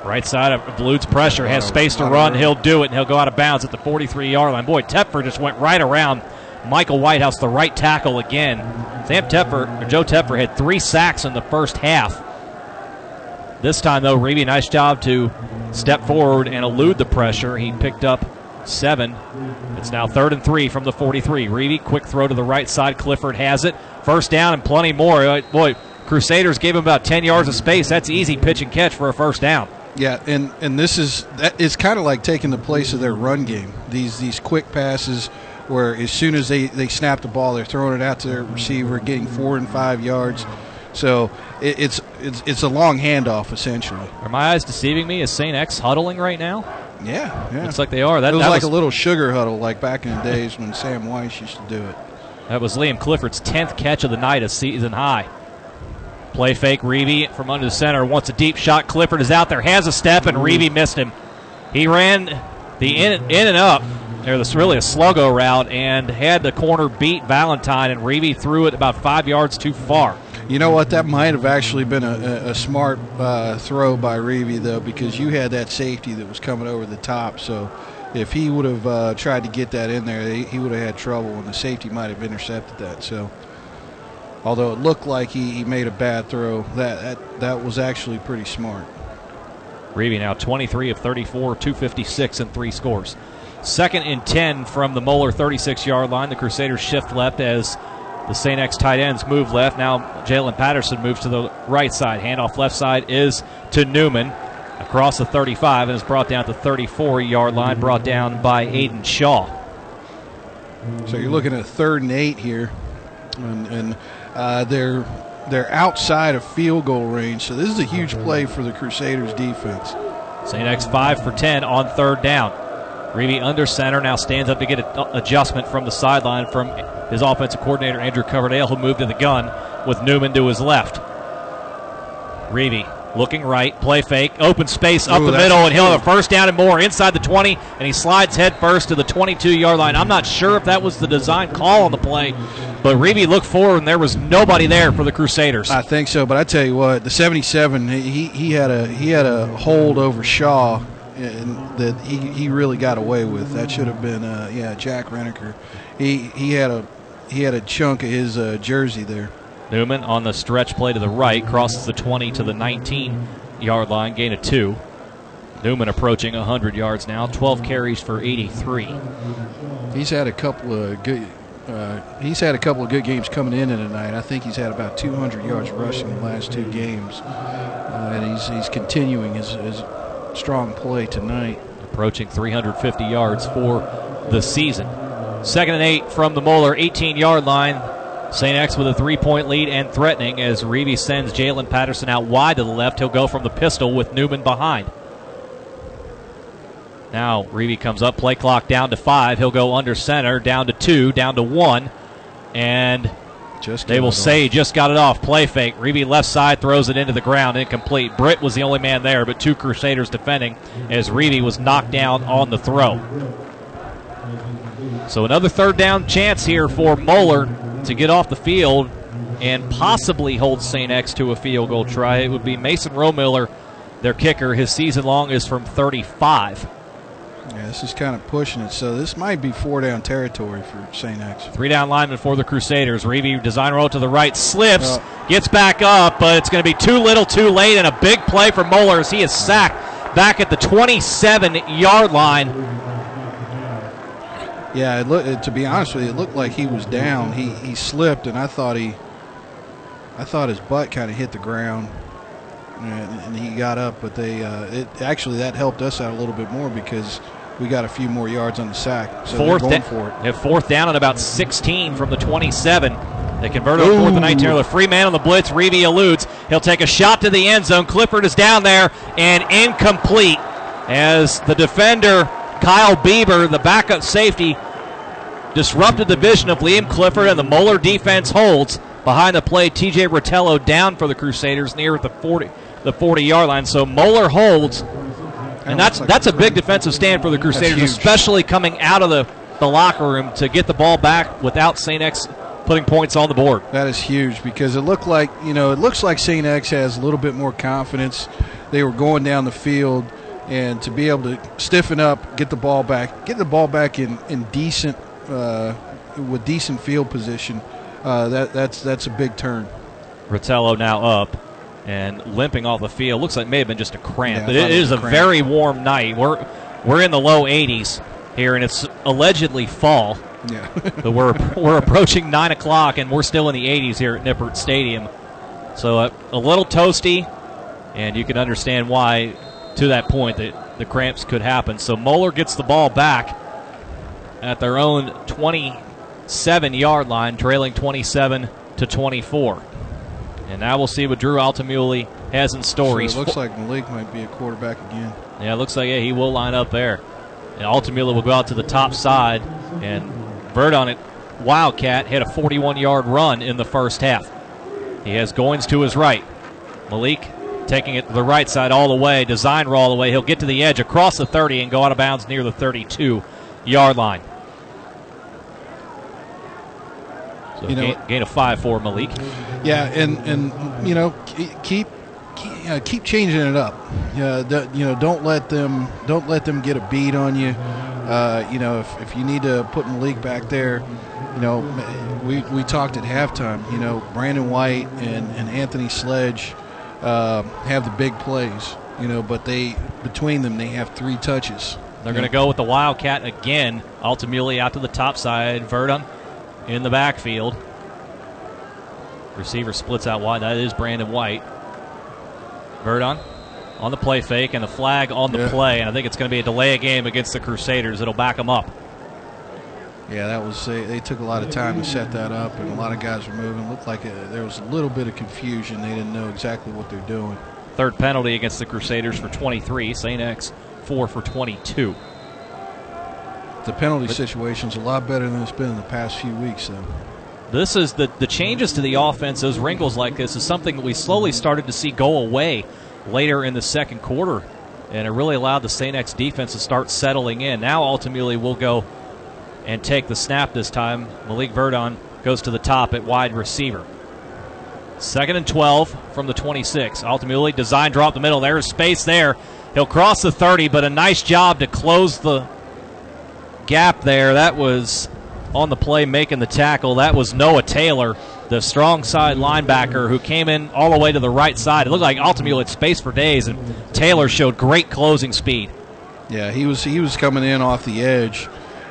S1: right side of eludes pressure, has space to run. He'll do it, and he'll go out of bounds at the 43 yard line. Boy, Tepfer just went right around Michael Whitehouse, the right tackle again. Sam Tepfer, or Joe Tepfer, had three sacks in the first half. This time, though, Reavy, nice job to step forward and elude the pressure. He picked up seven. It's now third and three from the 43. Reavy, quick throw to the right side. Clifford has it. First down and plenty more. Uh, Boy, Crusaders gave him about 10 yards of space. That's easy pitch and catch for a first down.
S2: Yeah, and and this is that is kind of like taking the place of their run game. These these quick passes where as soon as they, they snap the ball, they're throwing it out to their receiver, getting four and five yards. So it, it's it's it's a long handoff essentially.
S1: Are my eyes deceiving me? Is St. X huddling right now?
S2: Yeah, yeah.
S1: Looks like they are. That,
S2: it was
S1: that
S2: like
S1: was,
S2: a little sugar huddle, like back in the days when Sam Weiss used to do it.
S1: That was Liam Clifford's 10th catch of the night, a season high. Play fake, Reavy from under the center wants a deep shot. Clifford is out there, has a step, and Reavy missed him. He ran the in, in and up, or this really a sluggo route, and had the corner beat Valentine, and Reavy threw it about five yards too far.
S2: You know what? That might have actually been a, a, smart uh, throw by Reavy, though, because you had that safety that was coming over the top. So if he would have uh, tried to get that in there, he, would have had trouble, and the safety might have intercepted that. So, although it looked like he, he made a bad throw, that, that that was actually pretty smart.
S1: Reavy now 23 of 34, 256 and three scores. Second and 10 from the Moeller 36 yard line. The Crusaders shift left as the St. X tight ends move left. Now Jalen Patterson moves to the right side. Handoff left side is to Newman across the 35 and is brought down to 34 yard line, brought down by Aiden Shaw.
S2: So you're looking at third and eight here, and, and uh, they're they're outside of field goal range. So this is a huge play for the Crusaders defense.
S1: St. X five for 10 on third down. Reavy under center now stands up to get an adjustment from the sideline from his offensive coordinator Andrew Coverdale, who moved to the gun with Newman to his left. Reavy looking right, play fake, open space up
S2: Ooh,
S1: the middle, and he'll have a first down and more inside the 20, and he slides head first to the 22 yard line. I'm not sure if that was the design call on the play, but Reavy looked forward, and there was nobody there for the Crusaders.
S2: I think so, but I tell you what, the 77 he he had a he had a hold over Shaw, and that he, he really got away with. That should have been uh, yeah Jack Reneker. He he had a he had a chunk of his uh, jersey there.
S1: Newman on the stretch play to the right, crosses the 20 to the 19 yard line, gain of two. Newman approaching 100 yards now, 12 carries for 83.
S2: He's had a couple of good. Uh, he's had a couple of good games coming in tonight. I think he's had about 200 yards rushing in the last two games, uh, and he's he's continuing his, his strong play tonight.
S1: Approaching 350 yards for the season. Second and eight from the Moeller 18 yard line. St. X with a three point lead and threatening as Reavy sends Jalen Patterson out wide to the left. He'll go from the pistol with Newman behind. Now Reavy comes up, play clock down to five. He'll go under center, down to two, down to one, and
S2: Just
S1: they will say he just got it off. Play fake. Reavy left side throws it into the ground, incomplete. Britt was the only man there, but two Crusaders defending as Reavy was knocked down on the throw. So another third down chance here for Moeller to get off the field and possibly hold St. X to a field goal try. It would be Mason Romiller, their kicker. His season long is from 35.
S2: Yeah, this is kind of pushing it. So this might be four down territory for St. X.
S1: Three down lineman for the Crusaders. Reavy design roll to the right, slips,
S2: Oh.
S1: gets back up, but it's going to be too little, too late, and a big play for Moeller as he is sacked back at the 27 yard line.
S2: Yeah, it look, to be honest with you, it looked like he was down. He he slipped, and I thought he, I thought his butt kind of hit the ground, and, and he got up. But they, uh, it actually that helped us out a little bit more because we got a few more yards on the sack. So
S1: Fourth,
S2: they're going
S1: da-
S2: for it.
S1: have fourth down at about 16 from the 27. They converted on fourth and 19.
S2: Ooh.
S1: The free man on the blitz. Reavy eludes. He'll take a shot to the end zone. Clifford is down there and incomplete as the defender, Kyle Bieber, the backup safety, disrupted the vision of Liam Clifford, and the Moeller defense holds behind the play. TJ Rotello down for the Crusaders near the 40 the 40 yard line. So Moeller holds, and that's
S2: like
S1: that's
S2: a
S1: big defensive stand for the Crusaders, especially coming out of the, the locker room to get the ball back without St. X putting points on the board.
S2: That is huge because it looked like you know it looks like St. X has a little bit more confidence. They were going down the field, and to be able to stiffen up, get the ball back, get the ball back in in decent uh, with decent field position. Uh, that that's that's a big turn.
S1: Rotello now up and limping off the field. Looks like it may have been just a cramp,
S2: Yeah, I
S1: but
S2: thought
S1: it
S2: it a
S1: a very warm night. We're we're in the low 80s here, and it's allegedly fall.
S2: Yeah.
S1: but we're we're approaching nine o'clock, and we're still in the 80s here at Nippert Stadium. So uh, a little toasty, and you can understand why, to that point, that the cramps could happen. So Moeller gets the ball back at their own 27 yard line, trailing 27 to 24. And now we'll see what Drew Altamuli has in store.
S2: So it looks like Malik might be a quarterback again.
S1: yeah, it looks like yeah, he will line up there. And Altamuli will go out to the top side, and Verdon it, Wildcat hit a 41 yard run in the first half. He has Goins to his right. Malik taking it to the right side all the way, design roll all the way. He'll get to the edge across the 30 and go out of bounds near the 32 yard line. So
S2: You know-
S1: gain, gain of five for Malik.
S2: Yeah, and and you know ke- keep keep, uh, keep changing it up. Yeah, d- you know don't let them don't let them get a beat on you. Uh, you know, if, if you need to put Malik back there, you know, we, we talked at halftime. You know, Brandon White and, and Anthony Sledge uh, have the big plays. You know, but they between them they have three touches.
S1: They're going to go with the Wildcat again. Altamuli out to the top side. Verdon in the backfield. Receiver splits out wide. That is Brandon White. Verdon on the play fake and the flag on the
S2: Yeah.
S1: play. And I think it's going to be a delay of game against the Crusaders. It'll back them up.
S2: Yeah, that was they, they took a lot of time to set that up, and a lot of guys were moving. Looked like there was a little bit of confusion. They didn't know exactly what they're doing.
S1: Third penalty against the Crusaders for 23. St. X, 4 for 22.
S2: The penalty situation's a lot better than it's been in the past few weeks, though.
S1: This is the the changes to the offense, those wrinkles like this is something that we slowly started to see go away later in the second quarter, and it really allowed the St. X defense to start settling in. Now, Altamuli, we'll go and take the snap this time. Malik Verdon goes to the top at wide receiver. Second and 12 from the 26. Altamuli, design drop the middle. There's space there. He'll cross the 30, but a nice job to close the gap there. That was on the play making the tackle. That was Noah Taylor, the strong side linebacker who came in all the way to the right side. It looked like Altamuli had space for days, and Taylor showed great closing speed.
S2: Yeah, he was he was coming in off the edge,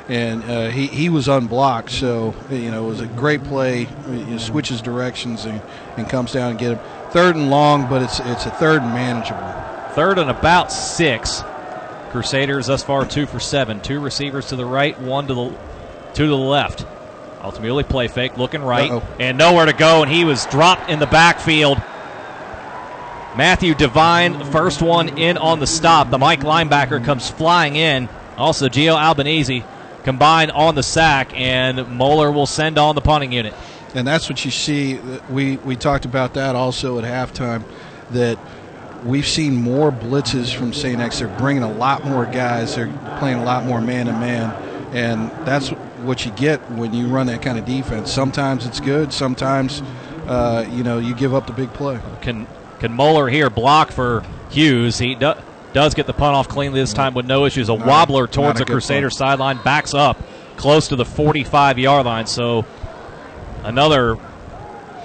S2: and uh, he he was unblocked. So you know it was a great play. He switches directions and, and comes down and get him. Third and long, but it's it's a third and manageable.
S1: Third and about six. Crusaders thus far two for seven. Two receivers to the right, one to the two to the left. Altamuli play fake, looking right,
S2: Uh-oh.
S1: and nowhere to go, and he was dropped in the backfield. Matthew Devine, the first one in on the stop. The Mike linebacker comes flying in. Also, Gio Albanese combined on the sack, and Moeller will send on the punting unit.
S2: And that's what you see. We we talked about that also at halftime. That we've seen more blitzes from St. X. They're bringing a lot more guys. They're playing a lot more man to man, and that's what you get when you run that kind of defense. Sometimes it's good. Sometimes, uh, you know, you give up the big play.
S1: Can can Moeller here block for Hughes? He do, does get the punt off cleanly this time with no issues. A
S2: Not-
S1: wobbler towards
S2: a
S1: the Crusader sideline, backs up close to the 45 yard line. So another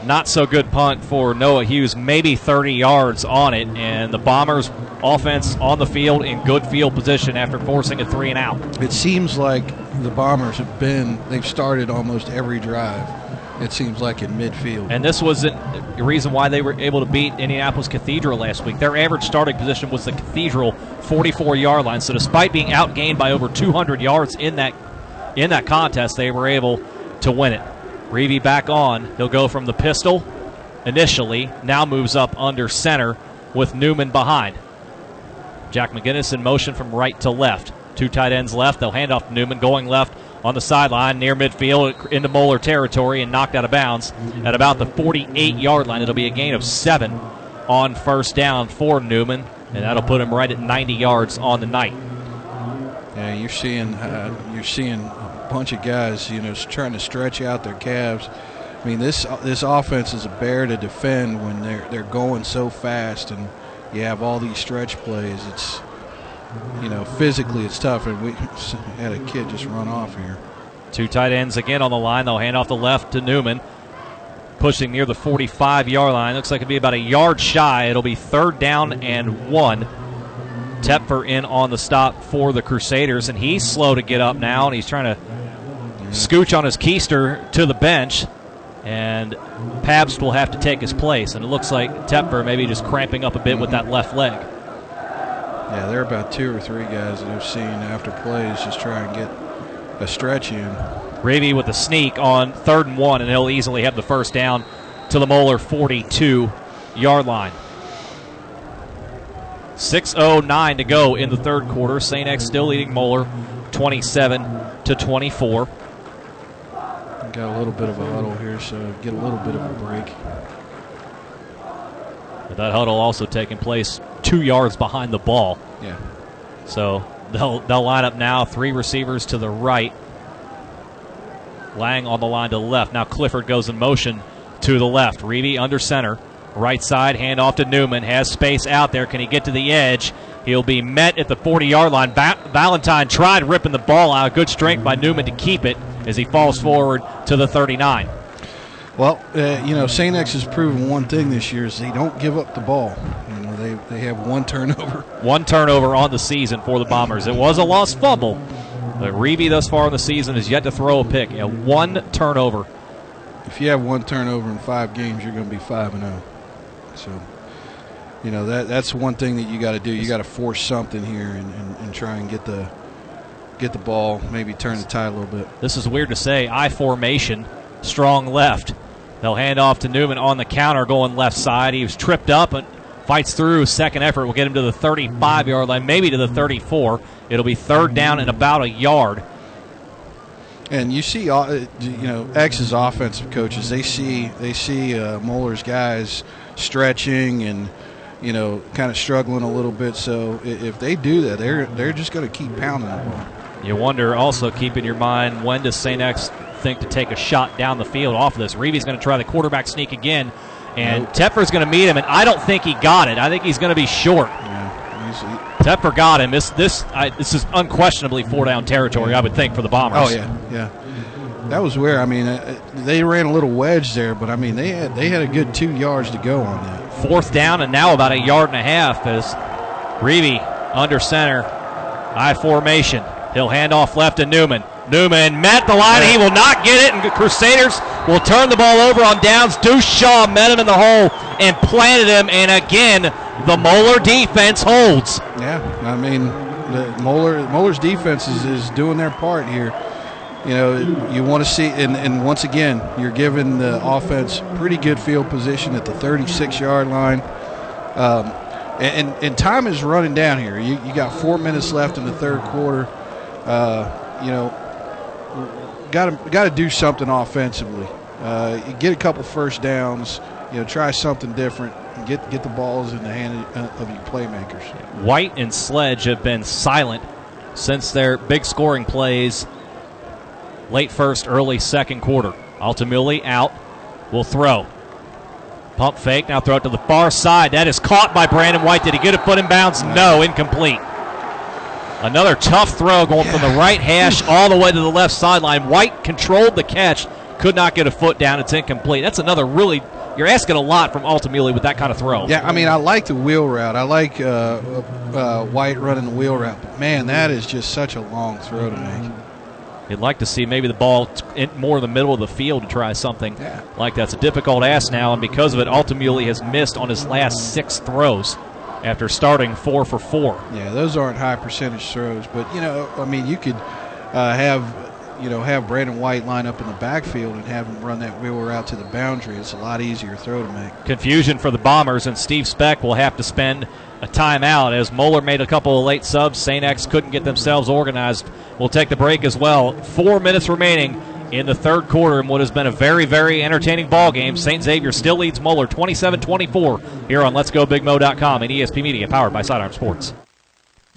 S1: not so good punt for Noah Hughes, maybe 30 yards on it, and the Bombers' offense on the field in good field position after forcing a three and out.
S2: It seems like the Bombers have been. They've started almost every drive. It seems like in midfield.
S1: And this was the reason why they were able to beat Indianapolis Cathedral last week. Their average starting position was the Cathedral 44 yard line. So despite being outgained by over 200 yards in that in that contest, they were able to win it. Reavy back on. He'll go from the pistol initially, now moves up under center with Newman behind. Jack McGinnis in motion from right to left. Two tight ends left. They'll hand off to Newman going left on the sideline near midfield into Moeller territory and knocked out of bounds at about the 48 yard line. It'll be a gain of seven on first down for Newman, and that'll put him right at 90 yards on the night.
S2: Yeah, you're seeing uh, you're seeing bunch of guys, you know, trying to stretch out their calves. I mean, this this offense is a bear to defend when they're they're going so fast, and you have all these stretch plays. It's you know, physically it's tough, and we had a kid just run off here.
S1: Two tight ends again on the line. They'll hand off the left to Newman. Pushing near the 45 yard line. Looks like it'll be about a yard shy. It'll be third down and one. Tepfer in on the stop for the Crusaders, and he's slow to get up now, and he's trying to scooch on his keister to the bench. And Pabst will have to take his place, and it looks like Tepfer maybe just cramping up a bit with that left leg.
S2: Yeah, there are about two or three guys that I've seen after plays just try and get a stretch in.
S1: Reavy with a sneak on third and one, and he'll easily have the first down to the Moeller 42 yard line. 6.09 to go in the third quarter. St. X still leading Moeller 27 to 24.
S2: Got a little bit of a huddle here, so get a little bit of a break.
S1: But that huddle also taking place two yards behind the ball.
S2: Yeah.
S1: So they'll they'll line up now. Three receivers to the right. Lang on the line to the left. Now Clifford goes in motion to the left. Reavy under center. Right side, hand off to Newman. Has space out there. Can he get to the edge? He'll be met at the 40 yard line. Valentine tried ripping the ball out. Good strength by Newman to keep it as he falls forward to the 39.
S2: Well, uh, you know, St. X has proven one thing this year is they don't give up the ball. You know, they, they have one turnover.
S1: One turnover on the season for the Bombers. It was a lost fumble, but Reavy thus far in the season has yet to throw a pick. A one turnover.
S2: If you have one turnover in five games, you're going to be five and zero. So, you know that that's one thing that you got to do. You got to force something here and, and, and try and get the get the ball, maybe turn the tide a little bit.
S1: This is weird to say. I formation, strong left. They'll hand off to Newman on the counter, going left side. He was tripped up and fights through. Second effort will get him to the 35 yard line, maybe to the 34. It'll be third down and about a yard.
S2: And you see, uh, you know, X's offensive coaches. They see they see uh, Moeller's guys stretching and you know kind of struggling a little bit. So if they do that, they're they're just going to keep pounding.
S1: You wonder also keep in your mind when does St. X think to take a shot down the field off of this. Reavy's going to try the quarterback sneak again, and nope. Tepper's going to meet him, and I don't think he got it. I think he's going to be short.
S2: Yeah,
S1: Tepper got him. This this I, this is unquestionably four down territory. I would think for the Bombers.
S2: Oh yeah, yeah. That was where I mean uh, they ran a little wedge there, but I mean they had they had a good two yards to go on that.
S1: Fourth down and now about a yard and a half as Reavy under center, I formation. He'll hand off left to Newman. Newman met the line. He will not get it, and Crusaders will turn the ball over on downs. Deuce Shaw met him in the hole and planted him, and again, the Moeller defense holds.
S2: Yeah, I mean, the Moeller Moeller's defense is, is doing their part here. You know, you want to see, and, and once again, you're giving the offense pretty good field position at the 36 yard line. Um, and, and, time is running down here. You, you got four minutes left in the third quarter. Uh, you know, got to got to do something offensively. Uh, get a couple first downs. You know, try something different. Get get the balls in the hand of your playmakers.
S1: White and Sledge have been silent since their big scoring plays late first, early second quarter. Altamuli out, will throw. Pump fake, now throw it to the far side. That is caught by Brandon White. Did he get a foot in bounds? No, incomplete. Another tough throw going yeah. from the right hash all the way to the left sideline. White controlled the catch, could not get a foot down. It's incomplete. That's another really. You're asking a lot from Altamuli with that kind of throw.
S2: Yeah, I mean, I like the wheel route. I like uh, uh, White running the wheel route. But man, that is just such a long throw to make.
S1: You'd like to see maybe the ball in more in the middle of the field to try something
S2: yeah.
S1: like that. It's a difficult ask now, and because of it, Altamuli has missed on his last six throws after starting four for four.
S2: Yeah, those aren't high percentage throws, but you know, I mean, you could uh, have you know have Brandon White line up in the backfield and have him run that wheel out to the boundary. It's a lot easier throw to make.
S1: Confusion for the Bombers, and Steve Specht will have to spend a timeout as Moeller made a couple of late subs. St. X couldn't get themselves organized. We'll take the break as well. Four minutes remaining in the third quarter in what has been a very, very entertaining ball game. St. Xavier still leads Moeller 27 24 here on Let's Go Big Let'sGoBigMo.com and ESP Media, powered by Sidearm Sports.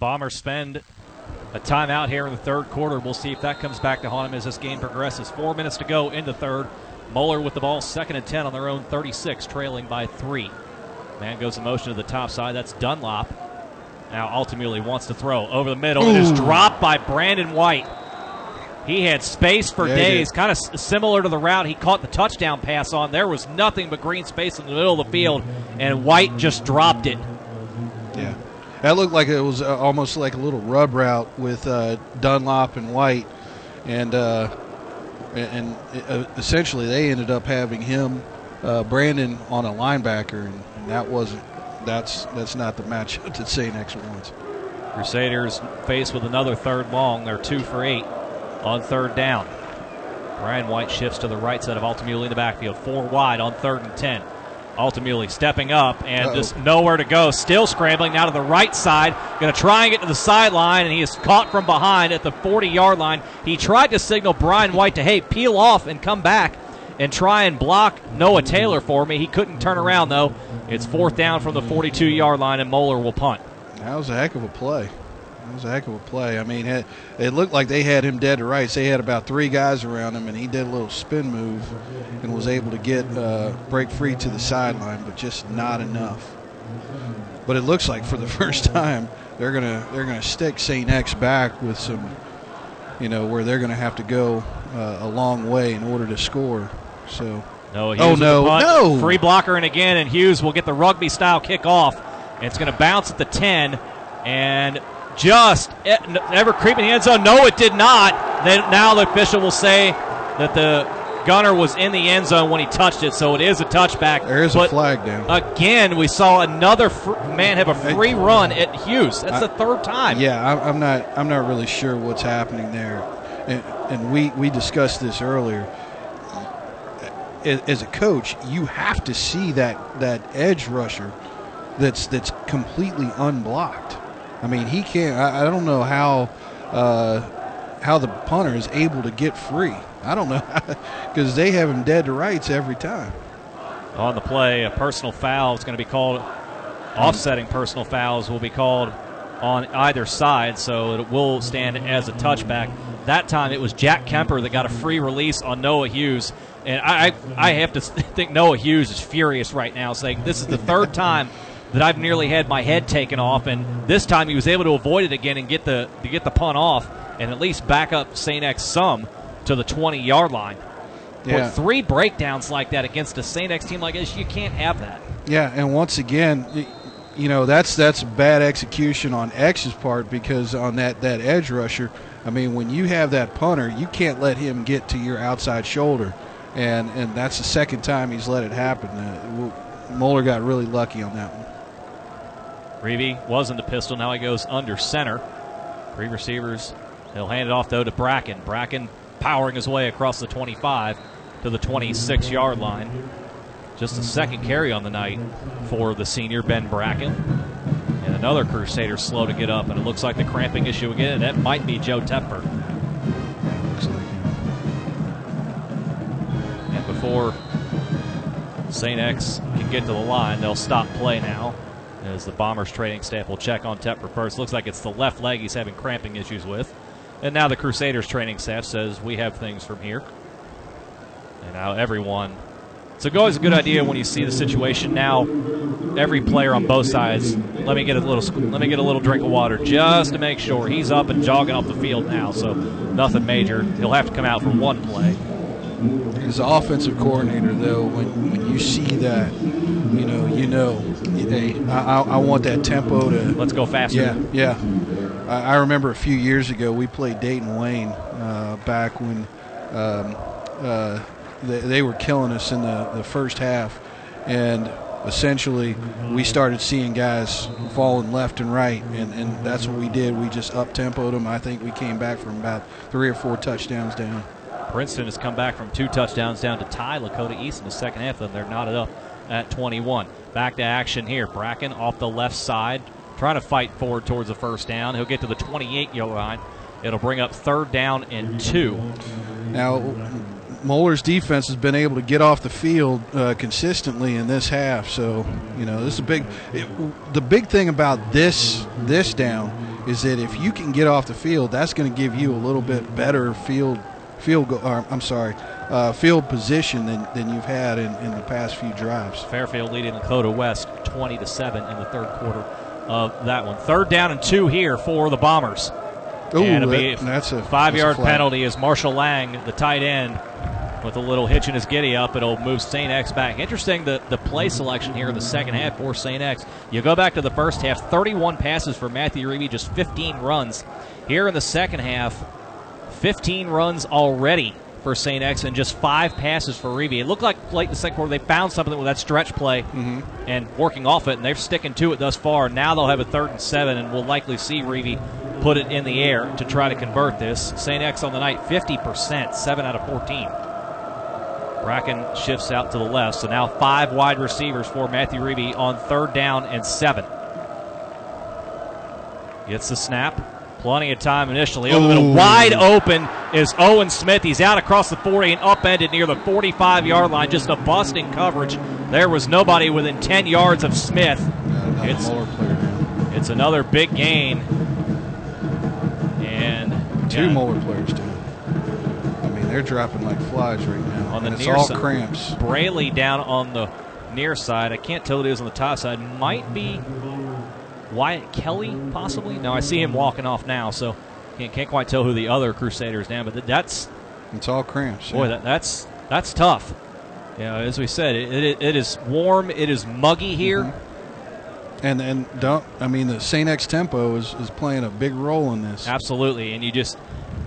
S1: Bombers spend a timeout here in the third quarter. We'll see if that comes back to haunt them as this game progresses. Four minutes to go in the third. Moeller with the ball, second and 10 on their own 36, trailing by three. Man goes in motion to the top side. That's Dunlop. Now Altamuli wants to throw over the middle. Ooh. It is dropped by Brandon White. He had space for yeah, days, kind of similar to the route he caught the touchdown pass on. There was nothing but green space in the middle of the field, and White just dropped it.
S2: Yeah. That looked like it was uh, almost like a little rub route with uh, Dunlop and White, and uh, and uh, essentially they ended up having him, uh, Brandon, on a linebacker, and, and, that wasn't that's that's not the matchup that St. X wants.
S1: Crusaders faced with another third long. They're two for eight on third down. Brian White shifts to the right side of Altamuli in the backfield. Four wide on third and ten. Altamuli stepping up and
S2: Uh-oh.
S1: just nowhere to go. Still scrambling now to the right side. Going to try and get to the sideline, and he is caught from behind at the 40 yard line. He tried to signal Brian White to, hey, peel off and come back and try and block Noah Taylor for me. He couldn't turn around, though. It's fourth down from the 42 yard line, and Moeller will punt.
S2: That was a heck of a play. That was a heck of a play. I mean, it, it looked like they had him dead to rights. They had about three guys around him, and he did a little spin move and was able to get uh, break free to the sideline, but just not enough. But it looks like for the first time they're gonna they're gonna stick Saint X back with some, you know, where they're gonna have to go uh, a long way in order to score. So
S1: No, Hughes
S2: Oh, no, no.
S1: Free blocker and again, and Hughes will get the rugby style kickoff. And it's going to bounce at the 10 and just eh, ever creeping the end zone. No, it did not. Then now the official will say that the gunner was in the end zone when he touched it, so it is a touchback.
S2: there is a flag down.
S1: Again, we saw another fr- man have a free run at Hughes. That's
S2: I-
S1: the third time.
S2: Yeah, I'm, I'm not. I'm not really sure what's happening there, and, and we we discussed this earlier. As a coach, you have to see that that edge rusher that's that's completely unblocked. I mean, he can't. I, I don't know how uh, how the punter is able to get free. I don't know because they have him dead to rights every time.
S1: On the play, a personal foul is going to be called. Offsetting personal fouls will be called on either side, so it will stand as a touchback. That time it was Jack Kemper that got a free release on Noah Hughes. And I, I, I have to think Noah Hughes is furious right now, saying this is the third time that I've nearly had my head taken off, and this time he was able to avoid it again and get the to get the punt off, and at least back up Saint X some to the 20 yard line. Boy,
S2: Yeah.
S1: three breakdowns like that against a Saint X team like this, you can't have that.
S2: Yeah, and once again, you know that's that's bad execution on X's part because on that that edge rusher, I mean, when you have that punter, you can't let him get to your outside shoulder, and and that's the second time he's let it happen. Uh, got really lucky on that one.
S1: Reeve was in the pistol. Now he goes under center. Three receivers. He'll hand it off, though, to Bracken. Bracken powering his way across the 25 to the 26 yard line. Just a second carry on the night for the senior, Ben Bracken. And another Crusader slow to get up, and it looks like the cramping issue again. That might be Joe Tepper. And before St. X can get to the line, they'll stop play now. As the Bombers training staff will check on Tepper first. Looks like it's the left leg he's having cramping issues with. And now the Crusaders training staff says we have things from here. And now everyone. So it's always a good idea when you see the situation. Now, every player on both sides. Let me get a little. Let me get a little drink of water just to make sure he's up and jogging off the field now. So nothing major. He'll have to come out for one play.
S2: As an offensive coordinator, though, when, when you see that, you know, you know, hey, I, I, want that tempo to
S1: Let's go faster.
S2: Yeah, yeah. I, I remember a few years ago we played Dayton Wayne uh, back when um, uh, they, they were killing us in the, the first half, and essentially we started seeing guys falling left and right, and, and that's what we did. We just up tempoed them. I think we came back from about three or four touchdowns down.
S1: Princeton has come back from two touchdowns down to tie Lakota East in the second half, and they're knotted up at 21. Back to action here. Bracken off the left side, trying to fight forward towards the first down. He'll get to the 28 yard line. It'll bring up third down and two.
S2: Now, Moeller's defense has been able to get off the field uh, consistently in this half. So, you know, this is a big. It, the big thing about this this down is that if you can get off the field, that's going to give you a little bit better field field. Go, or, I'm sorry, uh, field position than, than you've had in, in the past few drives.
S1: Fairfield leading Lakota West 20 to 7 in the third quarter of that one. Third down and two here for the Bombers.
S2: Ooh,
S1: and
S2: that- that's a five-yard
S1: penalty as Marshall Lang, the tight end, with a little hitch in his giddy up. It'll move St. X back. Interesting the, the play selection here in the second half for St. X. You go back to the first half 31 passes for Matthew Reeve, just 15 runs. Here in the second half, 15 runs already for St. X and just five passes for Reeve. It looked like late in the second quarter they found something with that stretch play mm-hmm. and working off it, and they're sticking to it thus far. Now they'll have a third and seven, and we'll likely see Reeve put it in the air to try to convert this. St. X on the night, 50%, 7 out of 14. Bracken shifts out to the left, so now five wide receivers for Matthew Reeve on third down and seven. Gets the snap. Plenty of time initially. Over the middle, wide open is Owen Smith. He's out across the 40 and upended near the 45 yard line. Just a busting coverage. There was nobody within 10 yards of Smith.
S2: Another
S1: It's-
S2: Moeller player down.
S1: It's another big gain. And
S2: Two
S1: yeah,
S2: Moeller players down. I mean, they're dropping like flies right now.
S1: On the
S2: and it's
S1: near
S2: all
S1: side.
S2: cramps.
S1: Braley down on the near side. I can't tell who it is on the top side. Might be Wyatt Kelly, possibly. No, I see him walking off now, so can't, can't quite tell who the other Crusader is now. But that's
S2: It's all cramps.
S1: boy,
S2: yeah.
S1: that, that's that's tough. You know, as we said, it, it, it is warm. It is muggy here.
S2: Mm-hmm. and and don't I mean the Saint X tempo is, is playing a big role in this.
S1: Absolutely, and you just,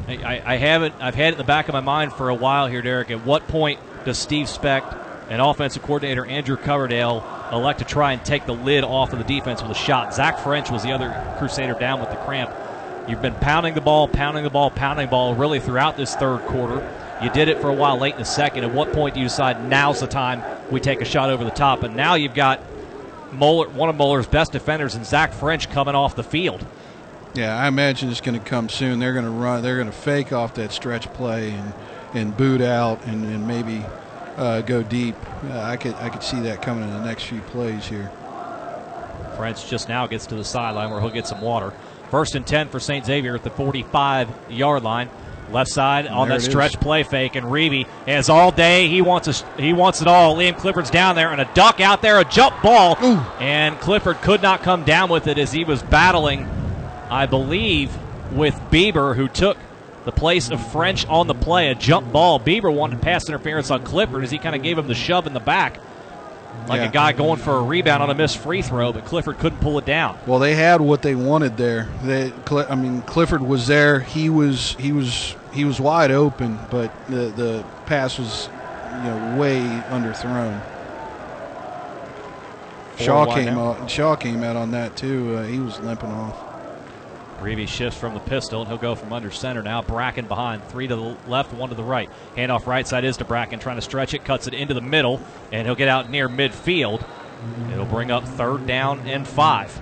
S1: I, I- I haven't, I've had it in the back of my mind for a while here, Derek. At what point does Steve Specht and offensive coordinator Andrew Coverdale elect to try and take the lid off of the defense with a shot? Zach French was the other Crusader down with the cramp. You've been pounding the ball, pounding the ball, pounding the ball really throughout this third quarter. You did it for a while late in the second. At what point do you decide now's the time we take a shot over the top? And now you've got Moeller, one of Moeller's best defenders, and Zach French coming off the field.
S2: Yeah, I imagine it's going to come soon. They're going to run. They're going to fake off that stretch play and and boot out and, and maybe uh, go deep. Uh, I could I could see that coming in the next few plays here.
S1: French just now gets to the sideline where he'll get some water. First and 10 for St. Xavier at the 45 yard line. Left side on that stretch
S2: is.
S1: play fake, and Reeve has all day. He wants a, he wants it all. Liam Clifford's down there, and a duck out there, a jump ball, and Clifford could not come down with it as he was battling, I believe, with Bieber, who took the place of French on the play. A jump ball. Bieber wanted pass interference on Clifford as he kind of gave him the shove in the back, like
S2: Yeah.
S1: a guy going for a rebound on a missed free throw, but Clifford couldn't pull it down.
S2: Well, they had what they wanted there. They, I mean, Clifford was there. He was he was he was wide open, but the the pass was you know way underthrown. Shaw came out. Shaw came out on that too. Uh, he was limping off.
S1: Reeve shifts from the pistol, and he'll go from under center now. Bracken behind, three to the left, one to the right. Handoff right side is to Bracken, trying to stretch it, cuts it into the middle, and he'll get out near midfield. It'll bring up third down and five.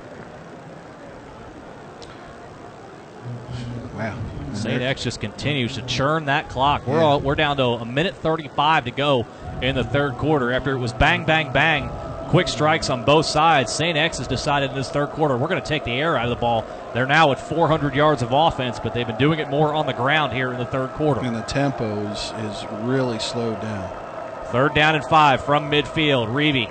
S2: Wow.
S1: St. X just continues to churn that clock. We're all, we're down to a minute 35 to go in the third quarter. After it was bang, bang, bang, quick strikes on both sides. St. X has decided in this third quarter we're going to take the air out of the ball. They're now at 400 yards of offense, but they've been doing it more on the ground here in the third quarter.
S2: And the tempo is is really slowed down.
S1: Third down and five from midfield. Reeve,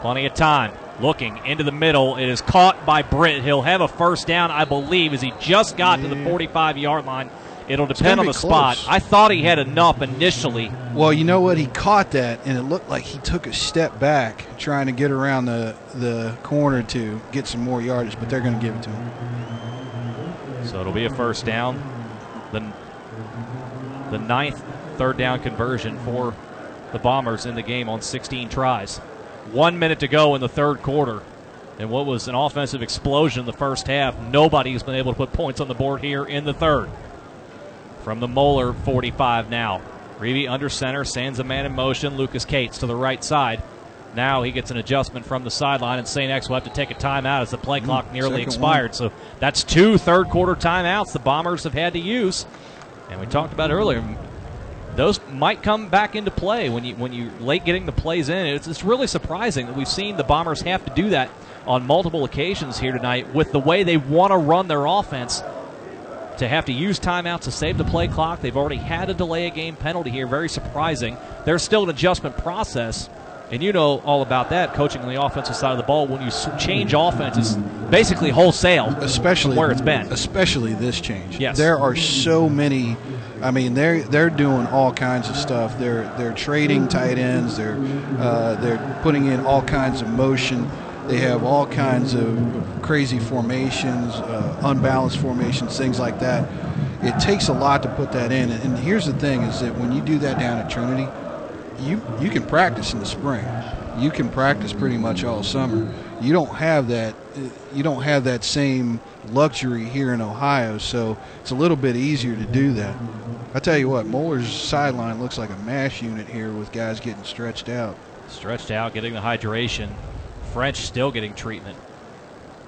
S1: plenty of time. Looking into the middle. It is caught by Britt. He'll have a first down, I believe, as he just got to the 45 yard line. It'll depend on the spot. I thought he had enough initially.
S2: Well, you know what? He caught that, and it looked like he took a step back, trying to get around the the corner to get some more yardage. But they're going to give it to him.
S1: So it'll be a first down. The, the ninth third down conversion for the Bombers in the game on 16 tries. One minute to go in the third quarter. And what was an offensive explosion in the first half, nobody's been able to put points on the board here in the third. From the Moeller 45 now. Reeve under center, sends a man in motion. Lucas Cates to the right side. Now he gets an adjustment from the sideline, and St. X will have to take a timeout as the play mm, clock nearly
S2: second
S1: expired. So that's two third quarter timeouts the Bombers have had to use. And we talked about earlier, those might come back into play when you when you late getting the plays in. It's, it's really surprising that we've seen the Bombers have to do that on multiple occasions here tonight with the way they want to run their offense. To have to use timeouts to save the play clock, they've already had a delay a game penalty here. Very surprising. There's still an adjustment process, and you know all about that. Coaching on the offensive side of the ball, when you change offenses, basically wholesale,
S2: especially
S1: where it's been.
S2: Especially this change.
S1: Yes.
S2: there are so many. I mean, they're they're doing all kinds of stuff. They're they're trading tight ends. They're uh, they're putting in all kinds of motion. They have all kinds of crazy formations, uh, unbalanced formations, things like that. it takes a lot to put that in. And here's the thing: is that when you do that down at Trinity, you you can practice in the spring. You can practice pretty much all summer. You don't have that. You don't have that same luxury here in Ohio, so it's a little bit easier to do that. I tell you what, Moeller's sideline looks like a mash unit here with guys getting stretched out.
S1: Stretched out, getting the hydration. French still getting treatment.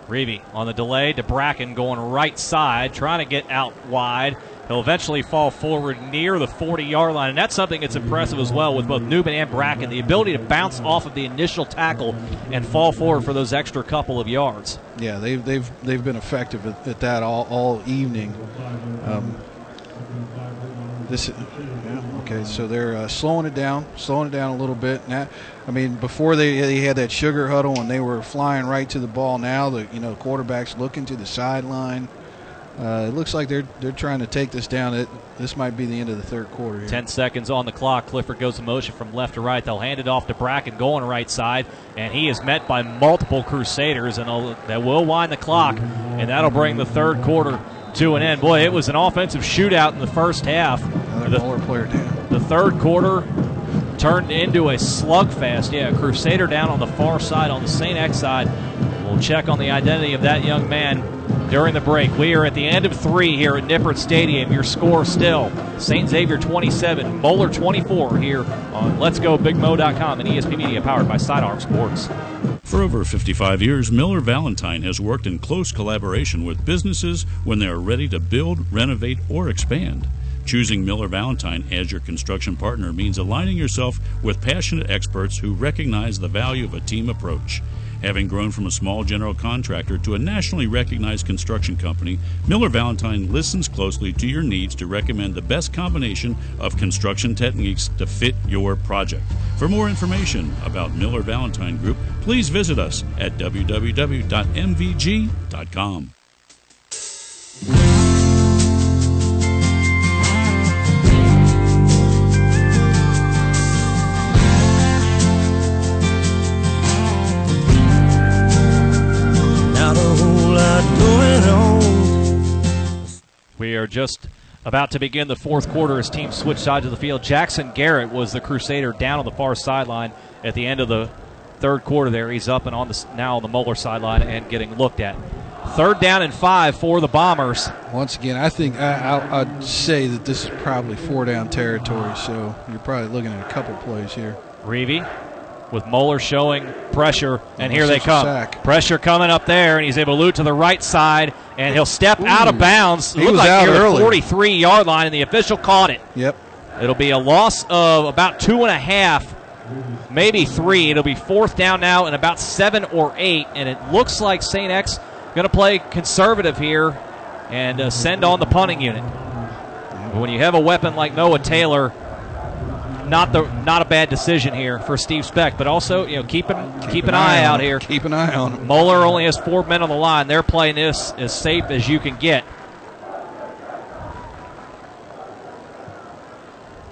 S1: Reavy on the delay to Bracken going right side, trying to get out wide. He'll eventually fall forward near the 40 yard line, and that's something that's impressive as well with both Newman and Bracken the ability to bounce off of the initial tackle and fall forward for those extra couple of yards.
S2: Yeah, they've, they've, they've been effective at, at that all, all evening. Um, this, okay, so they're uh, slowing it down, slowing it down a little bit. Now, I mean, before they, they had that sugar huddle and they were flying right to the ball. Now the you know quarterbacks looking to the sideline. Uh, it looks like they're they're trying to take this down. It, this might be the end of the third quarter. Here.
S1: Ten seconds on the clock. Clifford goes in motion from left to right. They'll hand it off to Bracken going right side, and he is met by multiple Crusaders, and that will wind the clock, and that'll bring the third quarter to an end. Boy, it was an offensive shootout in the first half.
S2: Another the, player down.
S1: The third quarter turned into a slugfest. Yeah, Crusader down on the far side, on the St. X side. We'll check on the identity of that young man during the break. We are at the end of three here at Nippert Stadium. Your score still St. Xavier 27, Moeller 24 here on Let's Go BigMo.com and ESP Media powered by Sidearm Sports.
S3: For over 55 years, Miller Valentine has worked in close collaboration with businesses when they are ready to build, renovate, or expand. Choosing Miller Valentine as your construction partner means aligning yourself with passionate experts who recognize the value of a team approach. Having grown from a small general contractor to a nationally recognized construction company, Miller Valentine listens closely to your needs to recommend the best combination of construction techniques to fit your project. For more information about Miller Valentine Group, please visit us at www.mvg.com.
S1: just about to begin the fourth quarter as teams switch sides of the field. Jackson Garrett was the Crusader down on the far sideline at the end of the third quarter there. He's up and on the now on the Moeller sideline and getting looked at. Third down and five for the Bombers.
S2: Once again, I think I, would say that this is probably four down territory, so you're probably looking at a couple plays here.
S1: Reavy with Moeller showing pressure, and here they come. Pressure coming up there, and he's able to loot to the right side, and he'll step Ooh. out of bounds.
S2: He Looked like near
S1: the 43 yard line, and the official caught it.
S2: Yep.
S1: It'll be a loss of about two and a half, maybe three. It'll be fourth down now and about seven or eight, and it looks like St. X going to play conservative here and uh, send on the punting unit. when you have a weapon like Noah Taylor, not the not a bad decision here for Steve Specht, but also you know keep an keep, keep an, an, eye, out here.
S2: Keep an eye on him.
S1: Moeller only has four men on the line. They're playing this as safe as you can get.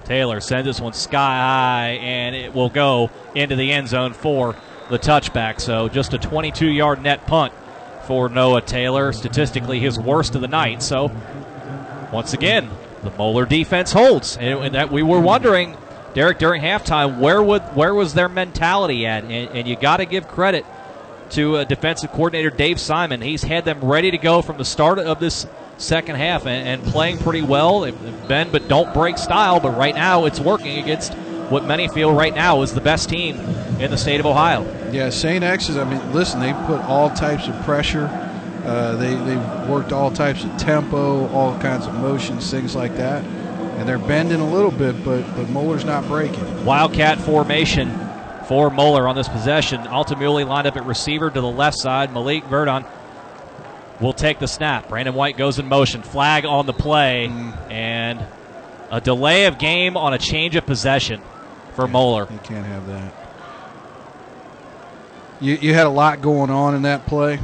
S1: Taylor sends this one sky high, and it will go into the end zone for the touchback. So just a 22 yard net punt for Noah Taylor, statistically his worst of the night. So once again, the Moeller defense holds. And that we were wondering Derek, during halftime, where would where was their mentality at? And, and you got to give credit to uh, defensive coordinator Dave Simon. He's had them ready to go from the start of this second half and, and playing pretty well. Bend but don't break style, but right now it's working against what many feel right now is the best team in the state of Ohio.
S2: Yeah, St. X's, I mean, listen, they put all types of pressure. Uh, they, they've worked all types of tempo, all kinds of motions, things like that and they're bending a little bit, but but Moeller's not breaking.
S1: Wildcat formation for Moeller on this possession. Altamuli lined up at receiver to the left side. Malik Verdon will take the snap. Brandon White goes in motion. Flag on the play, mm. and a delay of game on a change of possession for
S2: yeah,
S1: Moeller.
S2: You can't have that. You, you had a lot going on in that play.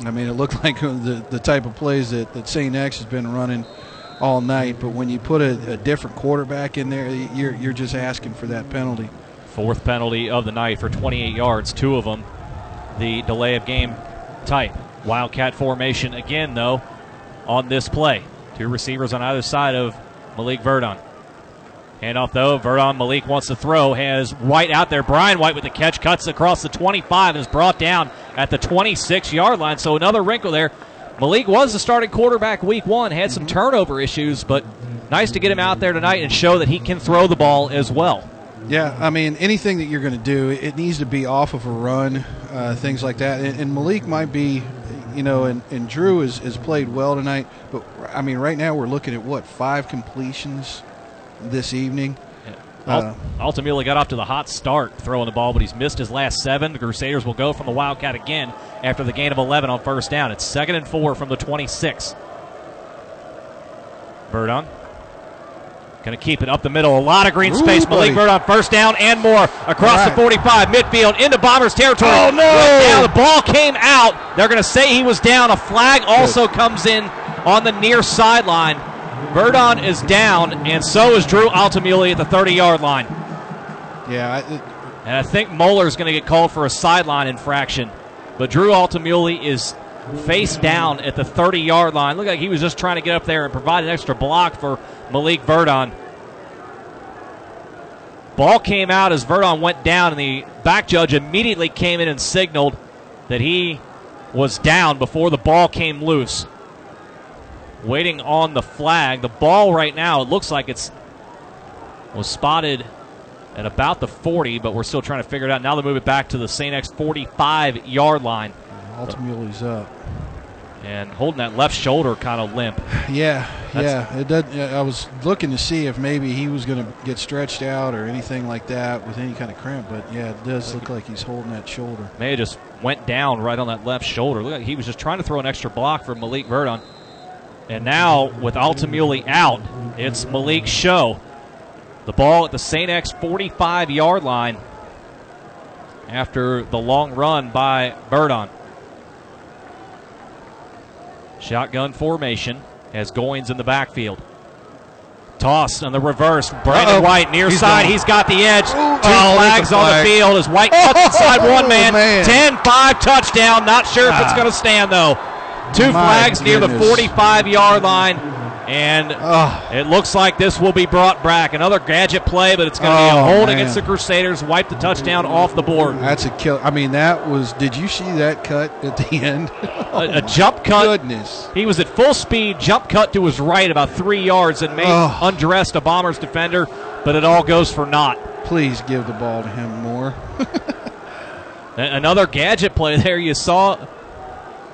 S2: I mean, it looked like the, the type of plays that, that St. X has been running – all night. But when you put a, a, different quarterback in there, you're, you're just asking for that penalty.
S1: Fourth penalty of the night for 28 yards, two of them the delay of game type. Wildcat formation again, though, on this play. Two receivers on either side of Malik Verdon. Handoff though, Verdon Malik wants to throw, has White out there. Brian White with the catch, cuts across the 25 and is brought down at the 26 yard line. So another wrinkle there. Malik was the starting quarterback week one, had some turnover issues, but nice to get him out there tonight and show that he can throw the ball as well.
S2: Yeah, I mean, anything that you're going to do, it needs to be off of a run, uh, things like that. And, and, Malik might be, you know, and, and Drew has, has played well tonight. But, I mean, right now we're looking at what, five completions this evening?
S1: Uh, Altamuli got off to the hot start throwing the ball, but he's missed his last seven. The Crusaders will go from the Wildcat again after the gain of 11 on first down. It's second and four from the 26. Verdon Going to keep it up the middle. A lot of green space. Malik Verdon first down and more across
S2: Right.
S1: the 45, midfield into Bombers territory.
S2: Oh, no!
S1: The ball came out. They're going to say he was down. A flag also comes in on the near sideline. Verdon is down, and so is Drew Altamuli at the 30 yard line.
S2: Yeah, I- it,
S1: And I think Moeller's going to get called for a sideline infraction. But Drew Altamuli is face down at the 30 yard line. Looked like he was just trying to get up there and provide an extra block for Malik Verdon. Ball came out as Verdon went down, and the back judge immediately came in and signaled that he was down before the ball came loose. Waiting on the flag. The ball right now, it looks like it's was spotted at about the 40, but we're still trying to figure it out. Now they move it back to the St. X 45 yard line
S2: Altamuli's up.
S1: and holding that left shoulder kind of limp.
S2: Yeah,
S1: That's-
S2: yeah. It does. I was looking to see if maybe he was going to get stretched out or anything like that with any kind of cramp, but yeah, it does look like he's holding that shoulder.
S1: May have just went down right on that left shoulder. Look like he was just trying to throw an extra block for Malik Verdon. And now with Altamuli out, it's Malik's show. The ball at the St. X 45 yard line after the long run by Verdon. Shotgun formation has Goins in the backfield. Toss on the reverse. Brandon
S2: Uh-oh.
S1: White near
S2: He's
S1: side.
S2: gone.
S1: He's got the edge. Two
S2: oh,
S1: flags on the field as White cuts inside one man.
S2: man.
S1: 10 5 touchdown. Not sure if it's
S2: Ah.
S1: going to stand, though. Two
S2: My
S1: flags near the 45 yard line. And
S2: Oh,
S1: it looks like this will be brought back. Another gadget play, but it's going to be a
S2: Oh,
S1: hold
S2: man.
S1: against the Crusaders. Wipe the touchdown off the board.
S2: that's a kill. I mean, that was. Did you see that cut at the end?
S1: A, a jump cut.
S2: Goodness.
S1: He was at full speed, jump cut to his right about three yards and made
S2: Oh.
S1: undressed a Bombers defender, but it all goes for naught.
S2: Please give the ball to him more.
S1: Another gadget play there. You saw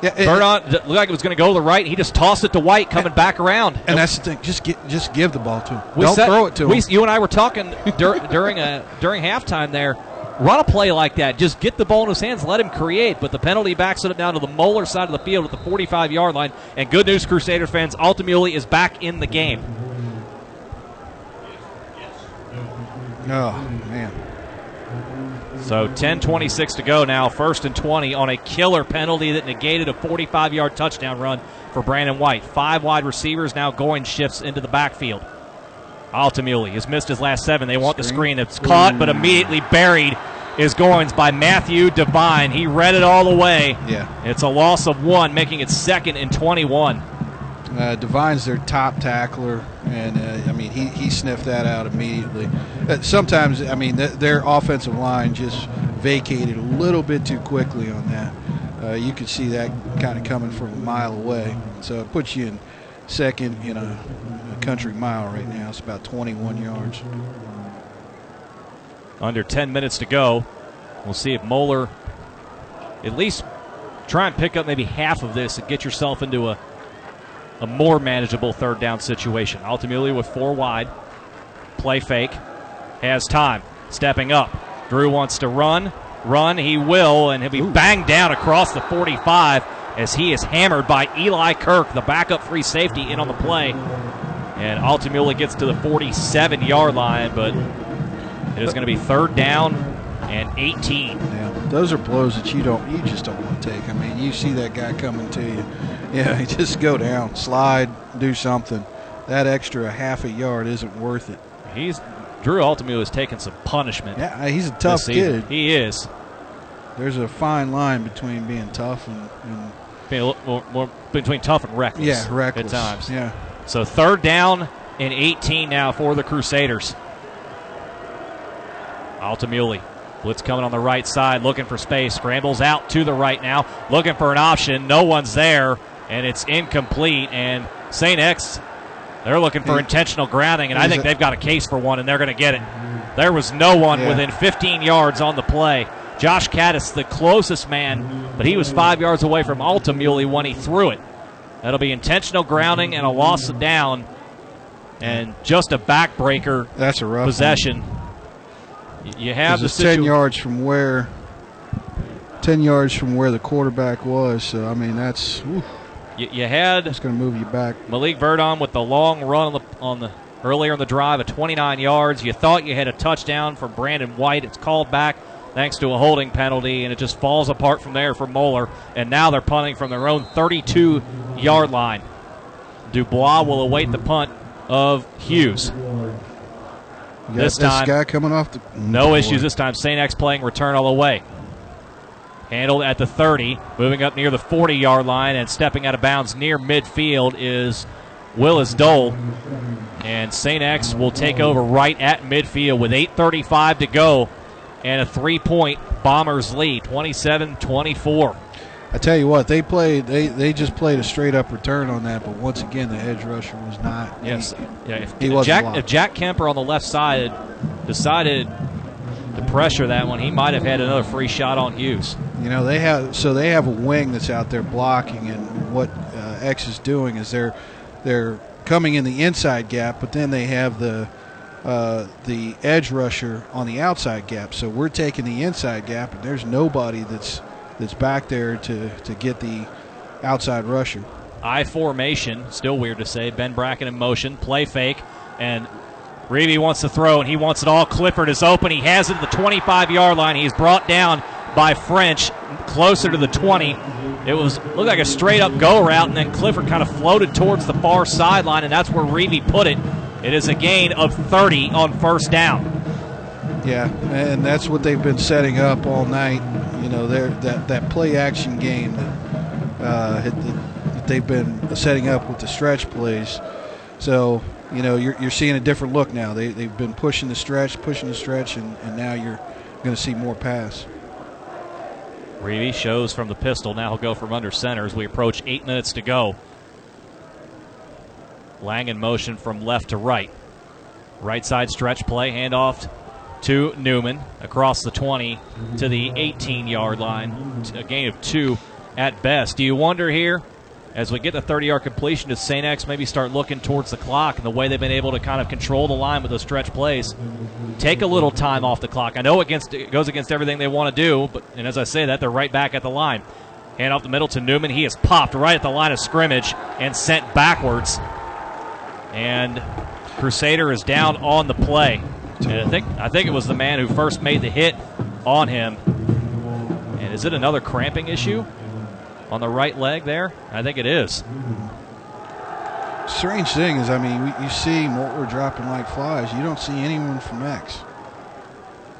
S2: Yeah, it-
S1: Verdon looked like it was going to go to the right. He just tossed it to White, coming back around.
S2: and that's the thing. Just get, just give the ball to him.
S1: We
S2: Don't
S1: said-
S2: throw it to
S1: we,
S2: him.
S1: You and I were talking dur- during a during halftime there. Run a play like that. Just get the ball in his hands. Let him create. But the penalty backs it up down to the Moeller side of the field at the 45 yard line. And good news, Crusader fans, Altamuli is back in the game.
S2: Oh man.
S1: So 10:26 to go now. First and 20 on a killer penalty that negated a 45 yard touchdown run for Brandon White. Five wide receivers now going shifts into the backfield. Altamuli has missed his last seven. They want the screen. It's caught, but immediately buried is Goins by Matthew Devine. He read it all the way.
S2: Yeah.
S1: It's a loss of one, making it second and 21.
S2: Uh, Divine's their top tackler, and uh, I mean he, he sniffed that out immediately. Uh, sometimes I mean th- their offensive line just vacated a little bit too quickly on that. Uh, you could see that kind of coming from a mile away. So it puts you in second in a, a country mile right now. It's about 21 yards.
S1: Under 10 minutes to go. We'll see if Moeller at least try and pick up maybe half of this and get yourself into a a more manageable third down situation. Altamuli with four wide. Play fake. Has time. Stepping up. Drew wants to run. Run. He will, and he'll be banged down across the 45 as he is hammered by Eli Kirk, the backup free safety, in on the play. And Altamuli gets to the 47 yard line, but it is going to be third down and 18.
S2: Yeah, those are blows that you don't, you just don't want to take. I mean, you see that guy coming to you. Yeah, you just go down, slide, do something. That extra half a yard isn't worth it.
S1: He's Drew Altamuli is taking some punishment.
S2: Yeah, he's a tough kid.
S1: He is.
S2: There's a fine line between being tough and, and
S1: Being a little more, more between tough and reckless.
S2: yeah, reckless.
S1: at times.
S2: Yeah,
S1: So third down and 18 now for the Crusaders. Altamuli. Blitz coming on the right side, looking for space. Scrambles out to the right now, looking for an option. No one's there, and it's incomplete. And St. X, they're looking for intentional grounding, and I think they've got a case for one, and they're going to get it. Mm-hmm. There was no one
S2: Yeah.
S1: within 15 yards on the play. Josh Caddis, the closest man, mm-hmm. but he was five yards away from Altamuli when he threw it. That'll be intentional grounding and a loss of down, and just a backbreaker
S2: That's a rough
S1: possession. Y- You have the
S2: it's ten yards from where, ten yards from where the quarterback was. So I mean, that's oof,
S1: You, you had
S2: that's going to move you back.
S1: Malik Verdon with the long run on the, on the earlier in the drive of 29 yards. You thought you had a touchdown from Brandon White. It's called back thanks to a holding penalty, and it just falls apart from there for Moeller. And now they're punting from their own 32 yard line. Dubois will await the punt of Hughes. This time-
S2: guy coming off the
S1: No issues this time. St. X playing return all the way. Handled at the 30, moving up near the 40 yard line, and stepping out of bounds near midfield is Willis Dole. And St. X will take over right at midfield with 8.35 to go and a three point Bombers lead, 27 24.
S2: I tell you what, they played. They they just played a straight up return on that. But once again, the edge rusher was not.
S1: Yes.
S2: he-
S1: Yeah, if,
S2: He
S1: if
S2: wasn't
S1: Jack, if Jack Kemper on the left side decided to pressure that one, he might have had another free shot on Hughes.
S2: You know they have so they have a wing that's out there blocking, and what uh, X is doing is they're they're coming in the inside gap, but then they have the uh, the edge rusher on the outside gap. So we're taking the inside gap, and there's nobody that's that's back there to to get the outside rusher.
S1: I formation, still weird to say. Ben Bracken in motion, play fake, and Reeve wants to throw, and he wants it all. Clifford is open. He has it at the 25 yard line. He's brought down by French closer to the 20. It was looked like a straight up go route, and then Clifford kind of floated towards the far sideline, and that's where Reeve put it. It is a gain of 30 on first down.
S2: Yeah, and that's what they've been setting up all night. You know, that that play action game uh, that they've been setting up with the stretch plays. So you know, you're, you're seeing a different look now. They they've been pushing the stretch, pushing the stretch, and, and now you're going to see more pass.
S1: Reeve shows from the pistol. Now he'll go from under center as we approach eight minutes to go. Lang in motion from left to right. Right side stretch play, handoff to Newman across the 20 to the 18 yard line. A gain of two at best. Do you wonder here, as we get the 30 yard completion, does St. X maybe start looking towards the clock and the way they've been able to kind of control the line with those stretch plays? Take a little time off the clock. I know against it goes against everything they want to do, but and as I say that, they're right back at the line. Hand off the middle to Newman. He is popped right at the line of scrimmage and sent backwards. And Crusader is down on the play. And I think I think it was the man who first made the hit on him. And is it another cramping issue on the right leg there? I think it is.
S2: Strange thing is, I mean, we, you see Moeller dropping like flies. You don't see anyone from X.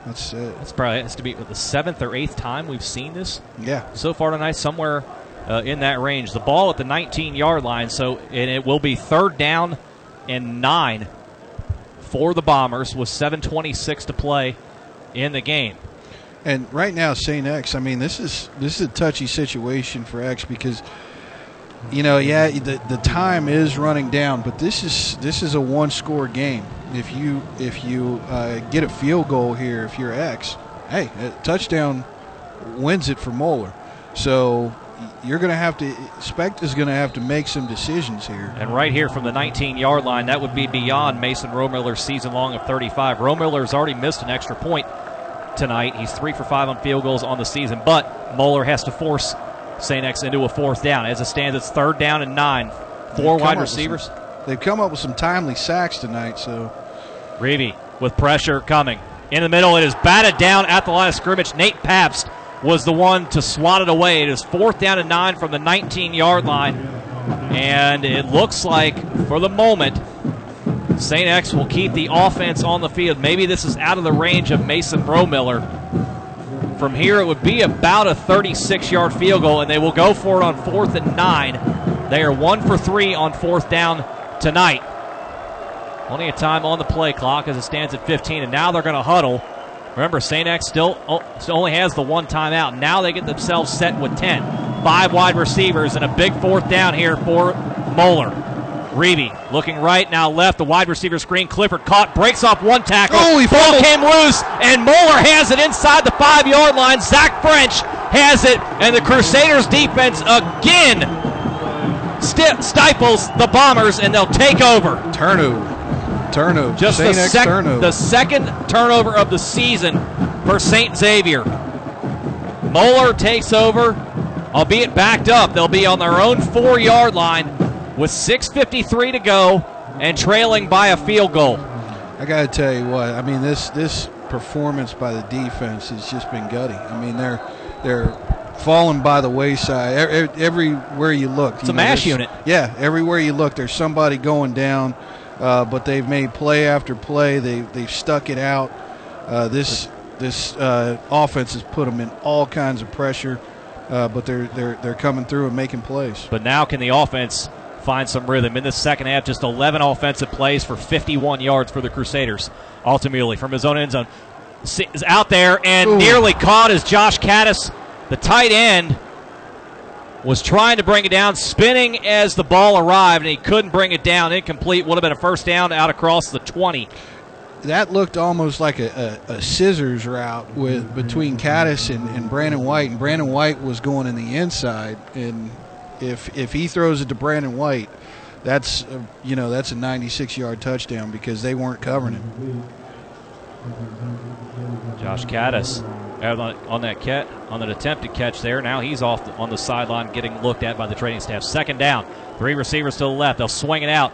S2: That's it.
S1: That's probably has to be the seventh or eighth time we've seen this
S2: Yeah.
S1: so far tonight, somewhere uh, in that range. The ball at the 19 yard line, so and it will be third down and nine for the Bombers with 7:26 to play in the game.
S2: And right now, Saint X. I mean, this is this is a touchy situation for X because, you know, yeah, the the time is running down, but this is this is a one score game. If you if you uh, get a field goal here, if you're X, hey, touchdown wins it for Moeller. So you're going to have to Specht is going to have to make some decisions here.
S1: And right here from the 19 yard line, that would be beyond Mason Romiller's season long of 35. Romiller's already missed an extra point tonight. He's three for five on field goals on the season, but Moeller has to force St. X into a fourth down. As it stands, it's third down and nine. Four
S2: They've
S1: wide
S2: up with some-
S1: receivers.
S2: They've come up with some timely sacks tonight, so
S1: Reeve with pressure coming. In the middle, it is batted down at the line of scrimmage. Nate Pabst was the one to swat it away. It is fourth down and nine from the 19 yard line. And it looks like, for the moment, St. X will keep the offense on the field. Maybe this is out of the range of Mason Romiller. From here, it would be about a 36 yard field goal, and they will go for it on fourth and nine. They are one for three on fourth down tonight. Plenty of time on the play clock as it stands at 15, and now they're going to huddle. Remember, St. X still, oh, still only has the one timeout. Now they get themselves set with 10. Five wide receivers and a big fourth down here for Moeller. Reavy looking right, now left. The wide receiver screen. Clifford caught, breaks off one tackle.
S2: Oh, he
S1: Ball came loose, and Moeller has it inside the five yard line. Zach French has it, and the Crusaders defense again sti- stifles the Bombers, and they'll take over.
S2: Turnover. Turnover.
S1: Just the. Sec-
S2: turnover.
S1: the second turnover of the season for St. Xavier. Moeller takes over, albeit backed up. They'll be on their own four yard line with 6.53 to go and trailing by a field goal.
S2: I got to tell you what. I mean, this this performance by the defense has just been gutty. I mean, they're they're falling by the wayside everywhere you look.
S1: It's a mash unit.
S2: Yeah, everywhere you look, there's somebody going down. Uh, but they've made play after play. They they've stuck it out. Uh, this this uh, offense has put them in all kinds of pressure. Uh, but they're they're they're coming through and making plays.
S1: But now can the offense find some rhythm? In the second half, just 11 offensive plays for 51 yards for the Crusaders. Altamuli from his own end zone is out there and
S2: Ooh.
S1: nearly caught as Josh Caddis, the tight end, was trying to bring it down, spinning as the ball arrived, and he couldn't bring it down. Incomplete. Would have been a first down out across the 20.
S2: that looked almost like a, a, a scissors route with between Caddis and, and Brandon White, and Brandon White was going in the inside, and if if he throws it to Brandon White, that's a, you know that's a 96 yard touchdown because they weren't covering him.
S1: Josh Caddis on on that cat on that attempted catch there. Now he's off the, on the sideline getting looked at by the training staff. Second down, three receivers to the left. They'll swing it out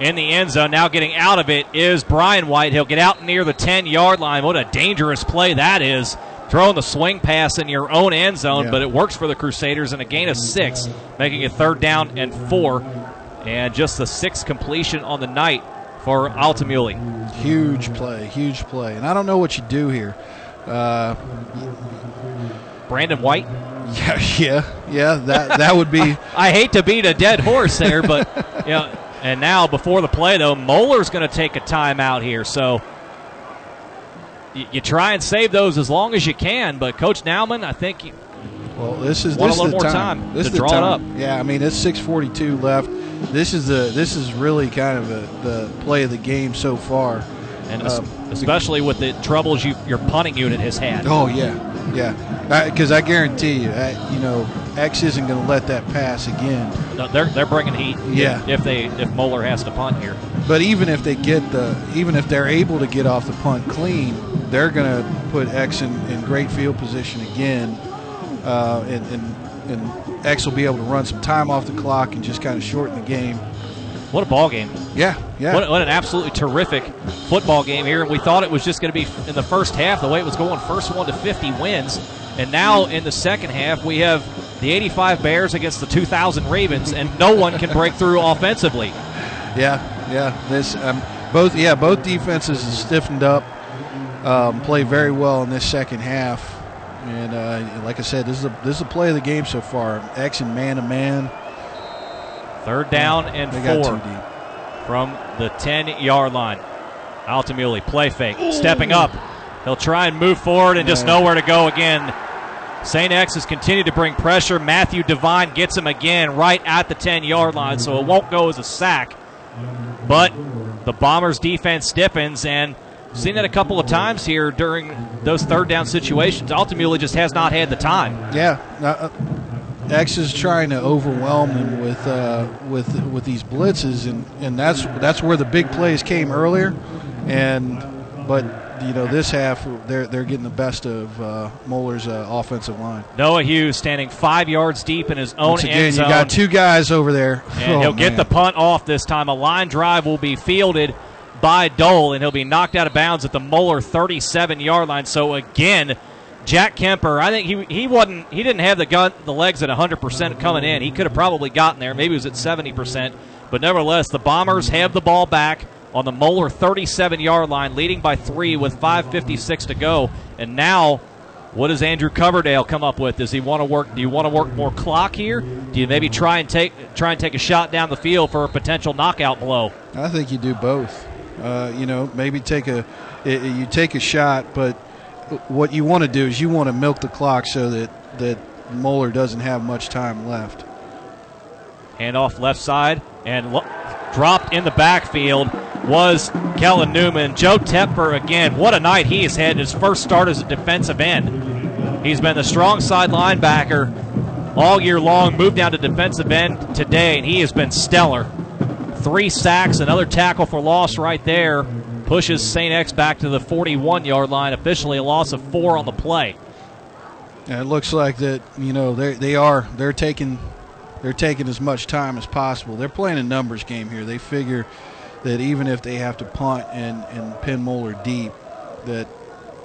S1: in the end zone. Now getting out of it is Brian White. He'll get out near the 10 yard line. What a dangerous play that is. Throwing the swing pass in your own end zone,
S2: Yeah.
S1: but it works for the Crusaders and a gain of six, making it third down and four. And just the sixth completion on the night for Altamuli.
S2: Huge play, huge play, and I don't know what you do here. Uh,
S1: Brandon White.
S2: yeah, yeah, yeah. That that would be
S1: I hate to beat a dead horse there, but you know, and now before the play though, Moeller's going to take a timeout here. So you, you try and save those as long as you can. But Coach Naumann, I think
S2: Well, this is
S1: Want a
S2: this
S1: little
S2: is the
S1: more
S2: time.
S1: time
S2: This
S1: to
S2: is the
S1: draw it up.
S2: Yeah, I mean it's 6:42 left. This is the this is really kind of a, the play of the game so far.
S1: and
S2: Um,
S1: especially with the troubles you, your punting unit has had.
S2: Oh yeah, yeah. Because I guarantee you, I, you know, X isn't going to let that pass again.
S1: No, they're they're bringing heat.
S2: Yeah.
S1: If they if Moeller has to punt here,
S2: But even if they get the, even if they're able to get off the punt clean, they're going to put X in, in great field position again, uh, and, and and X will be able to run some time off the clock and just kind of shorten the game.
S1: what a ball game!
S2: Yeah, yeah.
S1: What, what an absolutely terrific football game here. We thought it was just going to be in the first half, the way it was going, first one to 50 wins. And now in the second half, we have the 85 Bears against the 2000 Ravens, and no one can break through offensively.
S2: Yeah, yeah. This um, both yeah both defenses have stiffened up, um, play very well in this second half, and uh, like I said, this is a this is a play of the game so far. X and man to man,
S1: Third down and four from the 10 yard line. Altamuli, play fake, stepping up. He'll try and move forward and just nowhere to go again. St. X has continued to bring pressure. Matthew Devine gets him again right at the 10 yard line, so it won't go as a sack. But the Bombers' defense stiffens, and seen that a couple of times here during those third down situations. Altamuli just has not had the time.
S2: Yeah, uh, X is trying to overwhelm them with uh, with with these blitzes, and, and that's that's where the big plays came earlier, and but you know this half they're they're getting the best of uh, Moeller's uh, offensive line.
S1: Noah Hughes standing five yards deep in his own
S2: Once again,
S1: end
S2: you got two guys over there,
S1: And
S2: Oh,
S1: he'll get the punt off this time. A line drive will be fielded by Dole, and he'll be knocked out of bounds at the Moeller 37 yard line. So again, Jack Kemper, I think he he wasn't he didn't have the gun the legs at 100 percent coming in. He could have probably gotten there. Maybe it was at 70 percent, but nevertheless, the Bombers have the ball back on the Moeller 37 yard line, leading by three with 5:56 to go. And now what does Andrew Coverdale come up with? Does he want to work? Do you want to work more clock here? Do you maybe try and take try and take a shot down the field for a potential knockout blow?
S2: I think you do both. Uh, you know, maybe take a you take a shot, but what you want to do is you want to milk the clock so that that Moeller doesn't have much time left.
S1: Hand off left side and lo- dropped in the backfield was Kellen Newman. Joe Tepper again. What a night he has had. His first start as a defensive end. He's been the strong side linebacker all year long. Moved down to defensive end today, and he has been stellar. Three sacks, another tackle for loss right there. Pushes St. X back to the 41 yard line. Officially a loss of four on the play.
S2: Yeah, it looks like that. You know they they are they're taking they're taking as much time as possible. They're playing a numbers game here. They figure that even if they have to punt and, and pin Moeller deep, that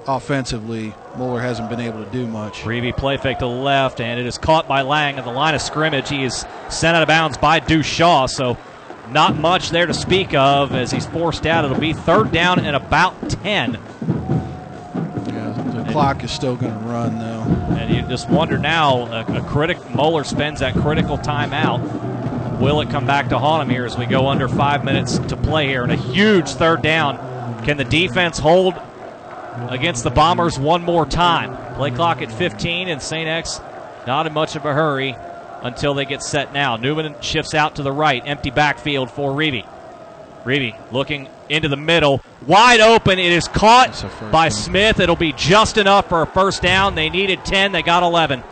S2: offensively Moeller hasn't been able to do much.
S1: Reavy play fake to the left, and it is caught by Lang at the line of scrimmage. He is sent out of bounds by Deuce Shaw, so not much there to speak of as he's forced out. It'll be third down and about 10.
S2: Yeah, the clock is still going to run, though.
S1: And you just wonder now, a, a critic Moeller spends that critical timeout. Will it come back to haunt him here as we go under five minutes to play here? And a huge third down. Can the defense hold against the Bombers one more time? Play clock at 15, and St. X not in much of a hurry until they get set now. Newman shifts out to the right, empty backfield for Reavy. Reavy looking into the middle, wide open. It is caught by down. Smith. It'll be just enough for a first down. They needed 10, they got 11.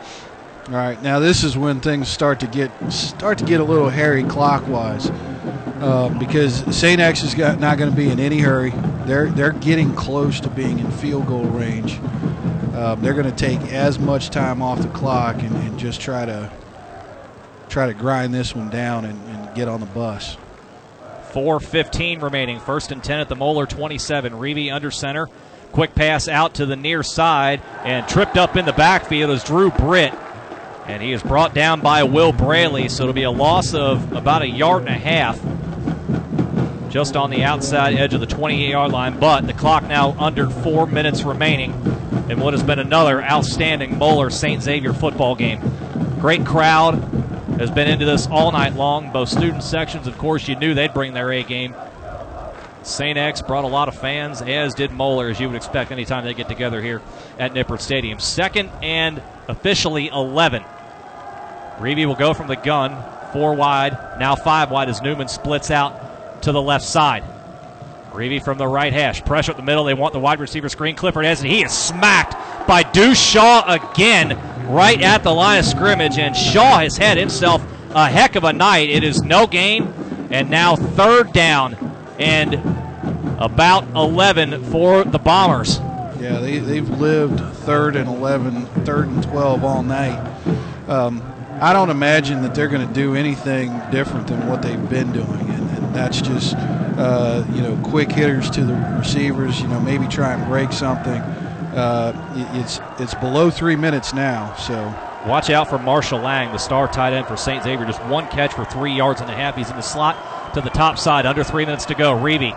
S2: All right, now this is when things start to get start to get a little hairy clockwise, uh, because Saint X is got, not going to be in any hurry. They're they're getting close to being in field goal range. Uh, they're going to take as much time off the clock and, and, just try to try to grind this one down and, and get on the bus.
S1: 4.15 remaining. First and 10 at the Moeller 27. Reavy under center. Quick pass out to the near side and tripped up in the backfield is Drew Britt and he is brought down by Will Braley, so it'll be a loss of about a yard and a half just on the outside edge of the 28 yard line. But the clock now under four minutes remaining in what has been another outstanding Moeller St. Xavier football game. Great crowd has been into this all night long. Both student sections, of course, you knew they'd bring their A game. St. X brought a lot of fans, as did Moeller, as you would expect anytime they get together here at Nippert Stadium. Second and officially 11 Reavy will go from the gun, four wide, now five wide as Newman splits out to the left side. Reavy from the right hash. Pressure at the middle. They want the wide receiver screen. Clifford has it. He is smacked by Deuce Shaw again right at the line of scrimmage. And Shaw has had himself a heck of a night. It is no gain. And now third down and about 11 for the Bombers.
S2: Yeah, they, they've lived third and 11, third and 12 all night. Um, I don't imagine that they're going to do anything different than what they've been doing, and, and that's just uh, you know quick hitters to the receivers. You know, maybe try and break something. Uh, it's it's below three minutes now, so
S1: watch out for Marshall Lang, the star tight end for St. Xavier. Just one catch for three yards and a half. He's in the slot to the top side. Under three minutes to go. Reavy.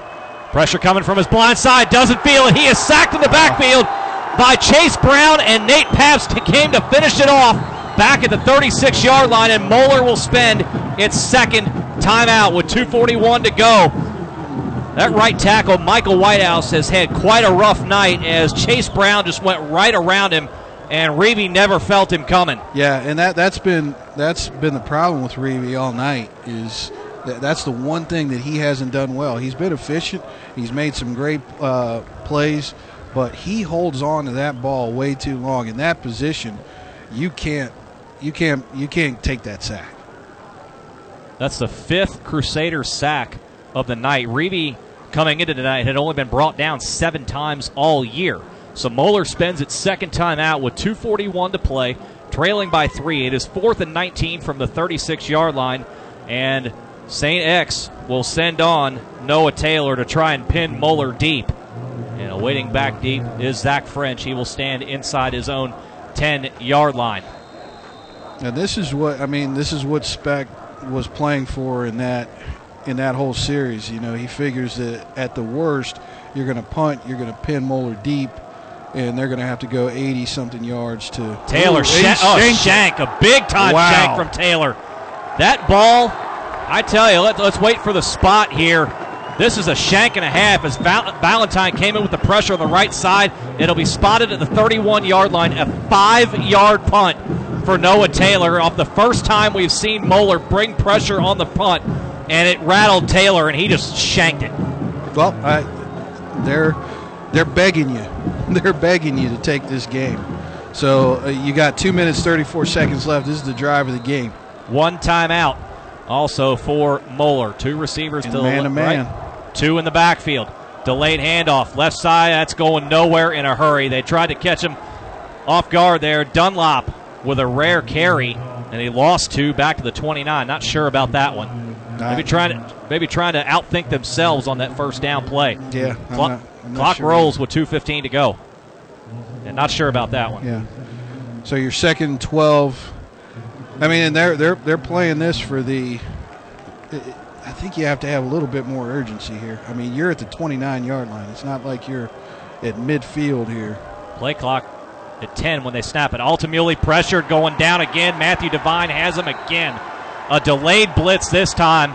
S1: Pressure coming from his blind side. Doesn't feel it. He is sacked in the backfield by Chase Brown, and Nate Pabst came to finish it off back at the 36 yard line, and Moeller will spend its second timeout with 2.41 to go. That right tackle, Michael Whitehouse, has had quite a rough night as Chase Brown just went right around him, and Reavy never felt him coming.
S2: Yeah, and that that's been that's been the problem with Reavy all night is that that's the one thing that he hasn't done well. He's been efficient. He's made some great uh, plays, but he holds on to that ball way too long in that position. You can't you can't you can't take that sack.
S1: That's the fifth Crusader sack of the night. Reavy coming into tonight had only been brought down seven times all year. So Moeller spends its second time out with 2:41 to play, trailing by three. It is fourth and 19 from the 36-yard line, and Saint X will send on Noah Taylor to try and pin Moeller deep. And awaiting back deep is Zach French. He will stand inside his own 10-yard line.
S2: And this is what I mean. This is what Specht was playing for in that in that whole series. You know, he figures that at the worst, you're going to punt, you're going to pin Moeller deep, and they're going to have to go 80 something yards to
S1: Taylor. Ooh, shank, oh, shank, a big time wow. shank from Taylor. That ball, I tell you, let, us wait for the spot here. This is a shank and a half as Val- Valentine came in with the pressure on the right side. It'll be spotted at the 31 yard line, a five yard punt for Noah Taylor. Off the first time we've seen Moeller bring pressure on the punt, and it rattled Taylor, and he just shanked it.
S2: Well, I, they're they're begging you, they're begging you to take this game. So uh, you got two minutes 34 seconds left. This is the drive of the game.
S1: One timeout, also for Moeller. Two receivers
S2: And
S1: to
S2: man
S1: the
S2: to man.
S1: right. Two in the backfield. Delayed handoff, left side. That's going nowhere in a hurry. They tried to catch him off guard there. Dunlop with a rare carry, and he lost two back to the 29. Not sure about that one. Maybe trying to maybe trying to outthink themselves on that first down play.
S2: Yeah, I'm
S1: Clock,
S2: not- I'm
S1: clock
S2: sure.
S1: rolls with 2:15 to go. And not sure about that one.
S2: Yeah. So your second 12. I mean, and they're they're they're playing this for the. I think you have to have a little bit more urgency here. I mean, you're at the 29 yard line. It's not like you're at midfield here.
S1: Play clock at 10 when they snap it. Altamuli pressured going down again. Matthew Devine has him again. A delayed blitz this time.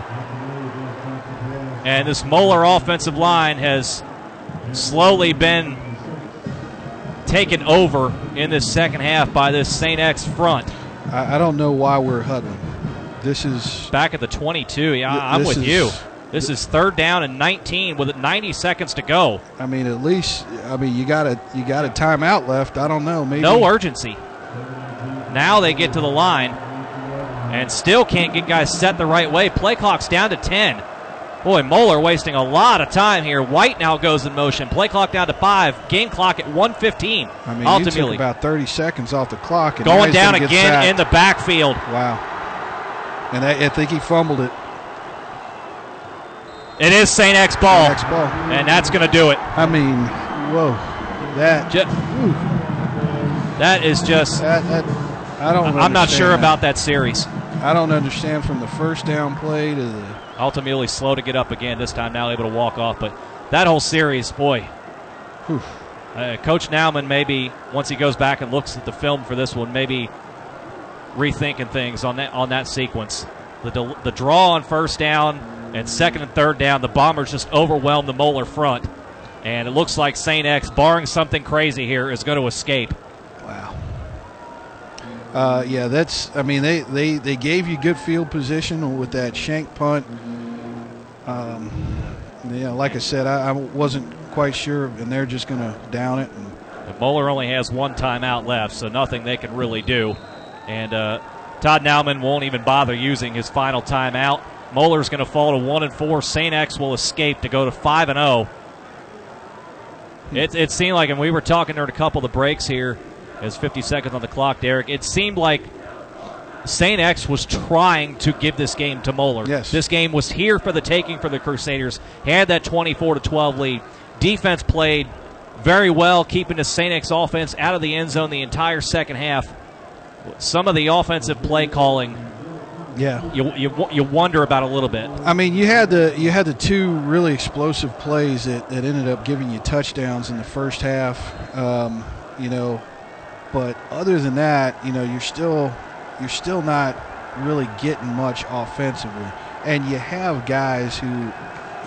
S1: And this Moeller offensive line has slowly been taken over in this second half by this St. X front.
S2: I, I don't know why we're huddling. This is
S1: Back at the 22. Yeah,
S2: Th-
S1: I'm with
S2: is-
S1: you. This is third down and 19 with 90 seconds to go.
S2: I mean, at least I mean you got a you got a timeout left. I don't know. Maybe
S1: No urgency. Now they get to the line and still can't get guys set the right way. Play clock's down to 10. Boy, Moeller wasting a lot of time here. White now goes in motion. Play clock down to five. Game clock at 115.
S2: I mean, you took
S1: Ultimately,
S2: about 30 seconds off the clock. And
S1: going down again
S2: sacked.
S1: in the backfield.
S2: wow. And I, I think he fumbled it.
S1: It is St. X ball,
S2: Next ball.
S1: and that's going to do it.
S2: I mean, whoa, that
S1: that is just.
S2: that, that I don't.
S1: I'm not sure
S2: that.
S1: about that series.
S2: I don't understand from the first down play to the.
S1: Altamuli slow to get up again. This time now able to walk off, but that whole series, boy. Uh, Coach Naumann maybe once he goes back and looks at the film for this one, maybe rethinking things on that on that sequence. The del- the draw on first down and second and third down, the Bombers just overwhelmed the Moeller front, and it looks like Saint X, barring something crazy here, is going to escape.
S2: Uh, yeah, that's. I mean, they, they, they gave you good field position with that shank punt. Um, yeah, like I said, I, I wasn't quite sure, and they're just going to down it. And,
S1: But Moeller only has one timeout left, so nothing they can really do. And uh, Todd Naumann won't even bother using his final timeout. Moeller's going to fall to one and four. Saint X will escape to go to five and zero. It, it seemed like, and we were talking during a couple of the breaks here, as 50 seconds on the clock, Derek. It seemed like Saint X was trying to give this game to Moeller.
S2: Yes.
S1: This game was here for the taking for the Crusaders. Had that 24 to 12 lead. Defense played very well, keeping the Saint X offense out of the end zone the entire second half. Some of the offensive play calling,
S2: yeah,
S1: you, you, you wonder about a little bit.
S2: I mean, you had the you had the two really explosive plays that, that ended up giving you touchdowns in the first half. Um, you know, but other than that, you know, you're still you're still not really getting much offensively, and you have guys who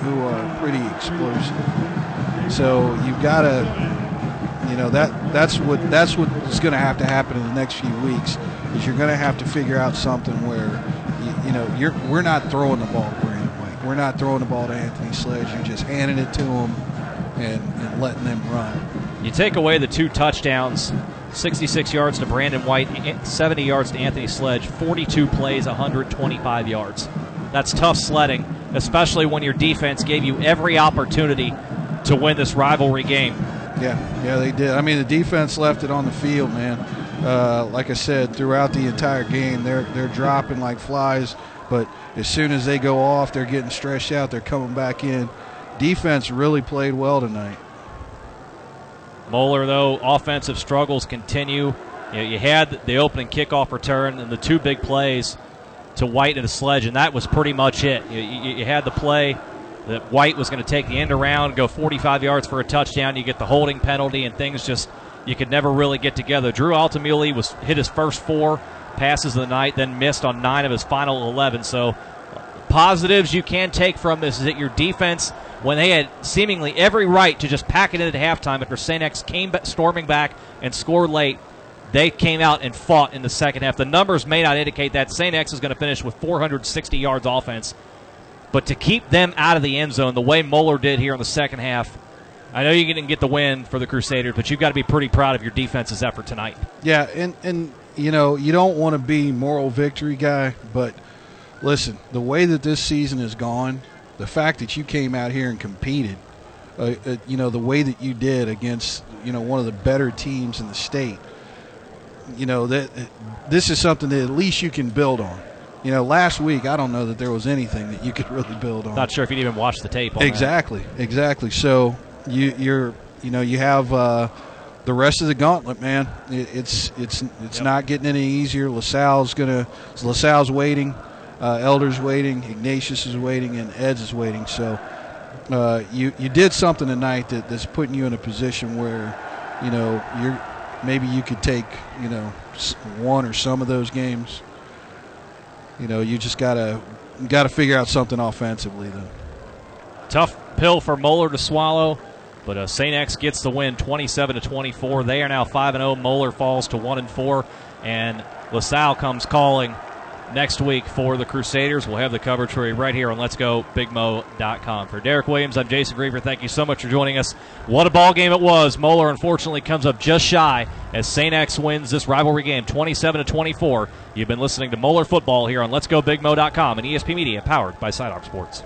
S2: who are pretty explosive. So you've got to, you know, that that's what that's what is going to have to happen in the next few weeks. Is you're going to have to figure out something where, you, you know, you're we're not throwing the ball to Brandon White. We're not throwing the ball to Anthony Sledge. You're just handing it to him and, and letting them run.
S1: You take away the two touchdowns, 66 yards to Brandon White, 70 yards to Anthony Sledge, 42 plays, 125 yards. That's tough sledding, especially when your defense gave you every opportunity to win this rivalry game.
S2: Yeah, yeah, they did. I mean, the defense left it on the field, man. Uh, like I said, throughout the entire game, they're they're dropping like flies. But as soon as they go off, they're getting stretched out. They're coming back in. Defense really played well tonight.
S1: Moeller, though, offensive struggles continue. You, know, you had the opening kickoff return and the two big plays to White and the Sledge, and that was pretty much it. You, you, you had the play that White was going to take the end around, go 45 yards for a touchdown. You get the holding penalty, and things just you could never really get together. Drew Altamuli was hit his first four passes of the night, then missed on nine of his final 11. So, positives you can take from this is that your defense, when they had seemingly every right to just pack it in at halftime after St. X came storming back and scored late, they came out and fought in the second half. The numbers may not indicate that St. X is going to finish with 460 yards offense, but to keep them out of the end zone the way Moeller did here in the second half, I know you didn't get the win for the Crusaders, but you've got to be pretty proud of your defense's effort tonight.
S2: Yeah, and and you know you don't want to be moral victory guy, but listen, the way that this season has gone, the fact that you came out here and competed, uh, uh, you know the way that you did against you know one of the better teams in the state, you know that this is something that at least you can build on. You know, last week I don't know that there was anything that you could really build on.
S1: Not sure if you'd even watched the tape.
S2: exactly,
S1: that.
S2: exactly. So you, you're you know you have uh, the rest of the gauntlet, man. It, it's it's it's yep. not getting any easier. LaSalle's gonna LaSalle's waiting, uh, Elder's waiting, Ignatius is waiting, and Eds is waiting. So uh, you you did something tonight that, that's putting you in a position where you know you're maybe you could take you know one or some of those games. You know you just gotta got to figure out something offensively though.
S1: Tough pill for Moeller to swallow. But uh, St. X gets the win 27 to 24. They are now 5 and 0. Moeller falls to 1 and 4. And LaSalle comes calling next week for the Crusaders. We'll have the coverage for you right here on Let's Go BigMo.com. For Derek Williams, I'm Jason Griever. Thank you so much for joining us. What a ball game it was. Moeller unfortunately comes up just shy as St. X wins this rivalry game 27 to 24. You've been listening to Moeller football here on Let's Go BigMo.com and ESP Media powered by Sidearm Sports.